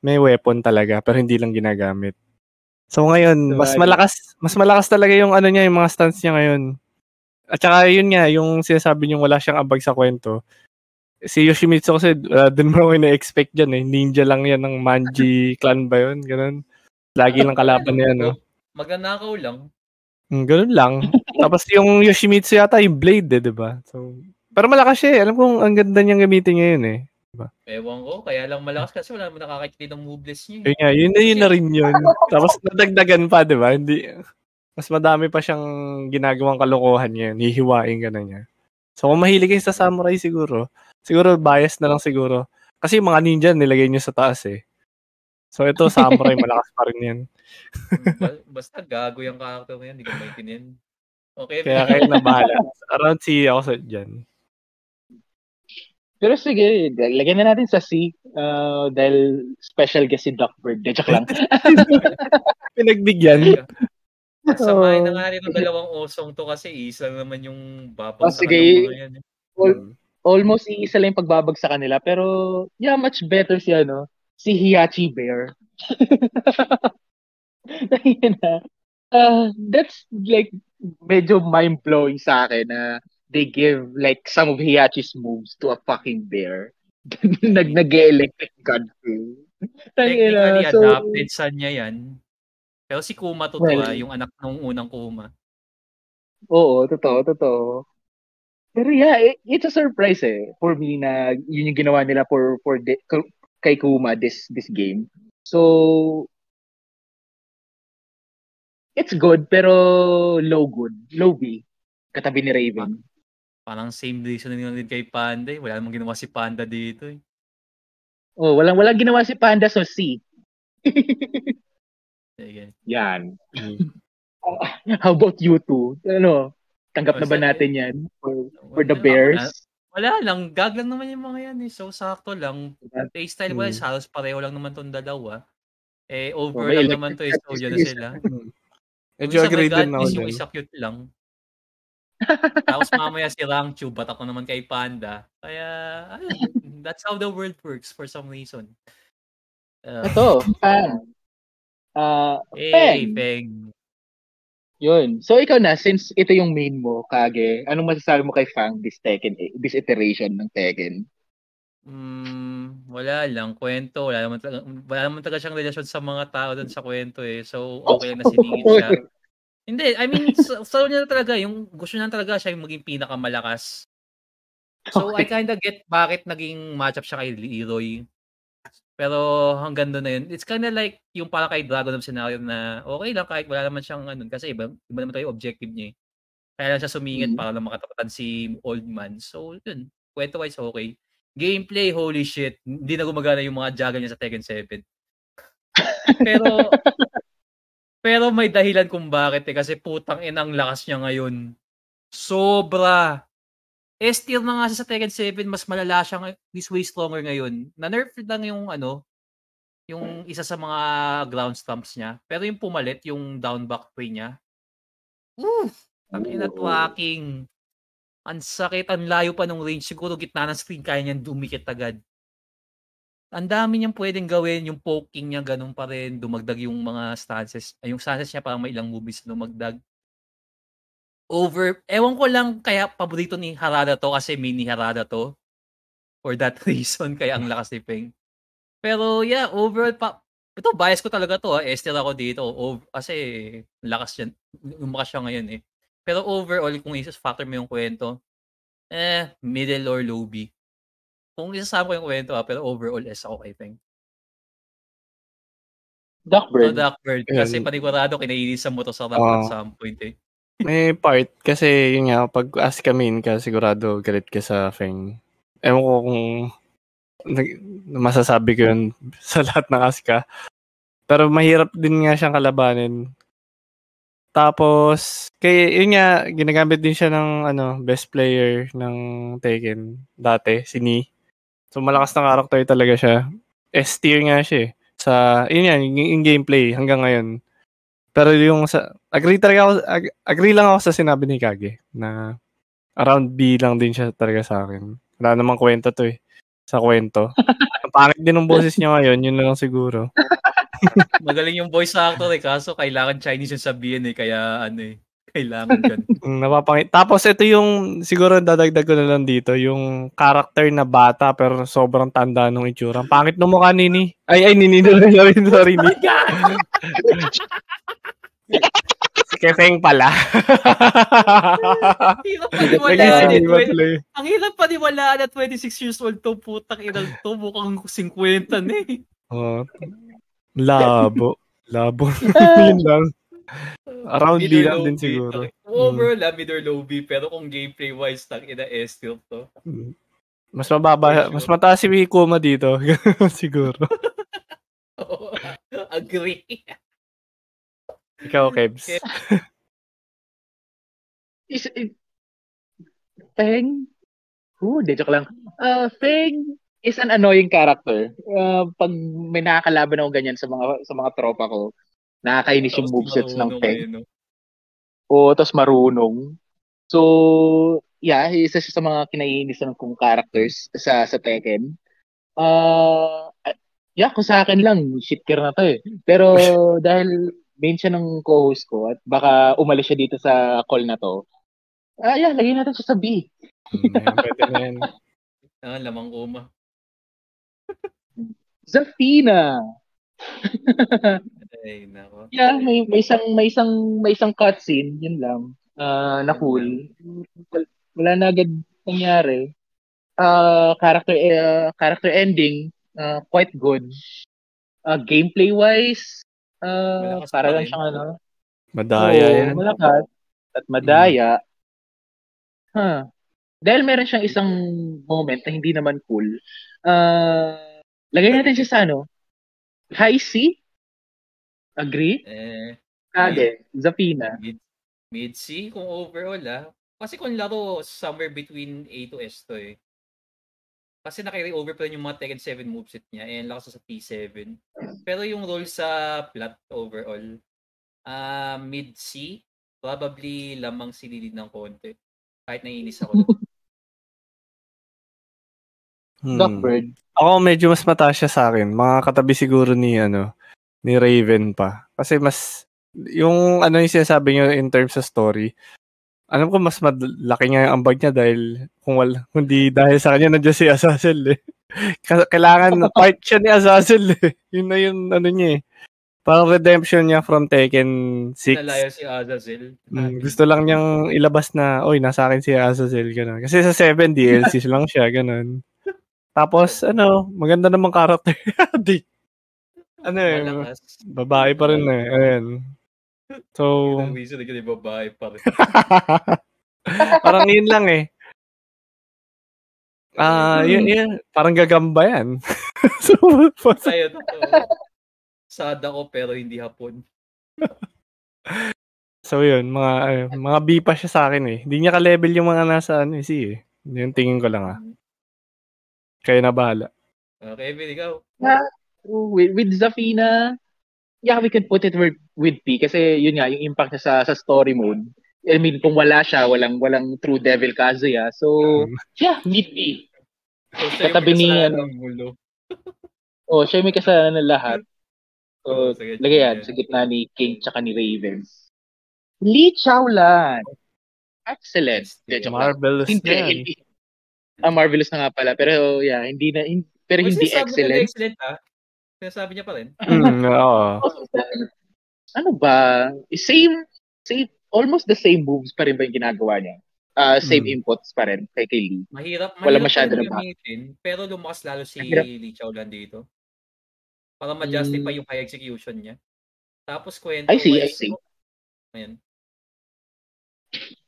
may weapon talaga, pero hindi lang ginagamit. So ngayon, mas Sabagay. malakas, mas malakas talaga yung ano niya, yung mga stance niya ngayon. At saka yun nga, yung sinasabi niyo wala siyang abag sa kwento. Si Yoshimitsu kasi, uh, dun mo ako na-expect dyan eh. Ninja lang yan ng Manji clan ba yun? Ganun. Lagi lang kalaban niya, no? Magnanakaw lang. Mm, ganun lang. Tapos yung Yoshimitsu yata, yung blade eh, di ba? So, pero malakas siya eh. Alam kong ang ganda niyang gamitin ngayon eh. Ewan ko, kaya lang malakas kasi wala naman nakakakita ng moveless niya. eh. Yun nga, yun na yun na rin yun. Tapos nadagdagan pa, di ba? Hindi, mas madami pa siyang ginagawang kalokohan ngayon. Hihiwain ka na niya. So kung mahilig kayo sa samurai siguro, siguro bias na lang siguro. Kasi yung mga ninja nilagay niyo sa taas eh. So ito samurai malakas pa rin yan. Ba- Basta gago yung character na yan, hindi ko maintindihan. Okay, Kaya kayo na bahala. Around C ako sa dyan. Pero sige, lagyan na natin sa C uh, dahil special guest si Duckbird. De, joke lang. Pinagbigyan. Samahin na nga rin ng dalawang osong to kasi isa naman yung babagsakan Oh, sige. ng mga yan. eh. Al- almost iisa lang yung pagbabag sa kanila. Pero, yeah, much better si, ano, si Hiyachi Bear. Ayun na. Uh, that's like medyo mind-blowing sa akin na they give like some of Hiyachi's moves to a fucking bear. nag nag-electric gun feel. Technically, so, adapted sa niya yan. Pero si Kuma to, Well, ah, yung anak nung unang Kuma. Oo, totoo, totoo. Pero yeah, it, it's a surprise eh for me na yun yung ginawa nila for for the, kay Kuma this this game. So it's good pero low good, low B. Katabi ni Raven. Parang same reason din kay Panda eh. Wala namang ginawa si Panda dito eh. Oh, walang walang ginawa si Panda so C. Sige. Yan. How about you two? Ano, tanggap Oh, na ba natin yan for, for the Bears? Wala lang, gag lang naman yung mga yan eh. So, sakto lang. Play style wise, Mm. halos pareho lang naman tong dalawa. Eh, Oh, over may lang naman to eh. So, yun na sila. Medyo Yung isa agree din ako dyan. Yung isa cute lang. Tapos mamaya si Rangchu, batak ko naman kay Panda. Kaya, ayun, that's how the world works for some reason. Uh, Ito, fan. Ah, hey, Peng. Peng. yun. So ikaw na, since ito yung main mo, Kage, anong masasabi mo kay Fang this Tekken, this iteration ng Tekken? Mm, wala lang. Kwento. Wala naman, talaga, wala naman talaga siyang relasyon sa mga tao doon sa kwento eh. So, okay lang na siningit siya. Hindi, I mean, sa, sa niya na talaga, yung gusto niya talaga siya yung maging pinakamalakas. So, I kinda get bakit naging matchup siya kay Leroy. Pero hanggang doon na yun, it's kinda like yung para kay Dragon of scenario na okay lang kahit wala naman siyang ano, kasi iba, iba naman tayo objective niya eh. Kaya lang siya sumingit Mhm. para lang makatapatan si old man. So, yun. Kwento-wise, okay. Gameplay, holy shit. Hindi na gumagana yung mga juggle niya sa Tekken 7. Pero, pero may dahilan kung bakit eh. Kasi putang inang lakas niya ngayon. Sobra. Eh, still na nga siya sa Tekken 7, mas malala siya, he's way stronger ngayon. Na-nerf lang yung ano, yung isa sa mga ground stomps niya. Pero yung pumalit, yung down back way niya, Oof! Ang ina tracking. Ang sakit, ang layo pa ng range. Siguro gitna ng screen, kaya niyan dumikit agad. Ang dami niyang pwedeng gawin. Yung poking niya, ganun pa rin. Dumagdag yung mga stances. Ay, yung stances niya, parang may ilang movies dumagdag. Over, ewan ko lang kaya paborito ni Harada to kasi mini Harada to. For that reason, kaya ang lakas ni Peng. Pero yeah, overall pa, ito bias ko talaga to ha. Estel ako dito. Over, kasi lakas yan. Lumakas siya ngayon eh. Pero overall, kung isa-factor mo yung kwento, eh, middle or low B. Kung isasama ko yung kwento ha, pero overall S ako kay Peng. So, Duckbird. Duckbird, kasi panigurado, kinainisan mo to sa rap Oo. at some point eh. May part, kasi yun nga, pag ask ka main ka, sigurado galit ka sa Feng. Ewan ko kung nag- masasabi ko yun sa lahat ng ask ka. Pero mahirap din nga siyang kalabanin. Tapos, kay yun nga, ginagamit din siya ng ano, best player ng Tekken dati, si Ni. So malakas na character talaga siya. S tier nga siya eh. Sa, yun yan, yung, yung gameplay hanggang ngayon. Pero yung sa, agree talaga ako, ag- agree lang ako sa sinabi ni Kage na around B lang din siya talaga sa akin. Wala namang kwento to eh. Sa kwento. Ang pangit din ng boses niya ngayon, yun na lang siguro. Magaling yung voice actor eh, kaso kailangan Chinese yung sabihin eh, kaya ano eh, kailangan gan. Mm, Napapangit. Tapos ito yung, siguro dadagdag ko na lang dito, yung character na bata pero sobrang tanda nung itsura. Ang pangit nung mukha ni Ni. Ay, ay, Nini, sorry, sorry, sorry, Ni. si Kefeng pala. Ang hirap paniwalaan eh. Ang hirap paniwalaan na 26 years old to, putang inang to, mukhang 50 na eh. Oh, labo. Labo. Yun lang. Around or lang din siguro. tang- Overall, ah, mid or low B, pero kung gameplay wise, tang ina S tilt to. Mm. Mas mababa, mas mataas si Kuma dito. siguro. Agree. Ikaw, Kebs. Okay. Is, is, Feng? Who? De, joke lang. Uh, Feng is an annoying character. Uh, pag may nakakalaban ako ganyan sa mga sa mga tropa ko, nakakainis yung Tapos movesets ng Feng. eh, no? O, tapos marunong. So, yeah, isa siya sa mga kinaiinisan kong characters sa sa Tekken. Uh, yeah, kung sa akin lang, shit care na to eh. Pero dahil main siya ng co-host ko at baka umalis siya dito sa call na to, ah, yeah, lagyan natin siya sa B. Hmm, ayan, pwede na yan. Ah, lamang uma. Zafina! Ay, nako. yeah, may, may isang may isang may isang cutscene, yun lang. Ah, na cool. wala na agad nangyari. Uh, character uh, character ending, uh, quite good. Uh, gameplay wise, uh, Malakas para pa lang siyang ano, Madaya Oo, yan. malakas at madaya. Huh. Dahil meron siyang isang moment na hindi naman cool. Uh, lagay natin siya sa ano? High C? Agree? Eh, Kage, Zafina. mid, mid C kung overall ah. Kasi kung laro, somewhere between A to S to eh. Kasi naka-carry over pa rin yung mga Tekken 7 moveset niya eh, lakas na sa P7. Pero yung role sa plot overall, ah mid C, probably lamang sinilid ng konti. Kahit naiinis ako. Hmm. Duckbird. Ako medyo mas mataas siya sa akin. Mga katabi siguro ni ano ni Raven pa. Kasi mas yung ano yung sinasabi niyo in terms of story. Alam ko mas malaki nga yung ambag niya dahil kung wala, hindi dahil sa kanya nandiyan si Azazel eh. Ka- Kailangan part siya ni Azazel eh. Yun na yung ano niya eh. Parang redemption niya from Tekken 6. Nalayo si Azazel. Mm, gusto lang niyang ilabas na, oy, nasa akin si Azazel, gano'n. Kasi sa 7, DLCs lang siya, gano'n. Tapos, ano, maganda namang character. Di. Ano eh, Malakas. babae pa rin eh. Ayan. So, Yung reason na yung babae pa rin. parang yun lang eh. Ah, yun, yun. Parang gagamba yan. so, Sa'yo to. Sad ako pero hindi hapon. so yun, mga, eh, mga B pa siya sa akin eh. Hindi niya ka-level yung mga nasa ano eh, C eh. Yung tingin ko lang ah. Kaya na bahala. Uh, Kevin, ikaw. With, with Zafina, yeah, we can put it with, with P kasi yun nga, yung impact niya sa, sa story mode. I mean, kung wala siya, walang walang true Devil Kazuya. So, Mm. yeah, meet me. So, siya yung Katabi ni, kasalanan ano, ng mulo. Oh, siya yung may kasalanan ng lahat. Oh, So, sige, lagay yan, sa gitna ni King tsaka ni Raven. Lee Chowlan. Excellent. Lang. Marvelous Hindi, yan. hindi. Ah, marvelous na nga pala. Pero, yeah, hindi na, hin- pero Uy, hindi excellent. excellent ah. Sinasabi niya pa rin. Mm, oo. ano ba? Same, same, almost the same moves pa rin ba yung ginagawa niya? Ah, same Hmm. inputs pa rin kay kay Lee. Mahirap, Wala mahirap masyado na ba? gamitin, pero lumakas lalo si Mahirap. Lee Chaolan dito. Para ma-justify Mm. yung high execution niya. Tapos kwento I see, I wise, see. Ayan.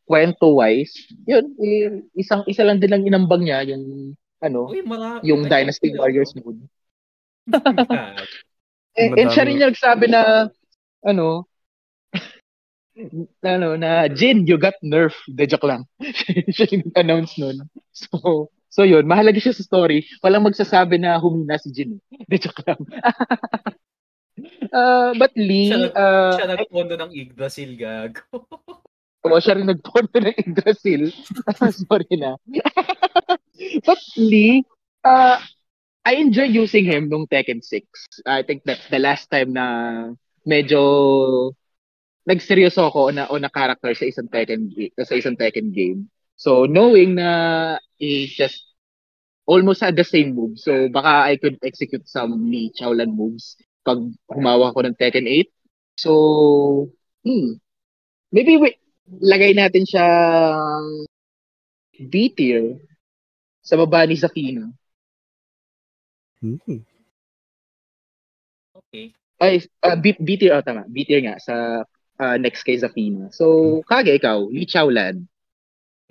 Kwento-wise, yun, eh, isang, isa lang din lang inambang niya, yung, ano, Uy, mara, yung Dynasty Warriors mode. God. Eh, and siya rin yung nagsabi na, ano, na, ano, na, Jin, you got nerf. De, joke lang. siya yung announce nun. So, so yun, mahalaga siya sa story. Walang magsasabi na humina si Jin. De, joke lang. uh, but Lee, Siya, uh, siya nagpondo ng Yggdrasil, gago. Oo, siya rin nagpunto ng Yggdrasil. Sorry na. But Lee, uh, I enjoy using him nung Tekken 6. I think that's the last time na medyo nagseryoso ako on a, on a character sa isang Tekken sa isang Tekken game. So knowing na he just almost had the same move. So baka I could execute some Lee Chaolan moves pag humawa ko ng Tekken 8. So hmm, maybe we, lagay natin siya B tier sa baba ni Zafina. Hmm. Okay. Ay, uh, B, B tier, oh, tama. B tier nga sa ah, next kay Zafina. So, Kage, ikaw, Lee Chaolan.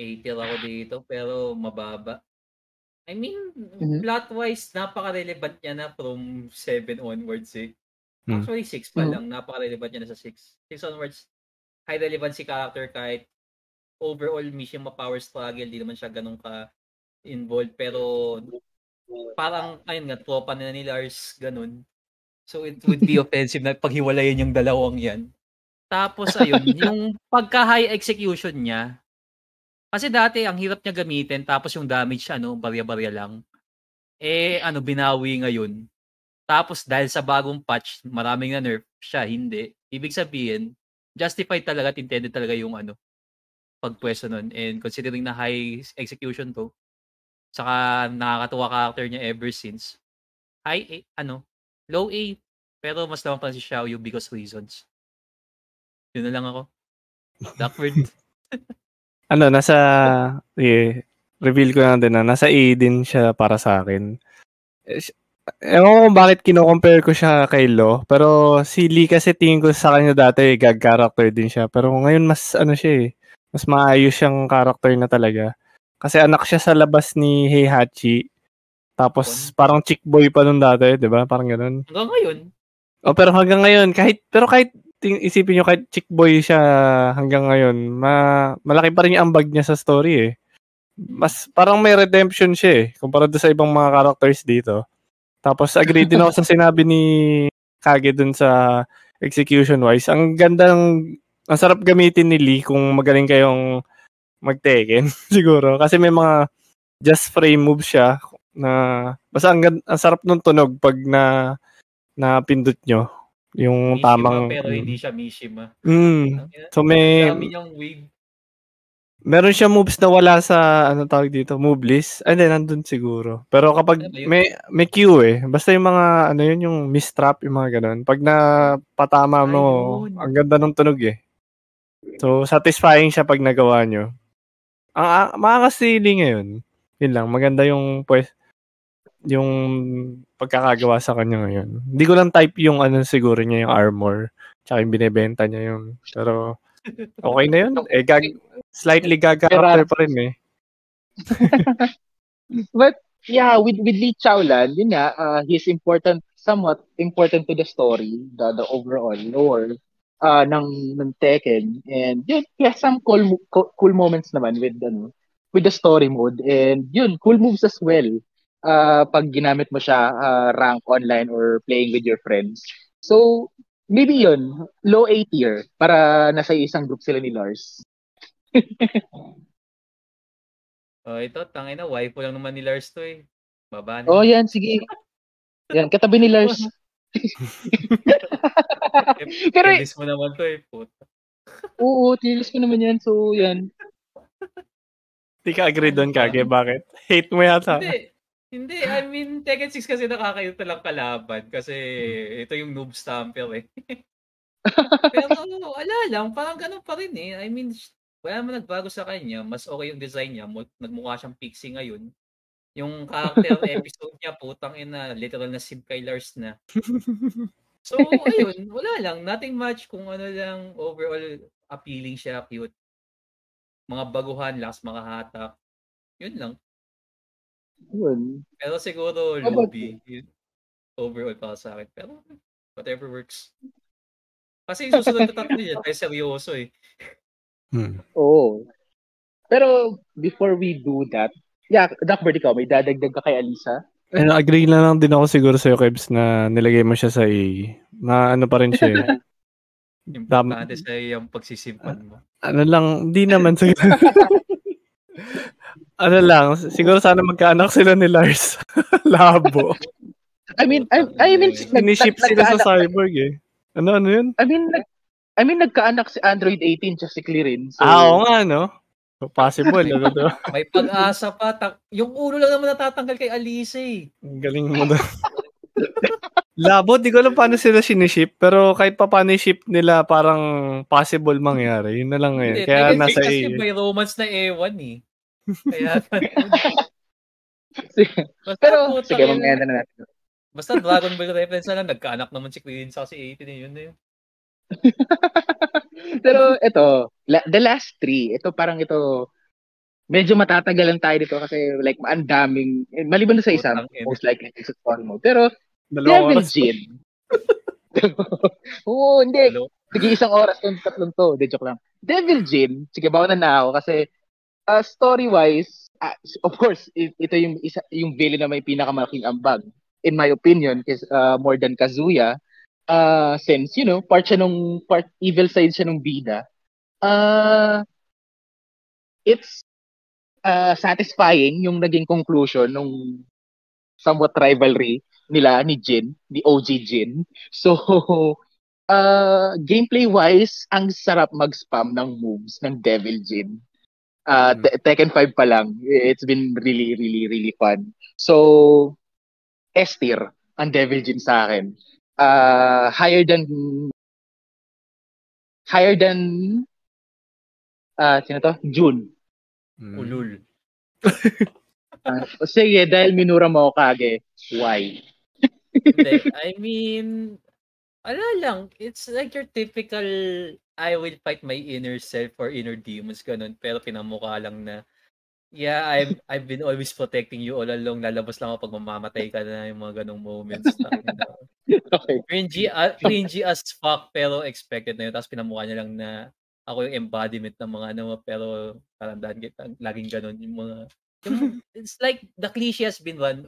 80 ako dito, pero mababa. I mean, Mhm. plot-wise, napaka-relevant niya na from 7 onwards eh. Hmm. Actually, 6 pa Mhm. lang. Napaka-relevant niya na sa 6. 6 onwards, high relevancy character kahit overall mission ma-power struggle, di naman siya ganun ka involved. Pero parang, ayun nga, tropa na ni Lars, ganun. So it would be offensive na paghiwalayin yung dalawang yan. Tapos ayun, yung pagka-high execution niya, kasi dati ang hirap niya gamitin tapos yung damage ano, barya-barya lang. Eh ano binawi ngayon. Tapos dahil sa bagong patch, maraming na nerf siya, hindi. Ibig sabihin, justified talaga at intended talaga yung ano, pagpwesto nun. And considering na high execution to, saka nakakatuwa character niya ever since, high A, ano, low A, pero mas naman pa si Xiao Yu because reasons. Yun na lang ako. Duckbird. ano, nasa, eh, reveal ko na din na nasa A din siya para sa akin. Eh, Ewan ko kung bakit kino-compare ko siya kay Lo, pero si Lee kasi tingin ko sa kanya dati gag character din siya. Pero ngayon mas ano siya eh, mas maayos siyang character na talaga. Kasi anak siya sa labas ni Heihachi. Tapos parang chick boy pa nun dati, 'di ba? Parang ganoon. Hanggang ngayon, Oh, pero hanggang ngayon kahit pero kahit ting- isipin niyo kahit chick boy siya hanggang ngayon, ma malaki pa rin yung ambag niya sa story eh. Mas parang may redemption siya eh kumpara doon sa ibang mga characters dito. Tapos agree din ako sa sinabi ni Kage dun sa execution wise. Ang gandang ang sarap gamitin ni Lee kung magaling kayong mag-Tekken siguro. Kasi may mga just frame moves siya na basta ang, ang sarap nung tunog pag na napindot nyo. Yung Mishima, tamang pero hindi siya Mishima. mm, so may meron siya moves na wala sa ano tawag dito move list ay hindi nandun siguro. Pero kapag Ano may may cue eh. Basta yung mga ano yun yung mistrap yung mga ganun. Pag na patama mo Ayun. ang ganda ng tunog eh. So satisfying siya pag nagawa nyo ang ang makakasili ngayon yun lang maganda yung pues yung pagkakagawa sa kanya ngayon. Hindi ko lang type yung ano siguro niya yung armor tsaka yung binebenta niya yun. Pero okay na yun. Eh gag slightly gag character pa rin eh. But yeah, with with Lee Chaolan, yun nga, uh, he's important, somewhat important to the story, the the overall lore uh, ng ng Tekken. And yun, has some cool cool moments naman with ano, with the story mode. And yun, cool moves as well. Uh, pag ginamit mo siya uh, rank online or playing with your friends. So, maybe yun, low A tier para nasa isang group sila ni Lars. Oh, ito, tangin na, waifu lang naman ni Lars to eh. Baba na. Oh, yan, sige. Yan, katabi ni Lars. Pero, Kailis mo naman to eh, puta. oo, tilis ko naman yan. So, yan. Hindi ka agree doon, Kage. Bakit? Hate mo yata. Hindi. Hindi, I mean, Tekken 6 kasi nakakayot lang kalaban kasi ito yung noob stamper eh. Pero wala lang, parang ganun pa rin eh. I mean, wala naman nagbago sa kanya. Mas okay yung design niya. Mu- Nagmukha siyang pixie ngayon. Yung character episode niya, putang ina, literal na Sim Lars na. So, ayun, wala lang. Nothing much kung ano lang, overall, appealing siya, cute. Mga baguhan, last mga hatak. Yun lang. Yun. Pero siguro, yun, overall para sa akin. Pero, whatever works. Kasi yung susunod na tatlo niya, tayo seryoso eh. Hmm. Oo. Pero, before we do that, yeah, Duckbird, ikaw, may dadagdag ka kay Alisa? Ano, agree na lang din ako siguro sa'yo, Kebs, na nilagay mo siya sa A. Na ano pa rin siya eh. Importante sa yung pagsisimpan mo. ano lang, hindi naman siguro. ano lang, siguro sana magkaanak sila ni Lars. Labo. I mean, I, I mean, nag, Siniship nag- sila sa cyborg eh. Ano, ano yun? I mean, nag, I mean, nagkaanak si Android 18 siya si Clearin. So, Ah, oo nga, no? Possible, ano to? May pag-asa pa. Ta- yung ulo lang naman natatanggal kay Alice eh. Ang galing mo doon. Labo, di ko alam paano sila siniship, pero kahit pa paano ship nila, parang possible mangyari. Yun na lang Hindi, eh. Kaya nasa 6 A. kasi eh. may romance na ewan eh. Kaya, basta, pero, sige, mamaya na natin. Basta Dragon Ball reference na lang, nagkaanak naman si Queen sa si 18 eh, yun na yun. Pero, ito, la, the last three, ito parang ito, medyo matatagalan tayo dito kasi like ang daming, eh, maliban na sa isa, Putang ina. most likely sa story mode. Pero, Devil. Jin. Oo, hindi. Hello? Sige, isang oras yung tatlong to. De, joke lang. Devil Jin, sige, bawa na na ako kasi uh, story-wise, ah, of course, ito yung isa yung villain na may pinakamalaking ambag. In my opinion, kasi uh, more than Kazuya, uh, since, you know, part siya nung, part, evil side siya nung bida, uh, it's uh, satisfying yung naging conclusion nung somewhat rivalry nila ni Jin, ni OG Jin. So, uh, gameplay-wise, ang sarap mag-spam ng moves ng Devil Jin. Uh, Hmm. Te- Tekken 5 pa lang. It's been really, really, really fun. So, S tier ang Devil Jin sa akin. Uh, higher than higher than uh, sino to? June. Mm. Ulul. Ah, sige, dahil minura mo ako kage. Why? Hindi, I mean, ala lang, it's like your typical I will fight my inner self or inner demons ganun, pero pinamukha lang na yeah, I've I've been always protecting you all along. Lalabas lang ako pag mamamatay ka na yung mga ganong moments. Okay. cringy, uh, cringy as fuck pero expected na yun. Tapos pinamukha niya lang na ako yung embodiment ng mga ano pero parang dahil kita, laging ganun yung mga yung, it's like the cliche has been one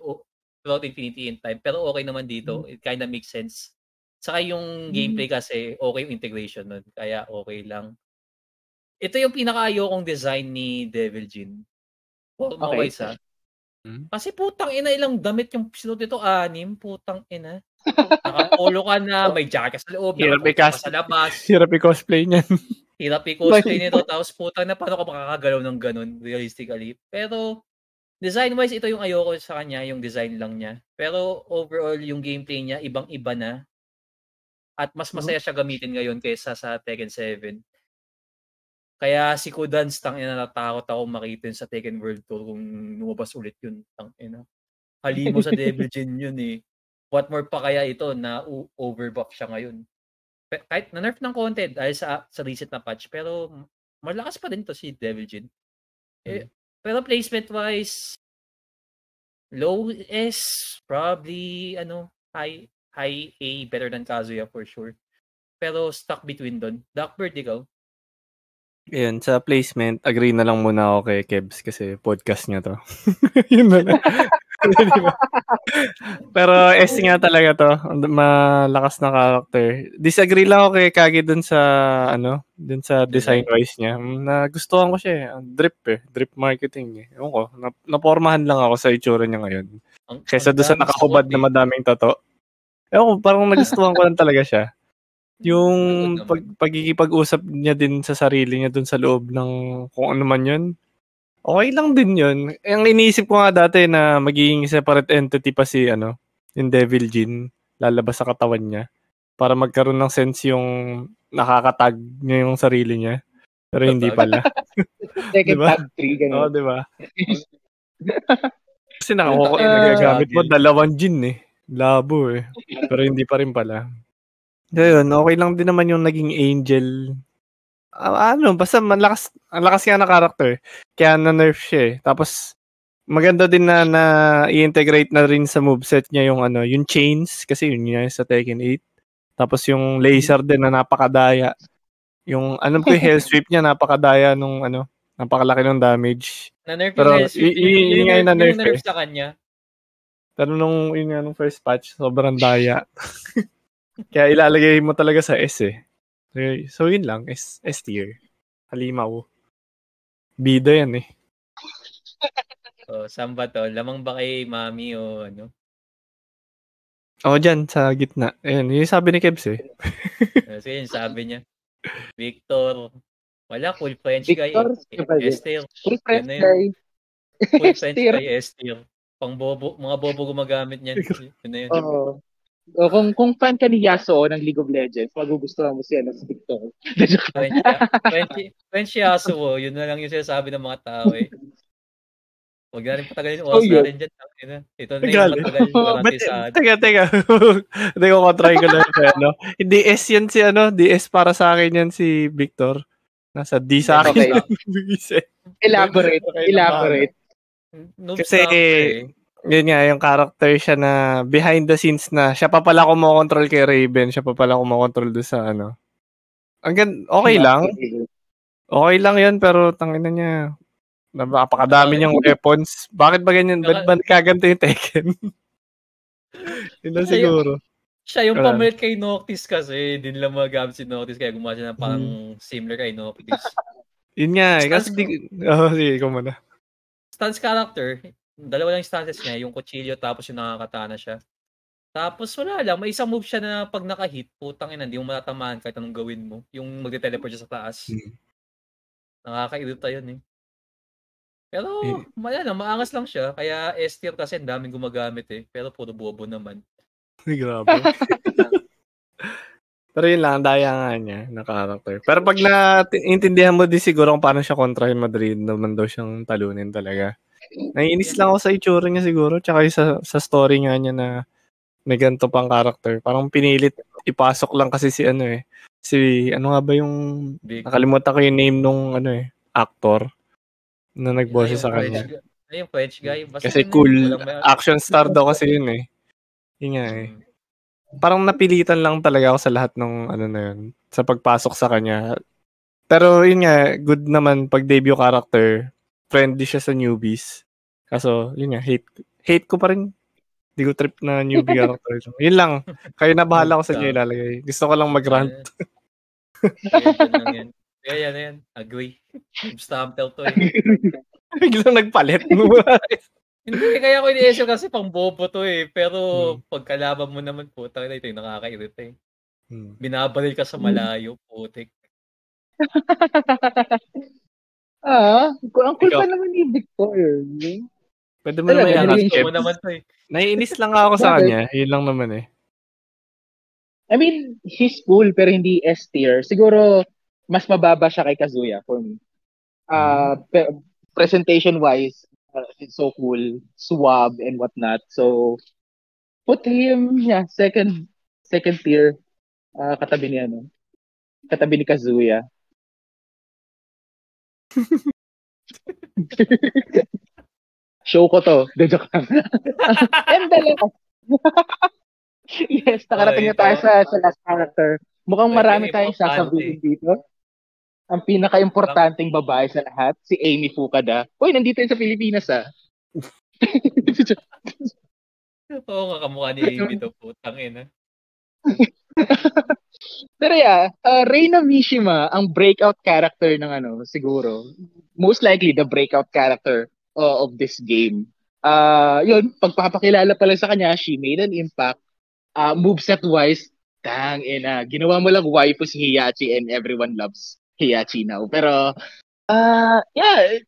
throughout infinity in time pero okay naman dito. It kind of makes sense. Saka yung gameplay kasi okay yung integration nun. Kaya okay lang. Ito yung pinaka-ayokong design ni Devil Jin. Oh, Okay. okay. sa. Hmm? Kasi putang ina ilang damit yung sinuot nito, anim, putang ina. Nakapolo ka na, may jacket sa loob, Hirap i-cast. sa labas. Hirap i-cosplay niyan. Hirap i-cosplay nito, tapos putang na paano ka makakagalaw ng ganun, realistically. Pero, design-wise, ito yung ayoko sa kanya, yung design lang niya. Pero, overall, yung gameplay niya, ibang-iba na. At mas masaya siya gamitin ngayon kaysa sa Tekken 7. Kaya si Kudans, tang ina, natakot ako makita yun sa Tekken World Tour kung lumabas ulit yun, tang ina. Halimo sa Devil Jin yun eh. What more pa kaya ito na u- overbuff siya ngayon. Pe- Kahit na-nerf ng konti dahil sa, sa recent na patch, pero malakas pa din to si Devil Jin. Eh, pero placement wise, low S, probably, ano, high, high A, better than Kazuya for sure. Pero stuck between doon. Duckbird, ikaw? Ayun, sa placement, agree na lang muna ako kay Kebs kasi podcast niya to. Yun na lang. Pero S nga talaga to. Malakas na character. Disagree lang ako kay Kagi dun sa, ano, dun sa design wise niya. Mm, Nagustuhan ko siya eh. Drip eh. Drip marketing eh. Ewan ko. Na, napormahan lang ako sa itsura niya ngayon. Kesa doon sa suot na eh. madaming tato. Ewan ko, parang nagustuhan ko lang talaga siya. Yung pag, pagkikipag-usap niya din sa sarili niya dun sa loob ng kung ano man yun, okay lang din yun. Ang iniisip ko nga dati na magiging separate entity pa si ano, yung Devil Jin, lalabas sa katawan niya para magkaroon ng sense yung nakakatag niya yung sarili niya. Pero hindi pala. Second Diba? tag 3, Oo, ganun. di ba? Kasi nakakuha, Ah, nagagamit mo dalawang Jin eh. Labo eh. Pero hindi pa rin pala. So yun, okay lang din naman yung naging angel. Ah, ano, basta malakas, ang lakas nga na character. Kaya na-nerf siya eh. Tapos, maganda din na, na i-integrate na rin sa moveset niya yung ano, yung chains, kasi yun yun sa Tekken 8. Tapos yung laser din na napakadaya. Yung, alam ko yung hell sweep niya, napakadaya nung ano, napakalaki ng damage. Na-nerf Pero, yung Hellsweep. y- y- yun nga yung na-nerf na-nerf eh. sa kanya. Pero nung, yun nga, nung first patch, sobrang daya. Kaya ilalagay mo talaga sa S eh. So yun lang, S, S tier. Halimaw. Bida yan eh. Oh, saan ba to? Lamang ba kay mami o ano? O, dyan, sa gitna. Ayan, yun sabi ni Kebs eh. Kasi yun sabi niya. Victor. Wala, cool French guy. Victor, eh. yun. Esther. Yun na yun. guy. Cool French guy, Esther. Pang bobo, mga bobo gumagamit niyan. Yun na yun. Oo. O, kung kung fan ka ni Yasuo ng League of Legends, magugustuhan mo siya si Victor. French, French, French Yasuo, yun na lang yung sinasabi ng mga tao eh. Huwag na rin patagalin yung Oh, oras yun. natin dyan. Ito na yung matagal But, garantisado. teka, teka. Hindi ko try ko lang sa ano. Hindi S yan si ano. Di S para sa akin yan si Victor. Nasa D sa akin. Okay. Okay. Elaborate, Okay, elaborate. Noob Kasi, eh. Yun nga, yung character siya na behind the scenes na siya pa pala kumokontrol kay Raven, siya pa pala kumokontrol doon sa ano. Ang gan- okay lang. Okay lang yun, pero tangina niya. Napakadami niyang weapons. Bakit ba ganyan? Ba't ba nagkaganto yung Tekken? yun lang Ay, siguro. Siya yung Wala. pamalit kay Noctis kasi, din lang magagamit si Noctis kaya gumawa siya ng parang Hmm. similar kay Noctis. Yun nga eh. Kasi Stance di... Oh, sige, ikaw muna. Stance character, dalawa lang stances niya, yung kutsilyo tapos yung nakakatana siya. Tapos wala lang, may isang move siya na pag naka-hit, putang ina, hindi mo matatamaan kahit anong gawin mo. Yung magte-teleport siya sa taas. Hmm. Nakakairita yun eh. Pero, Eh. wala lang, maangas lang siya. Kaya S tier kasi ang daming gumagamit eh. Pero puro bobo naman. Grabe. Pero yun lang, daya nga niya na character. Pero pag naintindihan mo din siguro kung paano siya kontra yung Madrid, naman daw siyang talunin talaga. Naiinis lang ako sa itsura niya siguro, tsaka sa, sa story nga niya na may ganito pang character. Parang pinilit ipasok lang kasi si ano eh. Si, ano nga ba yung, Big. nakalimutan ko yung name nung ano eh, actor na nagboses sa kanya. Ay, yung French guy. Basta kasi cool, action star daw kasi yun eh. Yun nga eh. Parang napilitan lang talaga ako sa lahat ng ano na yun, sa pagpasok sa kanya. Pero yun nga, good naman pag debut character, friendly siya sa newbies. Kaso, yun nga, hate, hate ko pa rin. Hindi ko trip na newbie character. yun lang. Kayo na bahala ko sa inyo ilalagay. Gusto ko lang mag-rant. yan, Kaya yan, yan. Agree. Stamp to eh. Biglang nagpalit. Hindi, kaya ko iniisip kasi pang bobo to eh. Pero hmm. pagkalaban mo naman, putang na ito yung nakakairita eh. Hmm. Binabaril ka sa hmm. malayo, putik. ah, ang cool pa naman ni Victor. Pwede mo naman yan. Gusto mo naman to eh. Naiinis lang ako sa kanya. Yun lang naman eh. I mean, he's cool pero hindi S tier. Siguro, mas mababa siya kay Kazuya for me. Uh, presentation-wise, uh, he's so cool, suave and whatnot. So put him, yeah, second second tier uh, katabi ni ano. Katabi ni Kazuya. Show ko to. De joke lang. And yes, nakarating na tayo sa, sa last character. Mukhang marami tayong sasabihin dito ang pinaka-importanting babae sa lahat, si Amy Fukada. Uy, nandito yun sa Pilipinas ah. Oo nga, kamukha ni Amy to, putang ina. Pero yeah, uh, Reina Mishima, ang breakout character ng ano, siguro. Most likely, the breakout character uh, of this game. Uh, yun, pagpapakilala pala sa kanya, she made an impact. Uh, moveset-wise, tang ina, ginawa mo lang waifu si Hiyachi and everyone loves Hiyachi now. Pero, uh, yeah,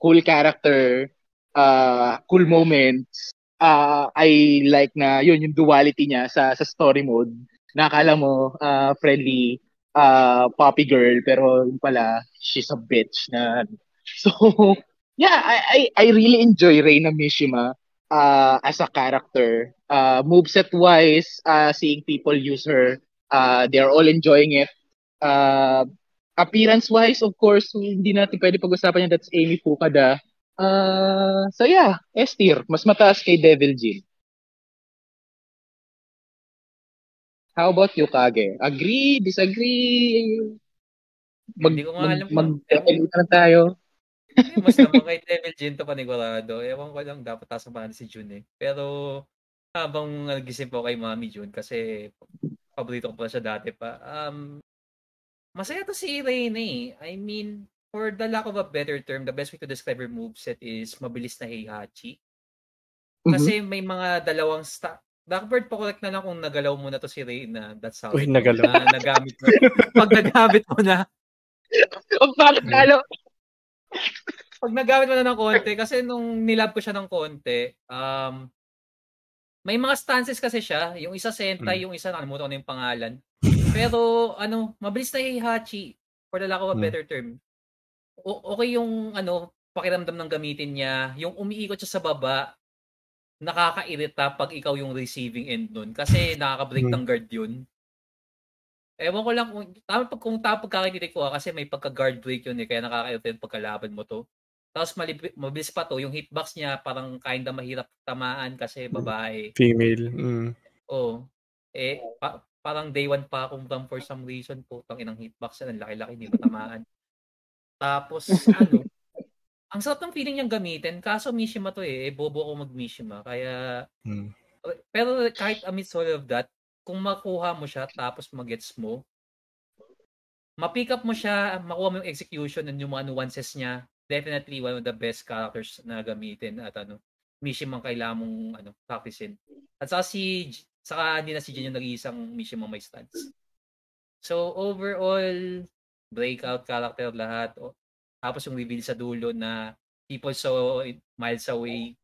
cool character, uh, cool moments. Uh, I like na yun yung duality niya sa sa story mode. Nakala mo uh, friendly uh, poppy girl pero pala she's a bitch na so yeah I I, I really enjoy Reina Mishima uh, as a character uh, moveset wise uh, seeing people use her uh, they're all enjoying it uh, appearance-wise, of course, hindi natin pwede pag-usapan yan. That's Amy Fukada. Uh, so yeah, S tier. Mas mataas kay Devil Jin. How about you, Kage? Agree? Disagree? Mag, hindi ko nga alam. Mag, mag, tayo. mas naman kay Devil Jin to panigurado. Ewan ko lang, dapat pa si June eh. Pero habang nagising po kay Mami June kasi paborito ko pa siya dati pa. Um, Masaya to si Irene eh. I mean, for the lack of a better term, the best way to describe her moveset is mabilis na Heihachi. Kasi mm-hmm. may mga dalawang sta Blackbird, pa-correct na lang kung nagalaw mo na to si Reyna. That's how. Uy, nagalaw. Na, nagamit mo. Pag nagamit mo na. Bakit nalo. Pag nagamit mo na ng konti, kasi nung nilab ko siya ng konti, um, may mga stances kasi siya. Yung isa Sentai, hmm. yung isa nakalimutan ko na yung pangalan. Pero ano, mabilis na Heihachi for the lack of a hmm. better term. O- okay yung ano, pakiramdam ng gamitin niya. Yung umiikot siya sa baba, nakakairita pag ikaw yung receiving end nun. Kasi nakaka-break hmm. ng guard yun. Ewan ko lang kung tama pag kung tama pagkakititik ko ah, kasi may pagka-guard break yun eh kaya nakakairita yung pagkalaban mo to. Tapos malib- mabilis pa to, yung hitbox niya parang kinda mahirap tamaan kasi babae. Female. Mm. Oo. Eh, pa- parang day one pa akong for some reason po. Tang inang hitbox yan, ang laki-laki, hindi ba tamaan. Tapos, ano, ang sarap ng feeling niyang gamitin. Kaso Mishima to eh. bobo ako mag-Mishima. Kaya, mm. pero kahit amidst all of that, kung makuha mo siya tapos magets mo, ma-pick up mo siya, makuha mo yung execution and yung mga nuances niya, definitely one of the best characters na gamitin at ano, Mishima ang kailangan mong ano, practicein. At saka si saka hindi na si Jin yung nag-iisang Mishima may stance. So overall, breakout character lahat. Tapos yung reveal sa dulo na people so miles away.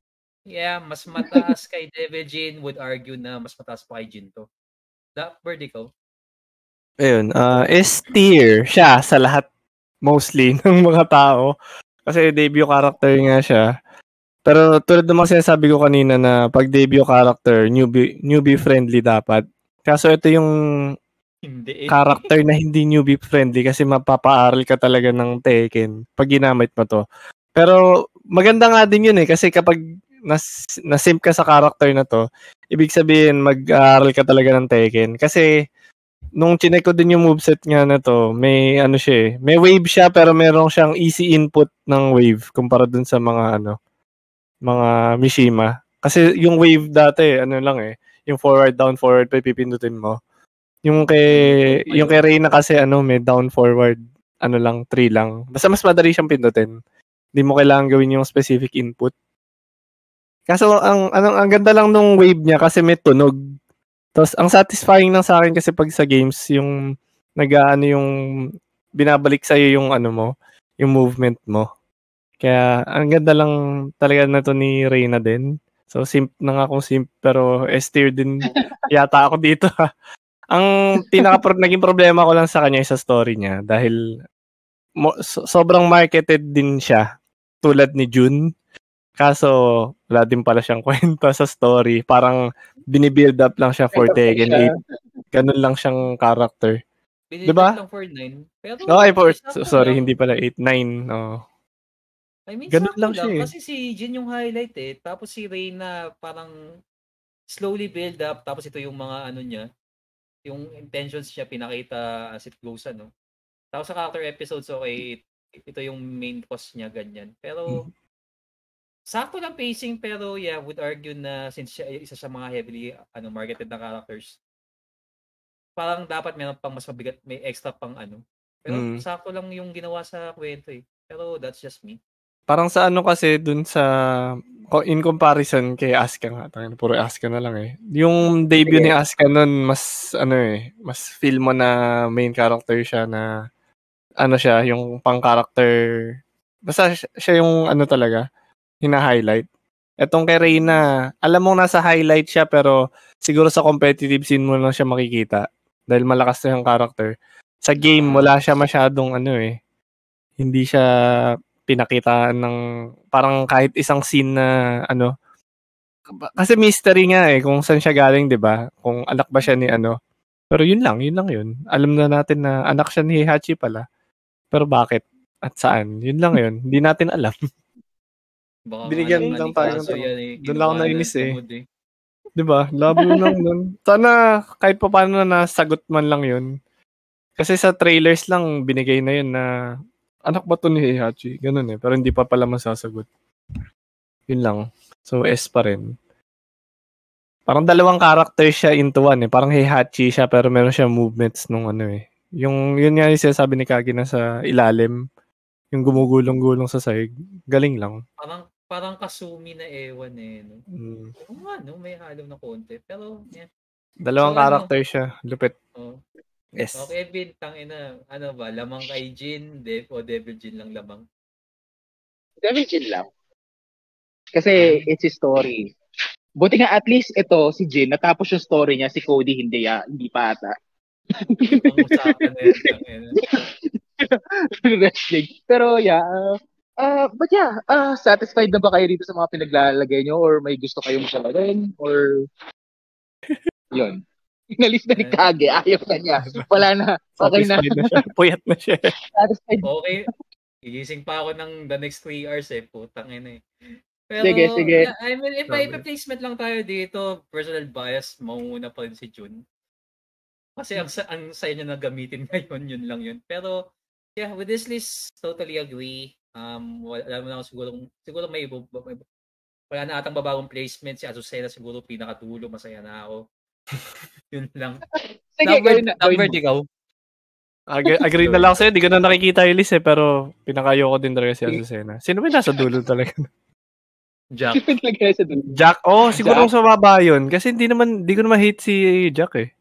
Yeah, mas mataas kay Devil Jin would argue na mas mataas pa kay Jin to. That bird ikaw? Ayun, uh, S tier siya sa lahat mostly ng mga tao. Kasi debut character nga siya. Pero tulad ng mga sinasabi ko kanina na pag debut character, newbie, newbie friendly dapat. Kaso ito yung Hindi eh. character na hindi newbie friendly kasi mapapaaral ka talaga ng Tekken pag ginamit mo to. Pero maganda nga din yun eh kasi kapag nas, nasimp ka sa character na to, ibig sabihin mag-aaral ka talaga ng Tekken. Kasi nung chinek ko din yung moveset nga na to, may ano siya eh, may wave siya pero meron siyang easy input ng wave kumpara dun sa mga ano, mga Mishima. Kasi yung wave dati, ano lang eh, yung forward, down, forward, pa pipindutin mo. Yung kay, yung kay Reyna kasi ano, may down, forward, ano lang, 3 lang. Basta mas madali siyang pindutin. Hindi mo kailangan gawin yung specific input. Kaso ang ang, ang ganda lang nung wave niya kasi may tunog. Tapos ang satisfying lang sa akin kasi pag sa games yung nag-ano yung binabalik sa yung ano mo, yung movement mo. Kaya ang ganda lang talaga na to ni Reyna din. So simp na nga akong simp pero S tier din yata ako dito. Ang pinaka naging problema ko lang sa kanya sa story niya dahil mo, so, sobrang marketed din siya tulad ni June. Kaso wala din pala siyang kwenta sa story. Parang binibuild up lang siya for Tekken 8. Ganun lang siyang character. Binibig Diba? lang for 9. Pero, Oh, ay, for, sorry, hindi pala 8, 9. Oh. I mean, Ganun sakto lang siya eh. Kasi si Jin yung highlight eh. Tapos si Reyna parang slowly build up. Tapos ito yung mga ano niya. Yung intentions niya pinakita as it goes ano. Tapos sa character episodes, okay, ito yung main cause niya, ganyan. Pero, Mm. sakto lang pacing, pero yeah, would argue na since siya, isa sa mga heavily ano marketed na characters, parang dapat meron pang mas mabigat, may extra pang ano. Pero Mm. sakto lang yung ginawa sa kwento eh. Pero that's just me. Parang sa ano kasi dun sa in comparison kay Asuka nga, tangina, puro Asuka na lang eh. Yung debut Sige. ni Asuka nun mas ano eh, mas feel mo na main character siya na ano siya, yung pang character basta siya, siya yung ano talaga hina-highlight. Etong kay Reyna, alam mo nasa highlight siya pero siguro sa competitive scene mo lang siya makikita dahil malakas na yung character. Sa game, wala siya masyadong ano eh. Hindi siya pinakita ng parang kahit isang scene na ano. Kasi mystery nga eh kung saan siya galing 'di ba? Kung anak ba siya ni ano. Pero yun lang yun lang yun. Alam na natin na anak siya ni Hachi pala. Pero bakit? At saan? Yun lang yun. Hindi natin alam. Baka Binigyan lang tayo ng- eh. doon lang ako nainis eh. tamad 'di ba? Labo lang nun. Sana kahit pa paano na nasagot man lang yun. Kasi sa trailers lang binigay na yun na anak ba to ni Heihachi ganun eh pero hindi pa pala masasagot yun lang so S pa rin parang dalawang character siya into one eh parang Heihachi siya pero meron siya movements nung ano eh yung yun nga yung sinasabi ni Kagi na sa ilalim yung gumugulong-gulong sa sahig galing lang Parang, parang kasumi na ewan eh. No? Mm. Oo nga, no? May halo na konti. Pero, yeah. dalawang So, ano? character siya lupit Oh. S Okay, Vin, tangina. Ano ba? Lamang kay Jin, Dev, o Devil Jin lang lamang? Devil Jin lang. Kasi it's his story. Buti nga at least ito, si Jin, natapos yung story niya, si Cody hindi, ah, hindi pa ata. Ang usapan na yun. wrestling. Pero yeah, uh, uh, but yeah, uh, satisfied na ba kayo dito sa mga pinaglalagay nyo or may gusto kayong sabarin or yun. Inalis na ni Kage, ayaw na niya. Wala na. Okay na. Na siya. Puyat na siya. Satisfied. Okay. Gigising pa ako ng the next 3 hours eh. Putang ina eh. Pero, Sige, sige. I mean, if Grabe. placement lang tayo dito, personal bias, mauna pa rin si Jun. Kasi ang, sa- ang saya niya na gamitin ngayon, yun lang yun. Pero, yeah, with this list, totally agree. Um, wala alam mo na ako siguro, siguro may, may wala na atang babagong placement. Si Azucena siguro pinakatulo, masaya na ako. yun lang. Sige, number, na. number ikaw. Ag- agree na lang sa'yo. Di ko na nakikita yung list eh. Pero pinakayo ko din talaga si Azucena. Sino ba yung nasa dulo talaga? Jack. Sino naglagay sa dulo? Jack? Oh, siguro Jack? sa baba yun. Kasi hindi naman, di ko naman hate si Jack eh.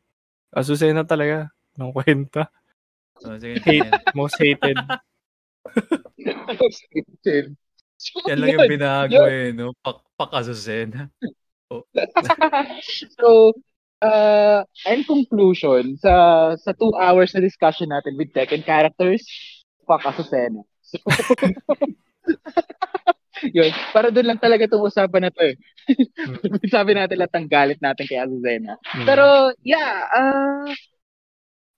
Azucena talaga. Nung kwenta. Oh, sige, Hate. Most hated. Yan lang yung binago eh, no? Pak, pak Azucena. so, uh, in conclusion, sa sa two hours na discussion natin with Tekken characters, fuck Azucena. So, yun. Para doon lang talaga itong usapan na to eh. Sabi natin lahat ang galit natin kay Azucena. Mm. Pero, yeah, uh,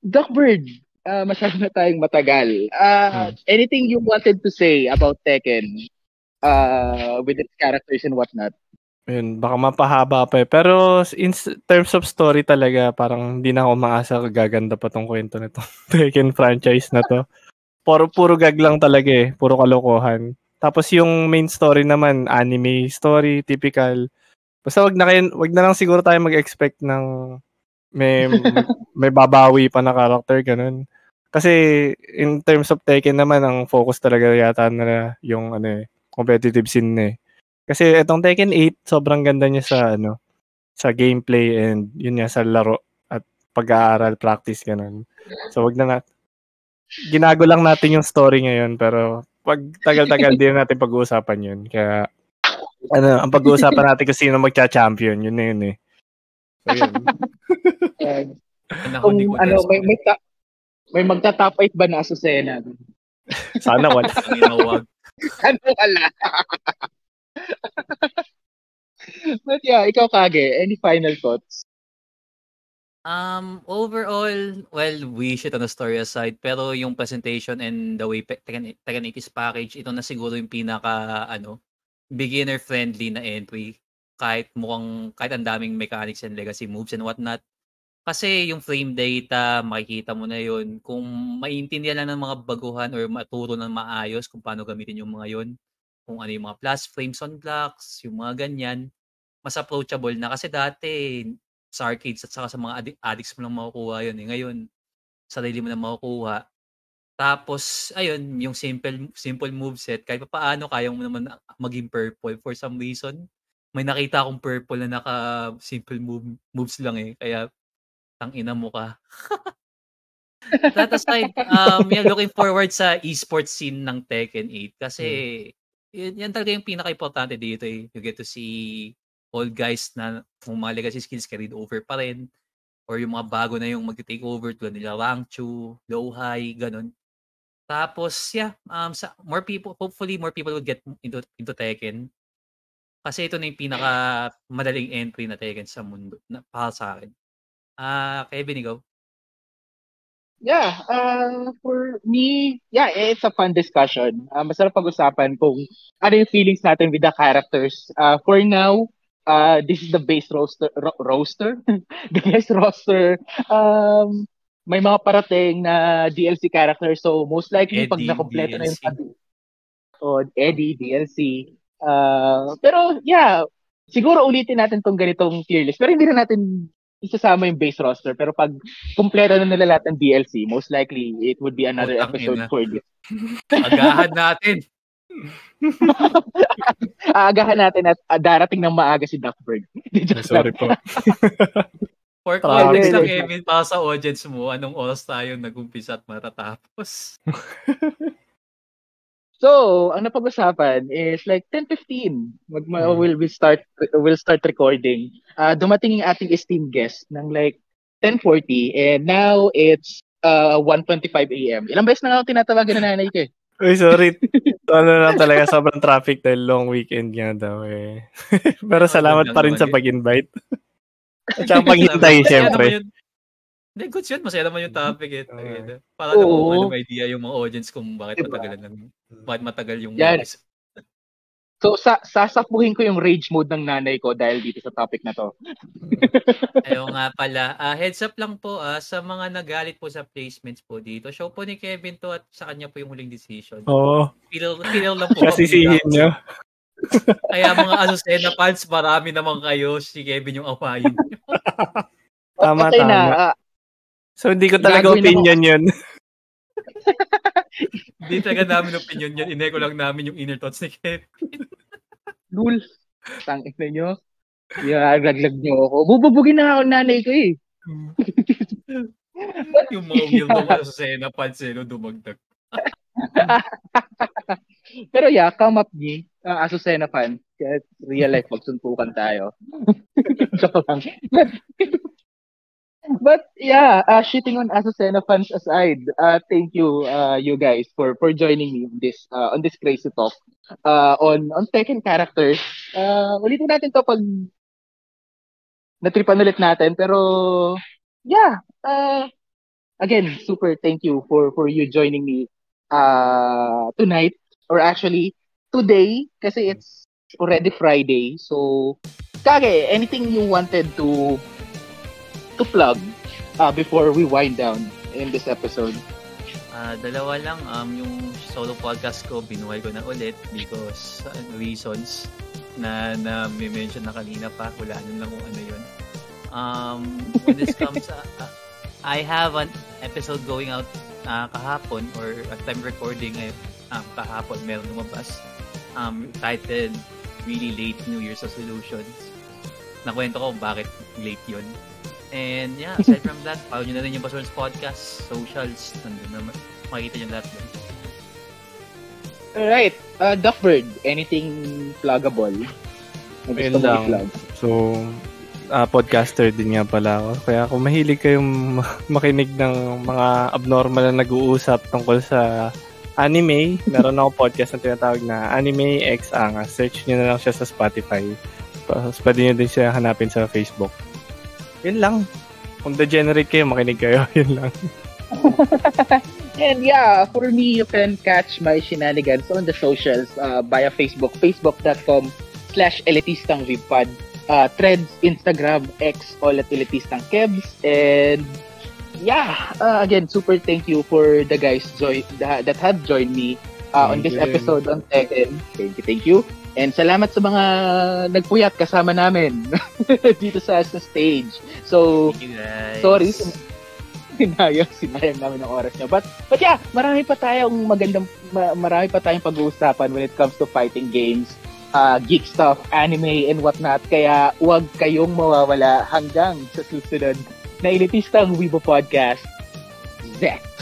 Doc Bird, uh, masyado na tayong matagal. Uh, Mm. Anything you wanted to say about Tekken uh, with its characters and whatnot? Yun, baka mapahaba pa eh. Pero in terms of story talaga, parang hindi na ako maasa gaganda pa tong kwento na to. Tekken franchise na to. Puro, puro gag lang talaga eh. Puro kalokohan. Tapos yung main story naman, anime story, typical. Basta wag na, kayo, wag na lang siguro tayo mag-expect ng may, may babawi pa na character, ganun. Kasi in terms of Tekken naman, ang focus talaga yata na yung ano eh, competitive scene eh. Kasi itong Tekken 8, sobrang ganda niya sa ano, sa gameplay and yun nga sa laro at pag-aaral, practice ganun. So wag na na ginago lang natin yung story ngayon pero pag tagal-tagal din natin pag-uusapan yun. Kaya ano, ang pag-uusapan natin kung sino magcha-champion, yun na yun eh. So yun. Kung ano, may, may, ta- may magta-top 8 ba na Azucena? Sana wala. Ano wala? But yeah, ikaw Kage, any final thoughts? Um, overall, well, we shit on the story aside, pero yung presentation and the way Tekken 80's package, ito na siguro yung pinaka, ano, beginner-friendly na entry. Kahit mukhang, kahit ang daming mechanics and legacy moves and whatnot. Kasi yung frame data, makikita mo na yun. Kung maintindihan lang ng mga baguhan or maturo ng maayos kung paano gamitin yung mga yun, kung ano yung mga plus frames on blocks, yung mga ganyan, mas approachable na. Kasi dati, sa arcades at saka sa mga addi- addicts mo lang makukuha yun. Eh. Ngayon, sarili mo na makukuha. Tapos, ayun, yung simple simple moveset, kahit pa paano, kaya mo naman maging purple for some reason. May nakita akong purple na naka simple move, moves lang eh. Kaya, tang ina mo ka. That aside, um, yeah, looking forward sa esports scene ng Tekken 8 kasi yun, yan talaga yung pinaka-importante dito eh. You get to see old guys na kung mga legacy skills carried over pa rin or yung mga bago na yung mag-take over tulad nila Rangchu, Low High, ganun. Tapos, yeah, um, sa, more people, hopefully more people would get into, into Tekken. Kasi ito na yung pinaka madaling entry na Tekken sa mundo, na, para sa akin. Ah, Kevin, ikaw? Yeah, uh, for me, yeah, it's a fun discussion. Uh, masarap pag-usapan kung ano yung feelings natin with the characters. Uh, for now, uh, this is the base roster, ro- roster, the base roster. Um, may mga parating na DLC characters, so most likely pag Eddie, nakompleto na yung sabi. So, Eddie, DLC. Uh, pero yeah, siguro ulitin natin tong ganitong tier list. Pero hindi na natin isasama yung base roster. Pero pag kumpleto na nila lahat ng DLC, most likely it would be another Putang episode ina. for this. Agahan natin. Aagahan natin at uh, darating ng maaga si Duckburg. Sorry po. For context lang, Kevin, para sa audience mo, anong oras tayo nag-umpisa at matatapos? So, ang napag-usapan is like 10:15. Mag Hmm. will we start we'll start recording. Uh, dumating yung ating esteemed guest ng like 10:40 and now it's uh 1:25 AM. Ilang beses na nga ako tinatawagan ng nanay ko eh. Uy, sorry. ano lang talaga, sobrang traffic dahil long weekend nga daw eh. Pero salamat lang pa rin sa pag-invite. At saka paghintay, yun. Hindi, goods yun. Masaya naman yung topic eh. Okay. Para naman Oo. ano, may idea yung mga audience kung bakit Diba? matagal lang. Bakit matagal yung Yan. So sa sasapuhin ko yung rage mode ng nanay ko dahil dito sa topic na to. Ayaw nga pala. Ah, heads up lang po ah, sa mga nagalit po sa placements po dito. Show po ni Kevin to at sa kanya po yung huling decision. Oo. Feel, feel lang po. Kasi sisihin nyo. Kaya mga Azucena fans, marami naman kayo. Si Kevin yung awayin. Tama, Okay na. tama. Ah, So, hindi ko talaga Gagawin opinion yun. Hindi talaga namin opinion yan. Ineko lang namin yung inner thoughts ni Kevin. lul. Tangin na nyo. Yeah, laglag nyo ako. Bububugin na ako nanay ko eh. yung mga weirdo ko sa Sena fans eh, no, dumagdag. Pero yeah, come up ni uh, Azucena fan. Kaya real life magsuntukan tayo. Joke lang. But yeah, uh, shitting on Azucena fans aside, uh, thank you, uh, you guys, for for joining me on this uh, on this crazy talk uh, on on Tekken characters. Uh, ulitin natin to pag natripan ulit natin. Pero yeah, uh, again, super thank you for for you joining me uh, tonight or actually today kasi it's already Friday. So, Kage, anything you wanted to to plug uh, before we wind down in this episode? Uh, dalawa lang. Um, yung solo podcast ko, binuhay ko na ulit because uh, reasons na na may mention na kanina pa. Wala lang kung ano yun. Um, when this comes, uh, uh, I have an episode going out uh, kahapon or at time recording ay um, kahapon meron lumabas um, titled Really Late New Year's Resolutions. Nakwento ko bakit late yun. And yeah, aside from that, follow nyo na rin yung Basura's Podcast, socials, nandun na makikita nyo lahat doon. Alright, uh, Duckbird, anything pluggable? Ayun lang. So, uh, podcaster din nga pala ako. Kaya kung mahilig kayong makinig ng mga abnormal na nag-uusap tungkol sa anime, meron ako podcast na tinatawag na Anime X Angas. Search nyo na lang siya sa Spotify. Tapos pwede nyo din siya hanapin sa Facebook. Yun lang. Kung degenerate kayo, makinig kayo. Yun lang. and yeah, for me, you can catch my shenanigans on the socials uh, via Facebook, facebook.com slash elitistang uh, threads, Instagram, X, all at elitistang kebs, and yeah, uh, again, super thank you for the guys joy, that, that have joined me uh, on this episode on Tekken. Thank you, thank you. And salamat sa mga nagpuyat kasama namin dito sa, sa stage. So, sorry. Sinayang, sinayang namin ng oras nyo. But, but yeah, marami pa tayong magandang, marami pa tayong pag-uusapan when it comes to fighting games, uh, geek stuff, anime, and whatnot. Kaya, huwag kayong mawawala hanggang sa susunod na elitistang Weibo Podcast. Zek!